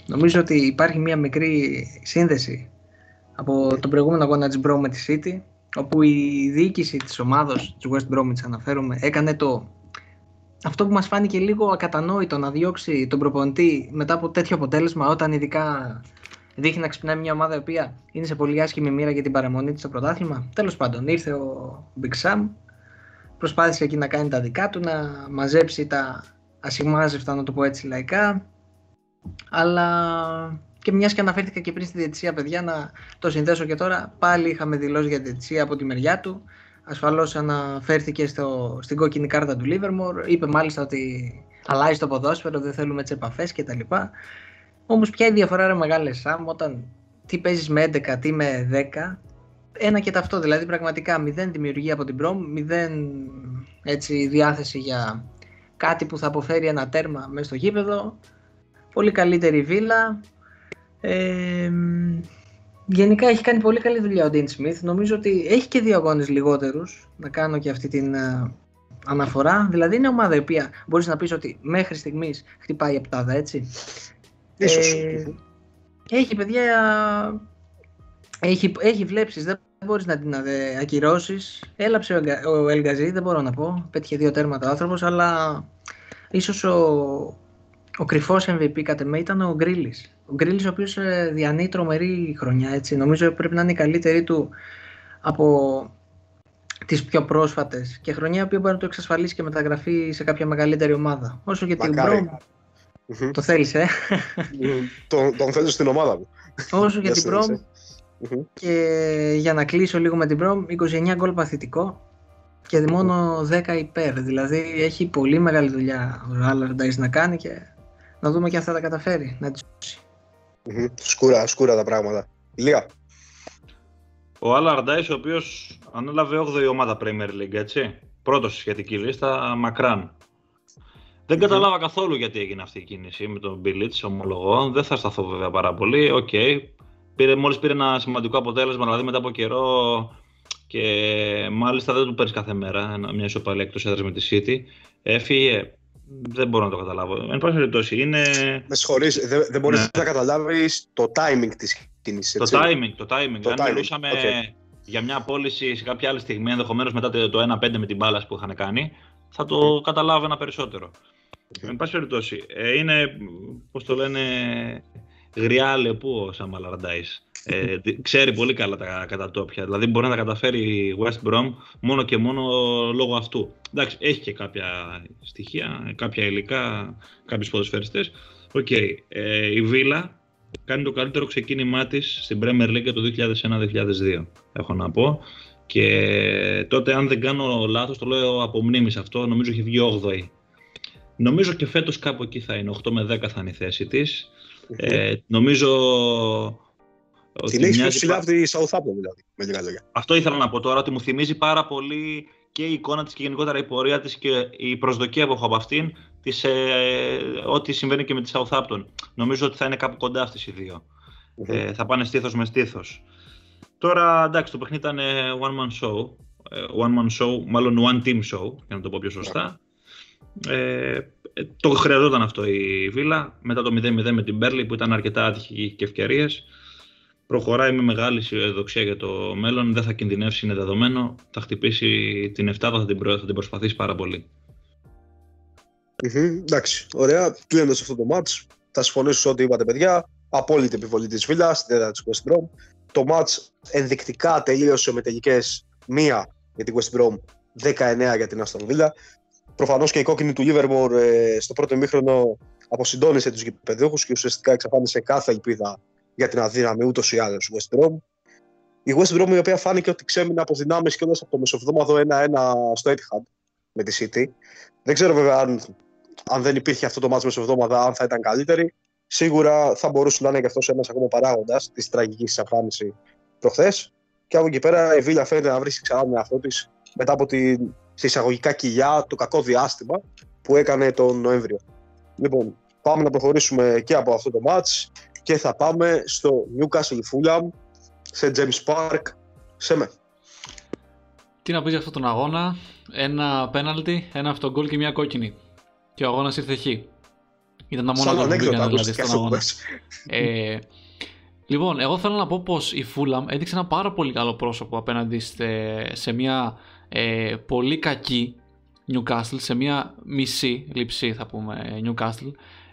νομίζω ότι υπάρχει μια μικρή σύνδεση από τον προηγούμενο αγώνα της Brom με τη City όπου η διοίκηση της ομάδος της West Bromwich αναφέρομαι έκανε το αυτό που μας φάνηκε λίγο ακατανόητο να διώξει τον προπονητή μετά από τέτοιο αποτέλεσμα όταν ειδικά δείχνει να ξυπνάει μια ομάδα η οποία είναι σε πολύ άσχημη μοίρα για την παραμονή της στο πρωτάθλημα. Τέλος πάντων ήρθε ο Big Sam, προσπάθησε εκεί να κάνει τα δικά του, να μαζέψει τα ασημάζευτα να το πω έτσι λαϊκά αλλά και μιας και αναφέρθηκα και πριν στη διαιτησία, παιδιά, να το συνδέσω και τώρα, πάλι είχαμε δηλώσεις για διαιτησία από τη μεριά του. Ασφαλώς αναφέρθηκε στο, στην κόκκινη κάρτα του Λίβερμορ. Είπε μάλιστα ότι αλλάζει το ποδόσφαιρο, δεν θέλουμε τις επαφές κτλ. Όμως, ποια η διαφορά, ρε μεγάλε Σάμ, όταν τι παίζεις με 11, τι με 10. Ένα και ταυτό, δηλαδή πραγματικά μηδέν δημιουργία από την Πρόμ, μηδέn έτσι, διάθεση για κάτι που θα αποφέρει ένα τέρμα μέσα στο γήπεδο. Πολύ καλύτερη βίλα, ε, γενικά έχει κάνει πολύ καλή δουλειά ο Dean Smith. Νομίζω ότι έχει και δύο αγώνες λιγότερους να κάνω και αυτή την uh, αναφορά. Δηλαδή είναι ομάδα η οποία μπορείς να πεις ότι μέχρι στιγμής χτυπάει επτάδα, έτσι. Ίσως. Ε, έχει παιδιά, έχει, έχει βλέψεις, δεν μπορείς να την ακυρώσεις. Έλαψε ο Ελγκαζή, δεν μπορώ να πω. Πέτυχε δύο τέρματα ο άνθρωπος, αλλά ίσως ο, ο κρυφός MVP κατ' εμέ ήταν ο Γκρίλης. Ο Γκρίλης ο οποίος ε, διανύει τρομερή χρονιά, έτσι. Νομίζω πρέπει να είναι η καλύτερη του από τις πιο πρόσφατες και χρονιά που μπορεί να το εξασφαλίσει και μεταγραφή σε κάποια μεγαλύτερη ομάδα. Όσο και την Μπρόμ. Το θέλεις, ε; τον, τον θέλω στην ομάδα μου. Όσο για την Μπρόμ. Και για να κλείσω λίγο με την Μπρόμ, 29 γκολ παθητικό και μόνο 10 υπέρ. Δηλαδή έχει πολύ μεγάλη δουλειά ο Ράλαρντάις να κάνει και να δούμε και αν θα τα καταφέρει να τσισει Σκούρα, σκούρα τα πράγματα. Λία. Ο Allardyce, ο οποίος ανέλαβε 8η ομάδα Premier League, έτσι. Πρώτος στη σχετική λίστα, μακράν. Δεν κατάλαβα καθόλου γιατί έγινε αυτή η κίνηση με τον Bilić, ομολογώ. Δεν θα σταθώ βέβαια πάρα πολύ. Οκ. Okay. Πήρε, μόλις πήρε ένα σημαντικό αποτέλεσμα, δηλαδή μετά από καιρό και μάλιστα δεν του παίρνεις κάθε μέρα μια ισοπαλία εκτός έδρας με τη City. Έφυγε δεν μπορώ να το καταλάβω. Εν πάση περιπτώσει, είναι. Με συγχωρείς, δεν, δεν μπορείς ναι. να καταλάβεις το timing της κίνησης. Το timing, το timing. Το Αν timing. μιλούσαμε okay. για μια πώληση σε κάποια άλλη στιγμή, ενδεχομένως μετά το 1-5 με την μπάλα που είχαν κάνει, θα το mm. καταλάβαινα περισσότερο. Okay. Εν πάση περιπτώσει, ε, είναι, πώς το λένε, γριά λεπού ο Σαμ ε, ξέρει πολύ καλά τα κατατόπια. Δηλαδή μπορεί να τα καταφέρει η West Brom μόνο και μόνο λόγω αυτού. Εντάξει, έχει και κάποια στοιχεία, κάποια υλικά, κάποιους ποδοσφαιριστές. Οκ. Okay. Ε, η Villa κάνει το καλύτερο ξεκίνημά της στην Premier League το 2001-2002, έχω να πω. Και τότε, αν δεν κάνω λάθος, το λέω από μνήμης αυτό, νομίζω έχει βγει 8η. Νομίζω και φέτος κάπου εκεί θα είναι, 8 με 10 θα είναι η θέση της. Ε, νομίζω την έχεις πιο ψηλά από τη Southampton, δηλαδή, με λίγα λόγια. Αυτό ήθελα να πω τώρα, ότι μου θυμίζει πάρα πολύ και η εικόνα της και γενικότερα η πορεία της και η προσδοκία που έχω από αυτήν, της, ε, ό,τι συμβαίνει και με τη Southampton. Νομίζω ότι θα είναι κάπου κοντά αυτές οι δυο Ε, θα πάνε στήθος με στήθος. Τώρα, εντάξει, το παιχνίδι ήταν one man show. Ε, one man show, μάλλον one team show, για να το πω πιο σωστά. Ε, το χρειαζόταν αυτό η Βίλα, μετά το 0-0 με την Μπέρλι που ήταν αρκετά άτυχη και ευκαιρίες προχωράει με μεγάλη αισιοδοξία για το μέλλον, δεν θα κινδυνεύσει, είναι δεδομένο. Θα χτυπήσει την 7, θα την, θα την προσπαθήσει πάρα πολύ. Μμμ, Εντάξει, ωραία. Κλείνοντα αυτό το match, θα συμφωνήσω σε ό,τι είπατε, παιδιά. Απόλυτη επιβολή της Βίλα στην τέταρτη της West Brom. Το match ενδεικτικά τελείωσε με τελικές μία για την West Brom, 19 για την Aston Villa. Προφανώς και η κόκκινη του Liverpool ε, στο πρώτο ημίχρονο αποσυντώνησε τους γηπεδούχους και ουσιαστικά εξαφάνισε κάθε ελπίδα για την αδύναμη ούτως ή άλλως West Brom. Η West Brom η οποία φάνηκε ότι ξέμεινε από δυνάμεις και από το μεσοβδόμαδο 1-1 στο Etihad με τη City. Δεν ξέρω βέβαια αν, αν δεν υπήρχε αυτό το μάτσο μεσοβδόμαδα, αν θα ήταν καλύτερη. Σίγουρα θα μπορούσε να είναι και αυτός ένας ακόμα παράγοντας της τραγικής εμφάνισης προχθές. Και από εκεί πέρα η Βίλια φαίνεται να βρίσκει ξανά τον εαυτό της μετά από τη, σε εισαγωγικά κοιλιά το κακό διάστημα που έκανε τον Νοέμβριο. Λοιπόν, πάμε να προχωρήσουμε και από αυτό το match και θα πάμε στο Newcastle Fulham σε James Park σε με. Τι να πεις για αυτόν τον αγώνα, ένα πέναλτι, ένα αυτογκολ και μια κόκκινη. Και ο αγώνας ήρθε χ. Ήταν τα μόνα Σαν γκολ που ανέκδοτα πήγαν δηλαδή ακούστηκε στον αυτό που αγώνα. πες. Ε, λοιπόν, εγώ θέλω να πω πως η Fulham έδειξε ένα πάρα πολύ καλό πρόσωπο απέναντι σε, σε μια ε, πολύ κακή Newcastle, σε μια μισή λειψή θα πούμε Newcastle,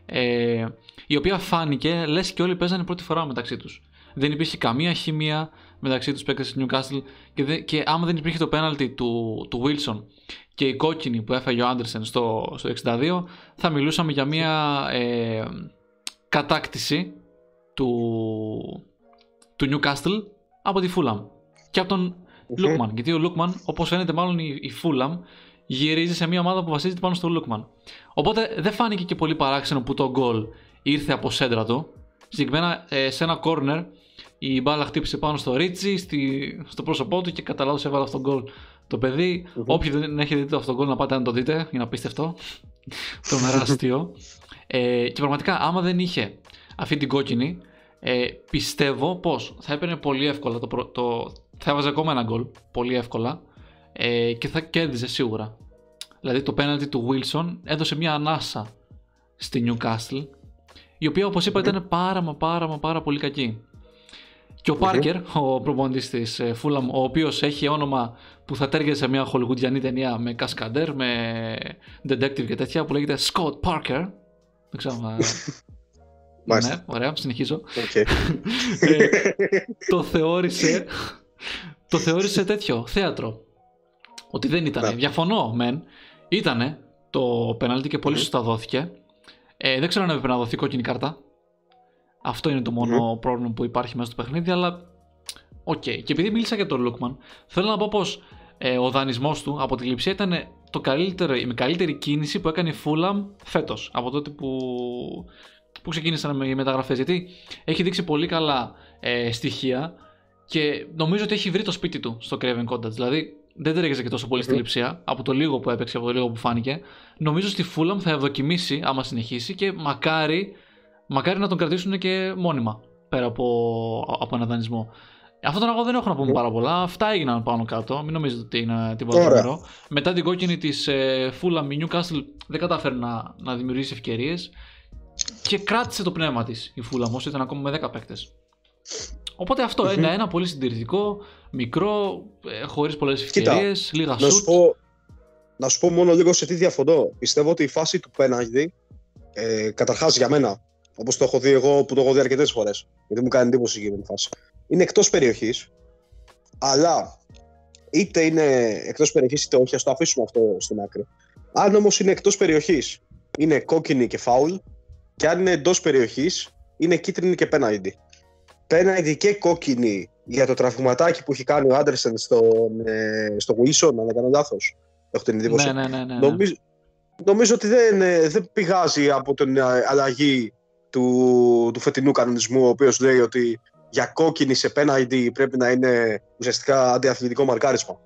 ε, η οποία φάνηκε λες και όλοι παίζανε πρώτη φορά μεταξύ τους. Δεν υπήρχε καμία χημεία μεταξύ τους παίκτες της Newcastle και, δε, και άμα δεν υπήρχε το πέναλτι του, του Wilson και η κόκκινη που έφαγε ο Άντερσεν στο, στο 62 θα μιλούσαμε για μια ε, κατάκτηση του, του Newcastle από τη Fulham και από τον Λούκμαν. Γιατί ο Λούκμαν, όπως φαίνεται, μάλλον η, η Fulham γυρίζει σε μια ομάδα που βασίζεται πάνω στο Λούκμαν. Οπότε δεν φάνηκε και πολύ παράξενο που το γκολ ήρθε από σέντρα του. Συγκεκριμένα ε, σε ένα corner η μπάλα χτύπησε πάνω στο Ρίτσι, στη, στο πρόσωπό του και κατά λάθος έβαλε αυτό το γκολ. Το παιδί, όποιοι δεν έχετε δει αυτό το γκολ να πάτε να το δείτε, είναι απίστευτο. Τρομερά αστείο. Ε, και πραγματικά, άμα δεν είχε αυτή την κόκκινη, ε, πιστεύω πως θα έπαιρνε πολύ εύκολα το, πρω- το θα έβαζε ακόμα ένα γκολ, πολύ εύκολα ε, και θα κέρδιζε σίγουρα. Δηλαδή το πέναλτι του Wilson έδωσε μια ανάσα στη Newcastle η οποία όπως είπα ήταν πάρα μα πάρα μα πάρα πολύ κακή. Και ο Πάρκερ, ο προπονητής της ε, Fulham, ο οποίος έχει όνομα που θα τέργεται σε μια χολιγουντιανή ταινία με κασκαντέρ, με detective και τέτοια, που λέγεται Scott Parker. Δεν ξέρω αν... Μάλιστα. ναι, ωραία, συνεχίζω. Οκ. Ε, το θεώρησε το θεώρησε τέτοιο θέατρο ότι δεν ήταν Ναι. διαφωνώ μεν. Ήτανε το πέναλτι και πολύ σωστά δόθηκε. Ε, δεν ξέρω αν έπρεπε να δοθεί κόκκινη κάρτα. Αυτό είναι το μονο πρόβλημα που υπάρχει μέσα στο παιχνίδι αλλά οκ. Και επειδή μίλησα για τον Lookman θέλω να πω πως ε, ο δανεισμός του από τη λειψία ήταν το καλύτερο, η καλύτερη κίνηση που έκανε η Fulham φέτος από τότε που, που ξεκίνησαν με οι μεταγραφές. Γιατί έχει δείξει πολύ καλά ε, στοιχεία και νομίζω ότι έχει βρει το σπίτι του στο Craven Cottage. Δηλαδή δεν ταιριάζει και τόσο πολύ στη Μμμ. λειψία από το λίγο που έπαιξε, από το λίγο που φάνηκε. Νομίζω στη Fulham θα ευδοκιμήσει άμα συνεχίσει και μακάρι, μακάρι να τον κρατήσουν και μόνιμα πέρα από, από ένα δανεισμό. Αυτό τον αγώνα δεν έχω να πούμε Μμμ. πάρα πολλά. Αυτά έγιναν πάνω κάτω. Μην νομίζετε ότι είναι τίποτα Ωραία. τρομερό. Μετά την κόκκινη της ε, Fulham, η Newcastle δεν κατάφερε να, να δημιουργήσει ευκαιρίες και κράτησε το πνεύμα της η Fulham όσο ήταν ακόμα με 10 παίκτες. Οπότε αυτό είναι ένα πολύ συντηρητικό, μικρό, ε, χωρίς πολλές Κοίτα, ευκαιρίες, λίγα Να σου, σουτ. πω, να σου πω μόνο λίγο σε τι διαφωνώ. Πιστεύω ότι η φάση του πέναλτι, ε, καταρχάς για μένα, όπως το έχω δει εγώ που το έχω δει αρκετές φορές, γιατί μου κάνει εντύπωση η συγκεκριμένη φάση, είναι εκτός περιοχής, αλλά είτε είναι εκτός περιοχής είτε όχι, ας το αφήσουμε αυτό στην άκρη. Αν όμως είναι εκτός περιοχής, είναι κόκκινη και φάουλ, και αν είναι εντός περιοχής, είναι κίτρινη και πέναλτι. Πέναλτι και κόκκινη για το τραυματάκι που έχει κάνει ο Άντερσεν στον, ε, στο Wilson, αν δεν κάνω λάθος. Έχω την εντύπωση. Ναι, ναι, ναι, ναι, ναι. Νομίζω, νομίζω ότι δεν, ε, δεν πηγάζει από την ε, αλλαγή του, του φετινού κανονισμού, ο οποίος λέει ότι για κόκκινη σε πέναλτι πρέπει να είναι ουσιαστικά αντιαθλητικό μαρκάρισμα.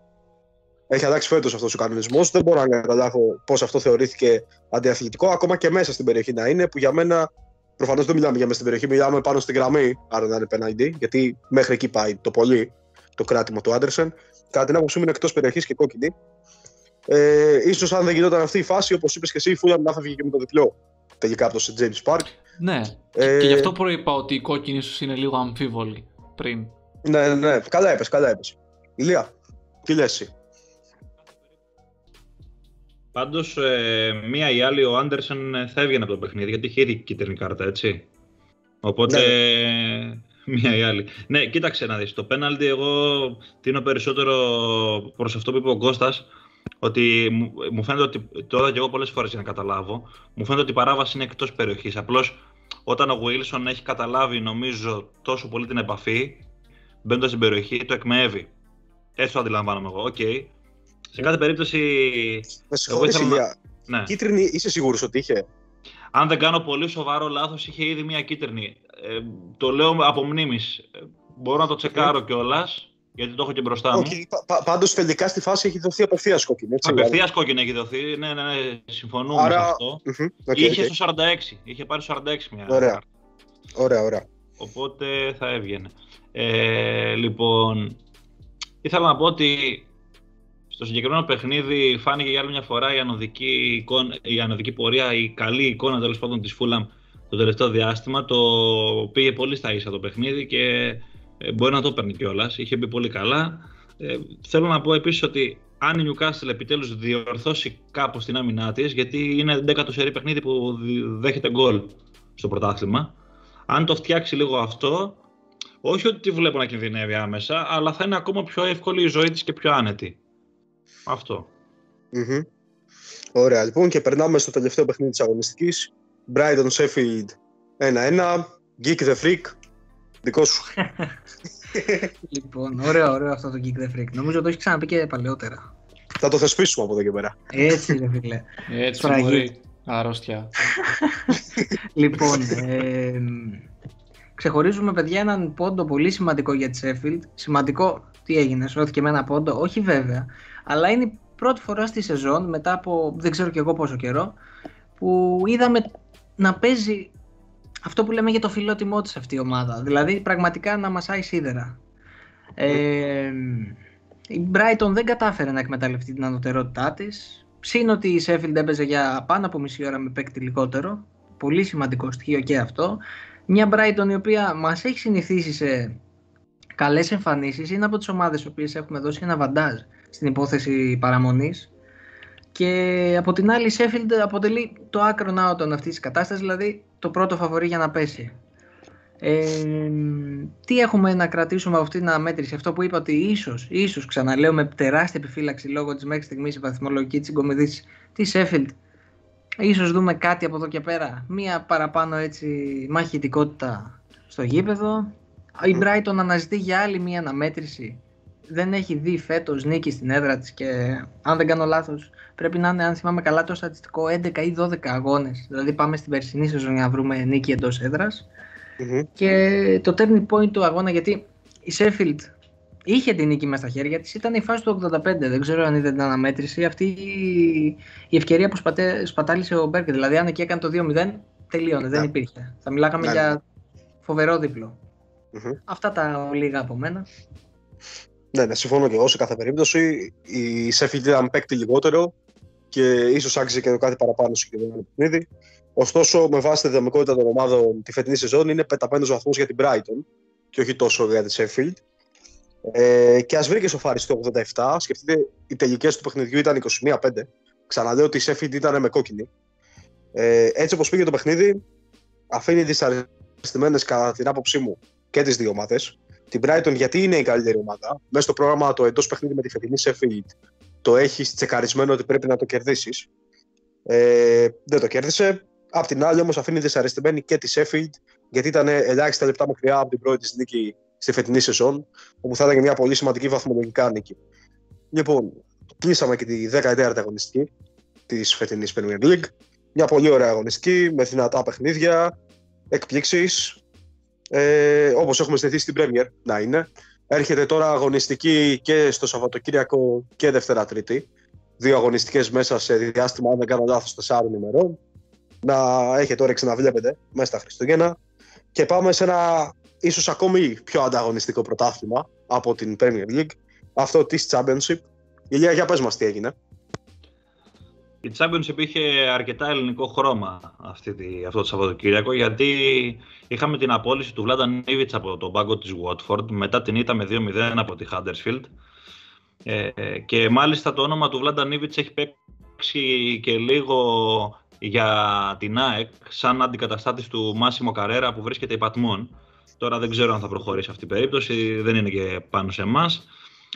Έχει αλλάξει φέτος αυτός ο κανονισμός. Δεν μπορώ να καταλάβω πώς αυτό θεωρήθηκε αντιαθλητικό, ακόμα και μέσα στην περιοχή να είναι, που για μένα προφανώς δεν μιλάμε για μέσα στην περιοχή, μιλάμε πάνω στην γραμμή, άρα να είναι πέναλτι, γιατί μέχρι εκεί πάει το πολύ το κράτημα του Άντερσεν. Κατά την άποψή μου είναι εκτός περιοχής και κόκκινη. Ε, ίσως αν δεν γινόταν αυτή η φάση, όπως είπες και εσύ, η Φούλαμ να θα φύγει και με το διπλό τελικά από το St. James Park. Ναι. Ε, Και γι' αυτό προείπα ότι η κόκκινη ίσως είναι λίγο αμφίβολη πριν. Ναι, ναι, ναι. Καλά έπες, καλά έπες. Ηλία, τι λες εσύ; Πάντως, ε, μία ή άλλη ο Άντερσον ε, θα έβγαινε από το παιχνίδι γιατί είχε ήδη κίτρινη κάρτα, έτσι. Οπότε, μία ή άλλη. Ναι, κοίταξε να δεις. Το πέναλτι εγώ τείνω περισσότερο προς αυτό που είπε ο Κώστας, ότι μου, μου φαίνεται ότι, το είδα και εγώ πολλές φορές για να καταλάβω, μου φαίνεται ότι η παράβαση είναι εκτός περιοχής. Απλώς όταν ο Wilson έχει καταλάβει, νομίζω, τόσο πολύ την επαφή, μπαίνοντας στην περιοχή, το εκμαιεύει. Έτσι το αντιλαμβάνομαι εγώ. Οκ. Σε κάθε περίπτωση. Με συγχωρείς, ήθελα να- Ηλία. Ναι. Κίτρινη είσαι σίγουρος ότι είχε; Αν δεν κάνω πολύ σοβαρό λάθος, είχε ήδη μία κίτρινη. Ε, το λέω από μνήμης. Μπορώ να το τσεκάρω κιόλας, γιατί το έχω και μπροστά μου. Όχι, πα- πα- πάντως τελικά στη φάση έχει δοθεί απευθείας κόκκινη. Έτσι, Απευθείας κόκκινη έχει δοθεί. Ναι, ναι, ναι, συμφωνούμε Άρα- σε αυτό. Μμμ, οκ, είχε οκ. στο 46. Είχε πάρει στο 46 μια Ωραία. κάρτα. Ωραία, ωραία. Οπότε θα έβγαινε. Ε, λοιπόν, ήθελα να πω ότι στο συγκεκριμένο παιχνίδι φάνηκε για άλλη μια φορά η ανωδική, εικόνα, η ανωδική πορεία, η καλή εικόνα τέλος πάντων της Φούλαμ το τελευταίο διάστημα. Το πήγε πολύ στα ίσα το παιχνίδι και ε, μπορεί να το έπαιρνε κιόλας. Είχε μπει πολύ καλά. Ε, θέλω να πω επίσης ότι αν η Newcastle επιτέλους διορθώσει κάπως την άμυνά της, γιατί είναι 10ο σερή παιχνίδι που δι- δέχεται γκολ στο πρωτάθλημα, αν το φτιάξει λίγο αυτό, όχι ότι τη βλέπω να κινδυνεύει άμεσα, αλλά θα είναι ακόμα πιο εύκολη η ζωή της και πιο άνετη. Αυτό. Μμμ. Ωραία, λοιπόν, και περνάμε στο τελευταίο παιχνίδι της αγωνιστικής. Brighton Sheffield 1-1. Geek the Freak. Δικό σου. Λοιπόν, ωραίο, ωραίο αυτό το Geek the Freak. Νομίζω το έχει ξαναπεί και παλαιότερα. Θα το θεσπίσουμε από εδώ και πέρα. Έτσι, ρε φίλε. Έτσι Φραγή. μπορεί. Αρρώστια. λοιπόν, ε, ξεχωρίζουμε παιδιά έναν πόντο πολύ σημαντικό για τη Sheffield. Σημαντικό, τι έγινε, σώθηκε με ένα πόντο, όχι βέβαια, αλλά είναι η πρώτη φορά στη σεζόν, μετά από δεν ξέρω και εγώ πόσο καιρό, που είδαμε να παίζει αυτό που λέμε για το φιλότιμό της αυτή η ομάδα. Δηλαδή πραγματικά να μασάει σίδερα. Ε, η Brighton δεν κατάφερε να εκμεταλλευτεί την ανωτερότητά της. Συν ότι η Sheffield έπαιζε για πάνω από μισή ώρα με παίκτη λιγότερο. Πολύ σημαντικό στοιχείο και αυτό. Μια Brighton η οποία μας έχει συνηθίσει σε καλές εμφανίσεις. Είναι από τις ομάδες οι οποίες έχουμε δώσει ένα βαντάζ στην υπόθεση παραμονής. Και από την άλλη η Sheffield αποτελεί το άκρο άωτον αυτής της κατάστασης, δηλαδή το πρώτο φαβορή για να πέσει. Ε, τι έχουμε να κρατήσουμε από αυτή την αναμέτρηση, αυτό που είπα ότι ίσως, ίσως ξαναλέω με τεράστια επιφύλαξη λόγω της μέχρι στιγμής βαθμολογική της συγκομιδής της Sheffield ίσως δούμε κάτι από εδώ και πέρα, μία παραπάνω έτσι μαχητικότητα στο γήπεδο. Η Brighton αναζητεί για άλλη μία αναμέτρηση. Δεν έχει δει φέτος νίκη στην έδρα της και αν δεν κάνω λάθος πρέπει να είναι αν θυμάμαι καλά το στατιστικό 11 ή 12 αγώνες. Δηλαδή πάμε στην περσινή σεζόν για να βρούμε νίκη εντός έδρας. Μμμ. Και το turning point του αγώνα, γιατί η Sheffield είχε την νίκη μέσα στα χέρια της, ήταν η φάση του 85, δεν ξέρω αν είδε την αναμέτρηση, αυτή η- η ευκαιρία που σπατέ, σπατάλησε ο Μπέρκερ, δηλαδή αν εκεί έκανε το 2-0, τελείωνε, δεν Ναι. υπήρχε. Θα μιλάγαμε Ναι, για φοβερό διπλό. Μμμ. Αυτά τα λίγα από μένα. Ναι, ναι, συμφωνώ και εγώ σε κάθε περίπτωση. Η Sheffield ήταν παίκτη λιγότερο και ίσως άξιζε και το κάτι παραπάνω στο συγκεκριμένο παιχνίδι. Ωστόσο, με βάση τη δυναμικότητα των ομάδων τη φετινή σεζόν, είναι πεταμένος βαθμός για την Brighton και όχι τόσο για τη Sheffield. Ε, και ας βρήκε στο Φάρι το 87. Σκεφτείτε, οι τελικές του παιχνιδιού ήταν 21-5. Ξαναλέω ότι η Sheffield ήταν με κόκκινη. Ε, έτσι όπως πήγε το παιχνίδι, αφήνει δυσαρεστημένες κατά την άποψή μου και τις δύο ομάδες την Brighton γιατί είναι η καλύτερη ομάδα. Μέσα στο πρόγραμμα το εντός παιχνίδι με τη φετινή Sheffield το έχεις τσεκαρισμένο ότι πρέπει να το κερδίσεις. Ε, δεν το κέρδισε. Απ' την άλλη όμως αφήνει δυσαρεστημένη και τη Sheffield γιατί ήταν ελάχιστα λεπτά μακριά από την πρώτη της νίκη στη φετινή σεζόν, όπου θα ήταν μια πολύ σημαντική βαθμολογικά νίκη. Λοιπόν, κλείσαμε και τη 14η αγωνιστική της φετινής Premier League. Μια πολύ ωραία αγωνιστική με δυνατά παιχνίδια, εκπλήξεις, ε, όπως έχουμε συνηθίσει στην Premier να είναι. Έρχεται τώρα αγωνιστική και στο Σαββατοκύριακο και Δευτέρα Τρίτη. Δύο αγωνιστικές μέσα σε διάστημα, αν δεν κάνω λάθος, τεσσάρων ημερών. Να έχετε όρεξη να βλέπετε μέσα στα Χριστούγεννα. Και πάμε σε ένα ίσως ακόμη πιο ανταγωνιστικό πρωτάθλημα από την Premier League. Αυτό της Championship. Ηλία, για πες μας τι έγινε. Η Championship είχε αρκετά ελληνικό χρώμα αυτή τη, αυτό το Σαββατοκύριακο γιατί είχαμε την απόλυση του Βλάντα Νίβιτς από τον πάγκο της Watford μετά την ήττα με 2-0 από τη Huddersfield ε, και μάλιστα το όνομα του Βλάντα Νίβιτς έχει παίξει παίξει και λίγο για την ΑΕΚ σαν αντικαταστάτης του Μάσιμο Καρέρα που βρίσκεται υπατμών. Τώρα δεν ξέρω αν θα προχωρήσει αυτή η περίπτωση, δεν είναι και πάνω σε εμάς.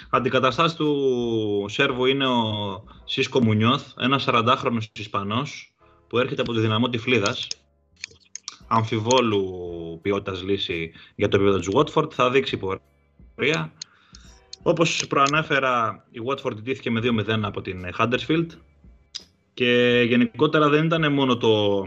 Αντικαταστάτης του Σέρβου είναι ο Σίσκο Μουνιώθ, ένας 40χρονος Ισπανός που έρχεται από τη δυναμό Τυφλίδας. Αμφιβόλου ποιότητας λύση για το επίπεδο του Watford, θα δείξει πορεία. Όπως προανέφερα, η Watford ντύθηκε με 2-0 από την Huddersfield και γενικότερα δεν ήταν μόνο το,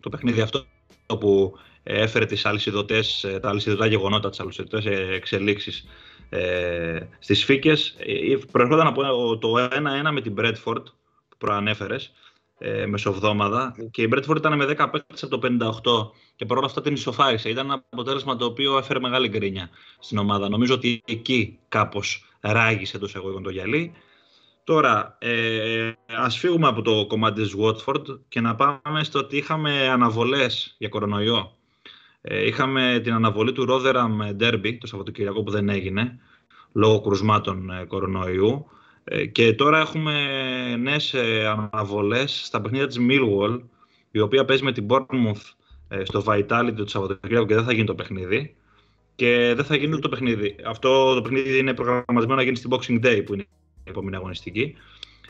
το παιχνίδι αυτό που έφερε τις αλυσιδωτές, τα αλυσιδωτά γεγονότα, τις αλυσιδωτές εξελίξεις ε, στις φύκες. Ε, προερχόταν από το 1-1 με την Bradford που προανέφερες, ε, μεσοβδόμαδα και η Bradford ήταν με 10 παίκτες από το 58 και παρόλα αυτά την ισοφάρισε. Ήταν ένα αποτέλεσμα το οποίο έφερε μεγάλη γκρίνια στην ομάδα. Νομίζω ότι εκεί κάπως ράγισε το εγωγικών το γυαλί. Τώρα, ε, ας φύγουμε από το κομμάτι της Watford και να πάμε στο ότι είχαμε αναβολές για κορονοϊό. Ε, είχαμε την αναβολή του Rotherham Derby το Σαββατοκυριακό που δεν έγινε λόγω κρουσμάτων ε, κορονοϊού. Ε, και τώρα έχουμε νέες ε, αναβολές στα παιχνίδια της Millwall η οποία παίζει με την Bournemouth ε, στο Vitality το Σαββατοκύριακο και δεν θα γίνει το παιχνίδι. Και δεν θα γίνει το παιχνίδι. Αυτό το παιχνίδι είναι προγραμματισμένο να γίνει στην Boxing Day, που είναι η επόμενη αγωνιστική.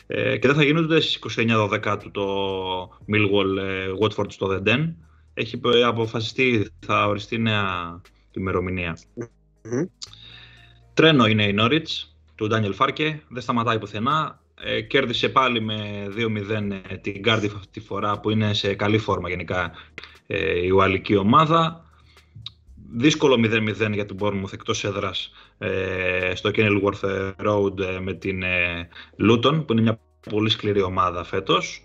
Ε, και δεν θα γίνει ούτε στι 29 12 το Millwall ε, Watford στο The Έχει αποφασιστεί, θα οριστεί νέα ημερομηνία. Mm-hmm. Τρένο είναι η Norwich του Ντάνιελ Φάρκε. Δεν σταματάει πουθενά. Ε, κέρδισε πάλι με 2-0 την Cardiff αυτή τη φορά που είναι σε καλή φόρμα γενικά ε, η ουαλική ομάδα. Δύσκολο 0-0 για την Bournemouth εκτός έδρας ε, στο Kenilworth Road ε, με την ε, Luton που είναι μια πολύ σκληρή ομάδα φέτος.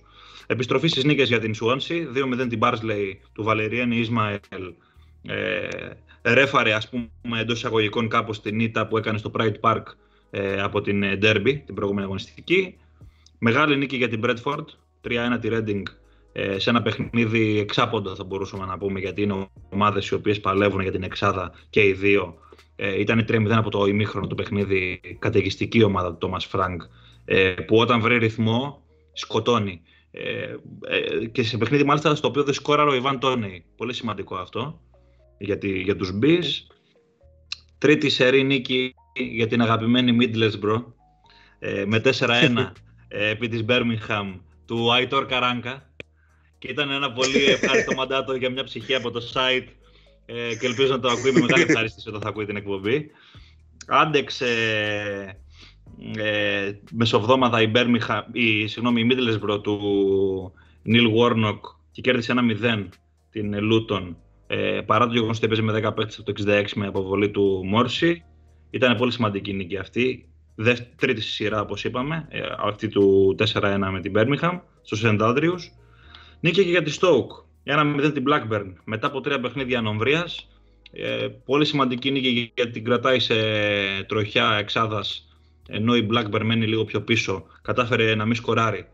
Επιστροφή στις νίκες για την Swansea, 2-0 την Barsley του Βαλεριέν Ισμαέλ. Ε, ρέφαρε ας πούμε εντός εισαγωγικών κάπως την ήττα που έκανε στο Pride Park ε, από την Derby την προηγούμενη αγωνιστική. Μεγάλη νίκη για την Bradford, 3-1 τη Reading ε, σε ένα παιχνίδι εξάποντο θα μπορούσαμε να πούμε γιατί είναι ομάδες οι οποίες παλεύουν για την εξάδα και οι δύο. Ε, ήταν 3-0 από το ημίχρονο του παιχνίδι καταιγιστική ομάδα του Thomas Frank ε, που όταν βρει ρυθμό σκοτώνει. Ε, ε, και σε παιχνίδι μάλιστα στο οποίο δεν σκόραρε ο Ιβάν Τόνεϊ. Πολύ σημαντικό αυτό για, τη, για τους Bees. Τρίτη σερή νίκη για την αγαπημένη Middlesbrough ε, με 4-1 επί της Birmingham του Άιτορ Καράνκα και ήταν ένα πολύ ευχάριστο μαντάτο για μια ψυχή από το site ε, και ελπίζω να το ακούει με μεγάλη ευχαρίστηση όταν θα ακούει την εκπομπή. Άντεξε ε, μεσοβδόμαδα η, Birmingham, η, συγγνώμη, η Middlesbrough του Νίλ Warnock και κέρδισε ένα 0 την Luton ε, παρά το γεγονός ότι έπαιζε με 10 παίκτες από το 66 με αποβολή του Μόρση. Ήταν πολύ σημαντική νίκη αυτή. Τρίτη σειρά, όπως είπαμε, ε, αυτή του 4-1 με την Birmingham στο St. Andrews. Νίκη και για τη Stoke. Ένα 0 την Blackburn μετά από τρία παιχνίδια νομβρία. Ε, πολύ σημαντική νίκη γιατί την κρατάει σε τροχιά εξάδας ενώ η Blackburn μένει λίγο πιο πίσω. Κατάφερε να μην σκοράρει.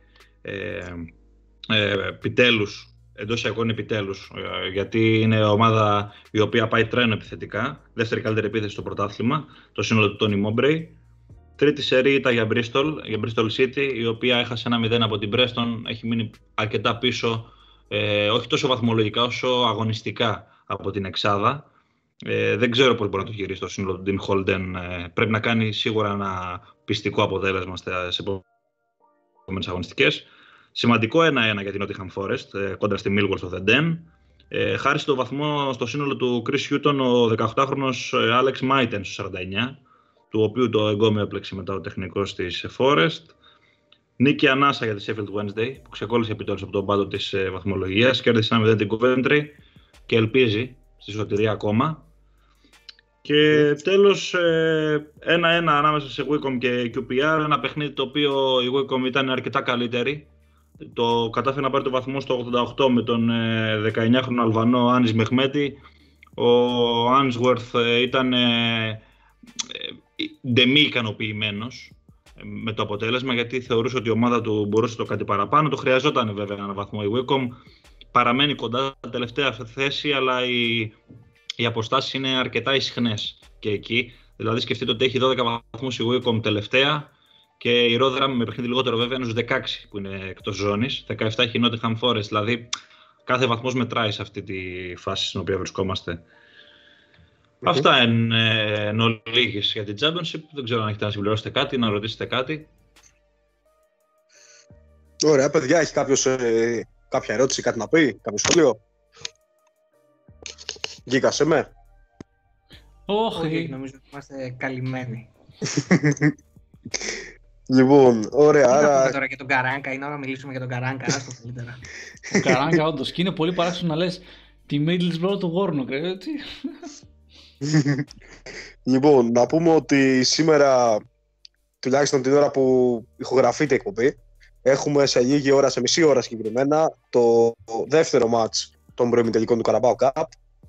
Ε, ε, επιτέλους, εντός εικόνη επιτέλους, ε, γιατί είναι ομάδα η οποία πάει τρένο επιθετικά, δεύτερη καλύτερη επίθεση στο πρωτάθλημα, το σύνολο του Τόνι Μόμπρεϊ. Τρίτη σερή ήταν για Bristol, για Bristol City, η οποία έχασε ένα 0 από την Preston, έχει μείνει αρκετά πίσω, ε, όχι τόσο βαθμολογικά όσο αγωνιστικά από την Εξάδα. Ε, δεν ξέρω πώς μπορεί να το γυρίσει το σύνολο του Dean Holden. Ε, πρέπει να κάνει σίγουρα ένα πιστικό αποτέλεσμα σε επόμενες αγωνιστικές. Σημαντικό 1-1 για την Nottingham Forest, ε, κόντρα στη Millwall στο The Ε, χάρη στο βαθμό στο σύνολο του Chris Hutton ο 18χρονος ε, Alex Maiten στο 49 του οποίου το εγκόμιο έπλεξε μετά ο τεχνικός της Forest. Νίκη ανάσα για τη Sheffield Wednesday, που ξεκόλλησε επιτέλους από τον πάτο της ε, βαθμολογίας. Κέρδισε ένα 0 την Coventry και ελπίζει στη σωτηρία ακόμα. Και τέλος, ένα-ένα ανάμεσα σε Wicom και QPR. Ένα παιχνίδι το οποίο η Wicom ήταν αρκετά καλύτερη. Το κατάφερε να πάρει το βαθμό στο 88 με τον 19χρονο ε, Αλβανό Άννη Μεχμέτη. Ο Άνσουερθ ήταν ντεμή ικανοποιημένος ε, με το αποτέλεσμα γιατί θεωρούσε ότι η ομάδα του μπορούσε το κάτι παραπάνω. Το χρειαζόταν βέβαια ένα βαθμό. Η Wicom παραμένει κοντά στην τελευταία θέση, αλλά οι, οι αποστάσεις είναι αρκετά ισχνές και εκεί. Δηλαδή, σκεφτείτε ότι έχει 12 βαθμούς η Wicom τελευταία Και η Rotherham με παιχνίδι λιγότερο βέβαια είναι στους 16 που είναι εκτός ζώνης. 17 έχει η Nottingham Forest. Δηλαδή κάθε βαθμός μετράει σε αυτή τη φάση στην οποία βρισκόμαστε. Αυτά είναι ε, εν ολίγης για την Championship. Δεν ξέρω αν έχετε να συμπληρώσετε κάτι, να ρωτήσετε κάτι. Ωραία, παιδιά, έχει κάποιος ε, κάποια ερώτηση, κάτι να πει, κάποιο σχόλιο; Γκίκα, σε με. Όχι, Όχι. νομίζω ότι είμαστε καλυμμένοι. Λοιπόν, ωραία, Τι θα πούμε άρα τώρα για τον Καράνκα, είναι ώρα να μιλήσουμε για τον Καράνκα, άστο καλύτερα. Ο Καράγκα, όντως. Και είναι πολύ παράξενο να λες τη Middlesbrough του Warnock. Ε, τι; Λοιπόν, να πούμε ότι σήμερα, τουλάχιστον την ώρα που ηχογραφείται η εκπομπή, έχουμε σε λίγη ώρα, σε μισή ώρα συγκεκριμένα, το δεύτερο μάτς των προημιτελικών του Carabao Cup,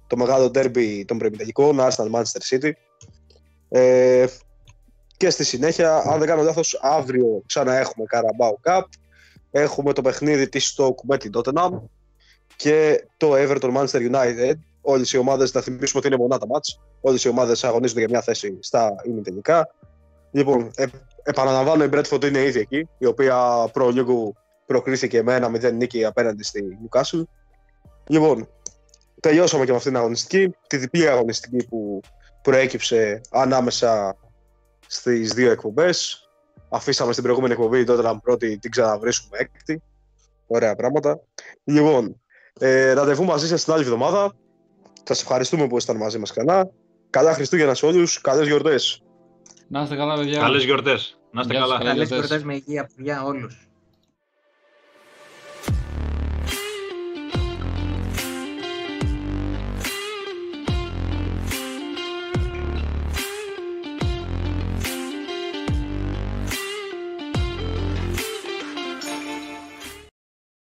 το μεγάλο ντέρμπι των προημιτελικών, Arsenal Manchester City. Ε, και στη συνέχεια, αν δεν κάνω λάθος, αύριο ξανά έχουμε Carabao Cup, έχουμε το παιχνίδι της Stoke με την Tottenham και το Everton Manchester United. Όλες οι ομάδες, να θυμίσουμε ότι είναι μονάδα μάτς, όλες οι ομάδες αγωνίζονται για μια θέση στα ημιτελικά. Λοιπόν, ε, επαναλαμβάνω, η Bradford είναι ήδη εκεί, η οποία προ λίγο προκρίθηκε με ένα 0 νίκη απέναντι στη Newcastle. Λοιπόν, τελειώσαμε και με αυτήν την αγωνιστική, τη διπλή αγωνιστική που προέκυψε ανάμεσα στις δύο εκπομπές. Αφήσαμε στην προηγούμενη εκπομπή τότε να πρώτη την ξαναβρίσκουμε έκτη. Ωραία πράγματα. Λοιπόν, ε, ραντεβού μαζί σας την άλλη εβδομάδα. Σας ευχαριστούμε που ήσασταν μαζί μας ξανά. Καλά Χριστούγεννα σε όλους, καλές γιορτές. Να είστε καλά, παιδιά. Καλές γιορτές. Να είστε Γεια σας, καλά. καλά. Καλές γιορτές. γιορτές με υγεία, παιδιά, όλους.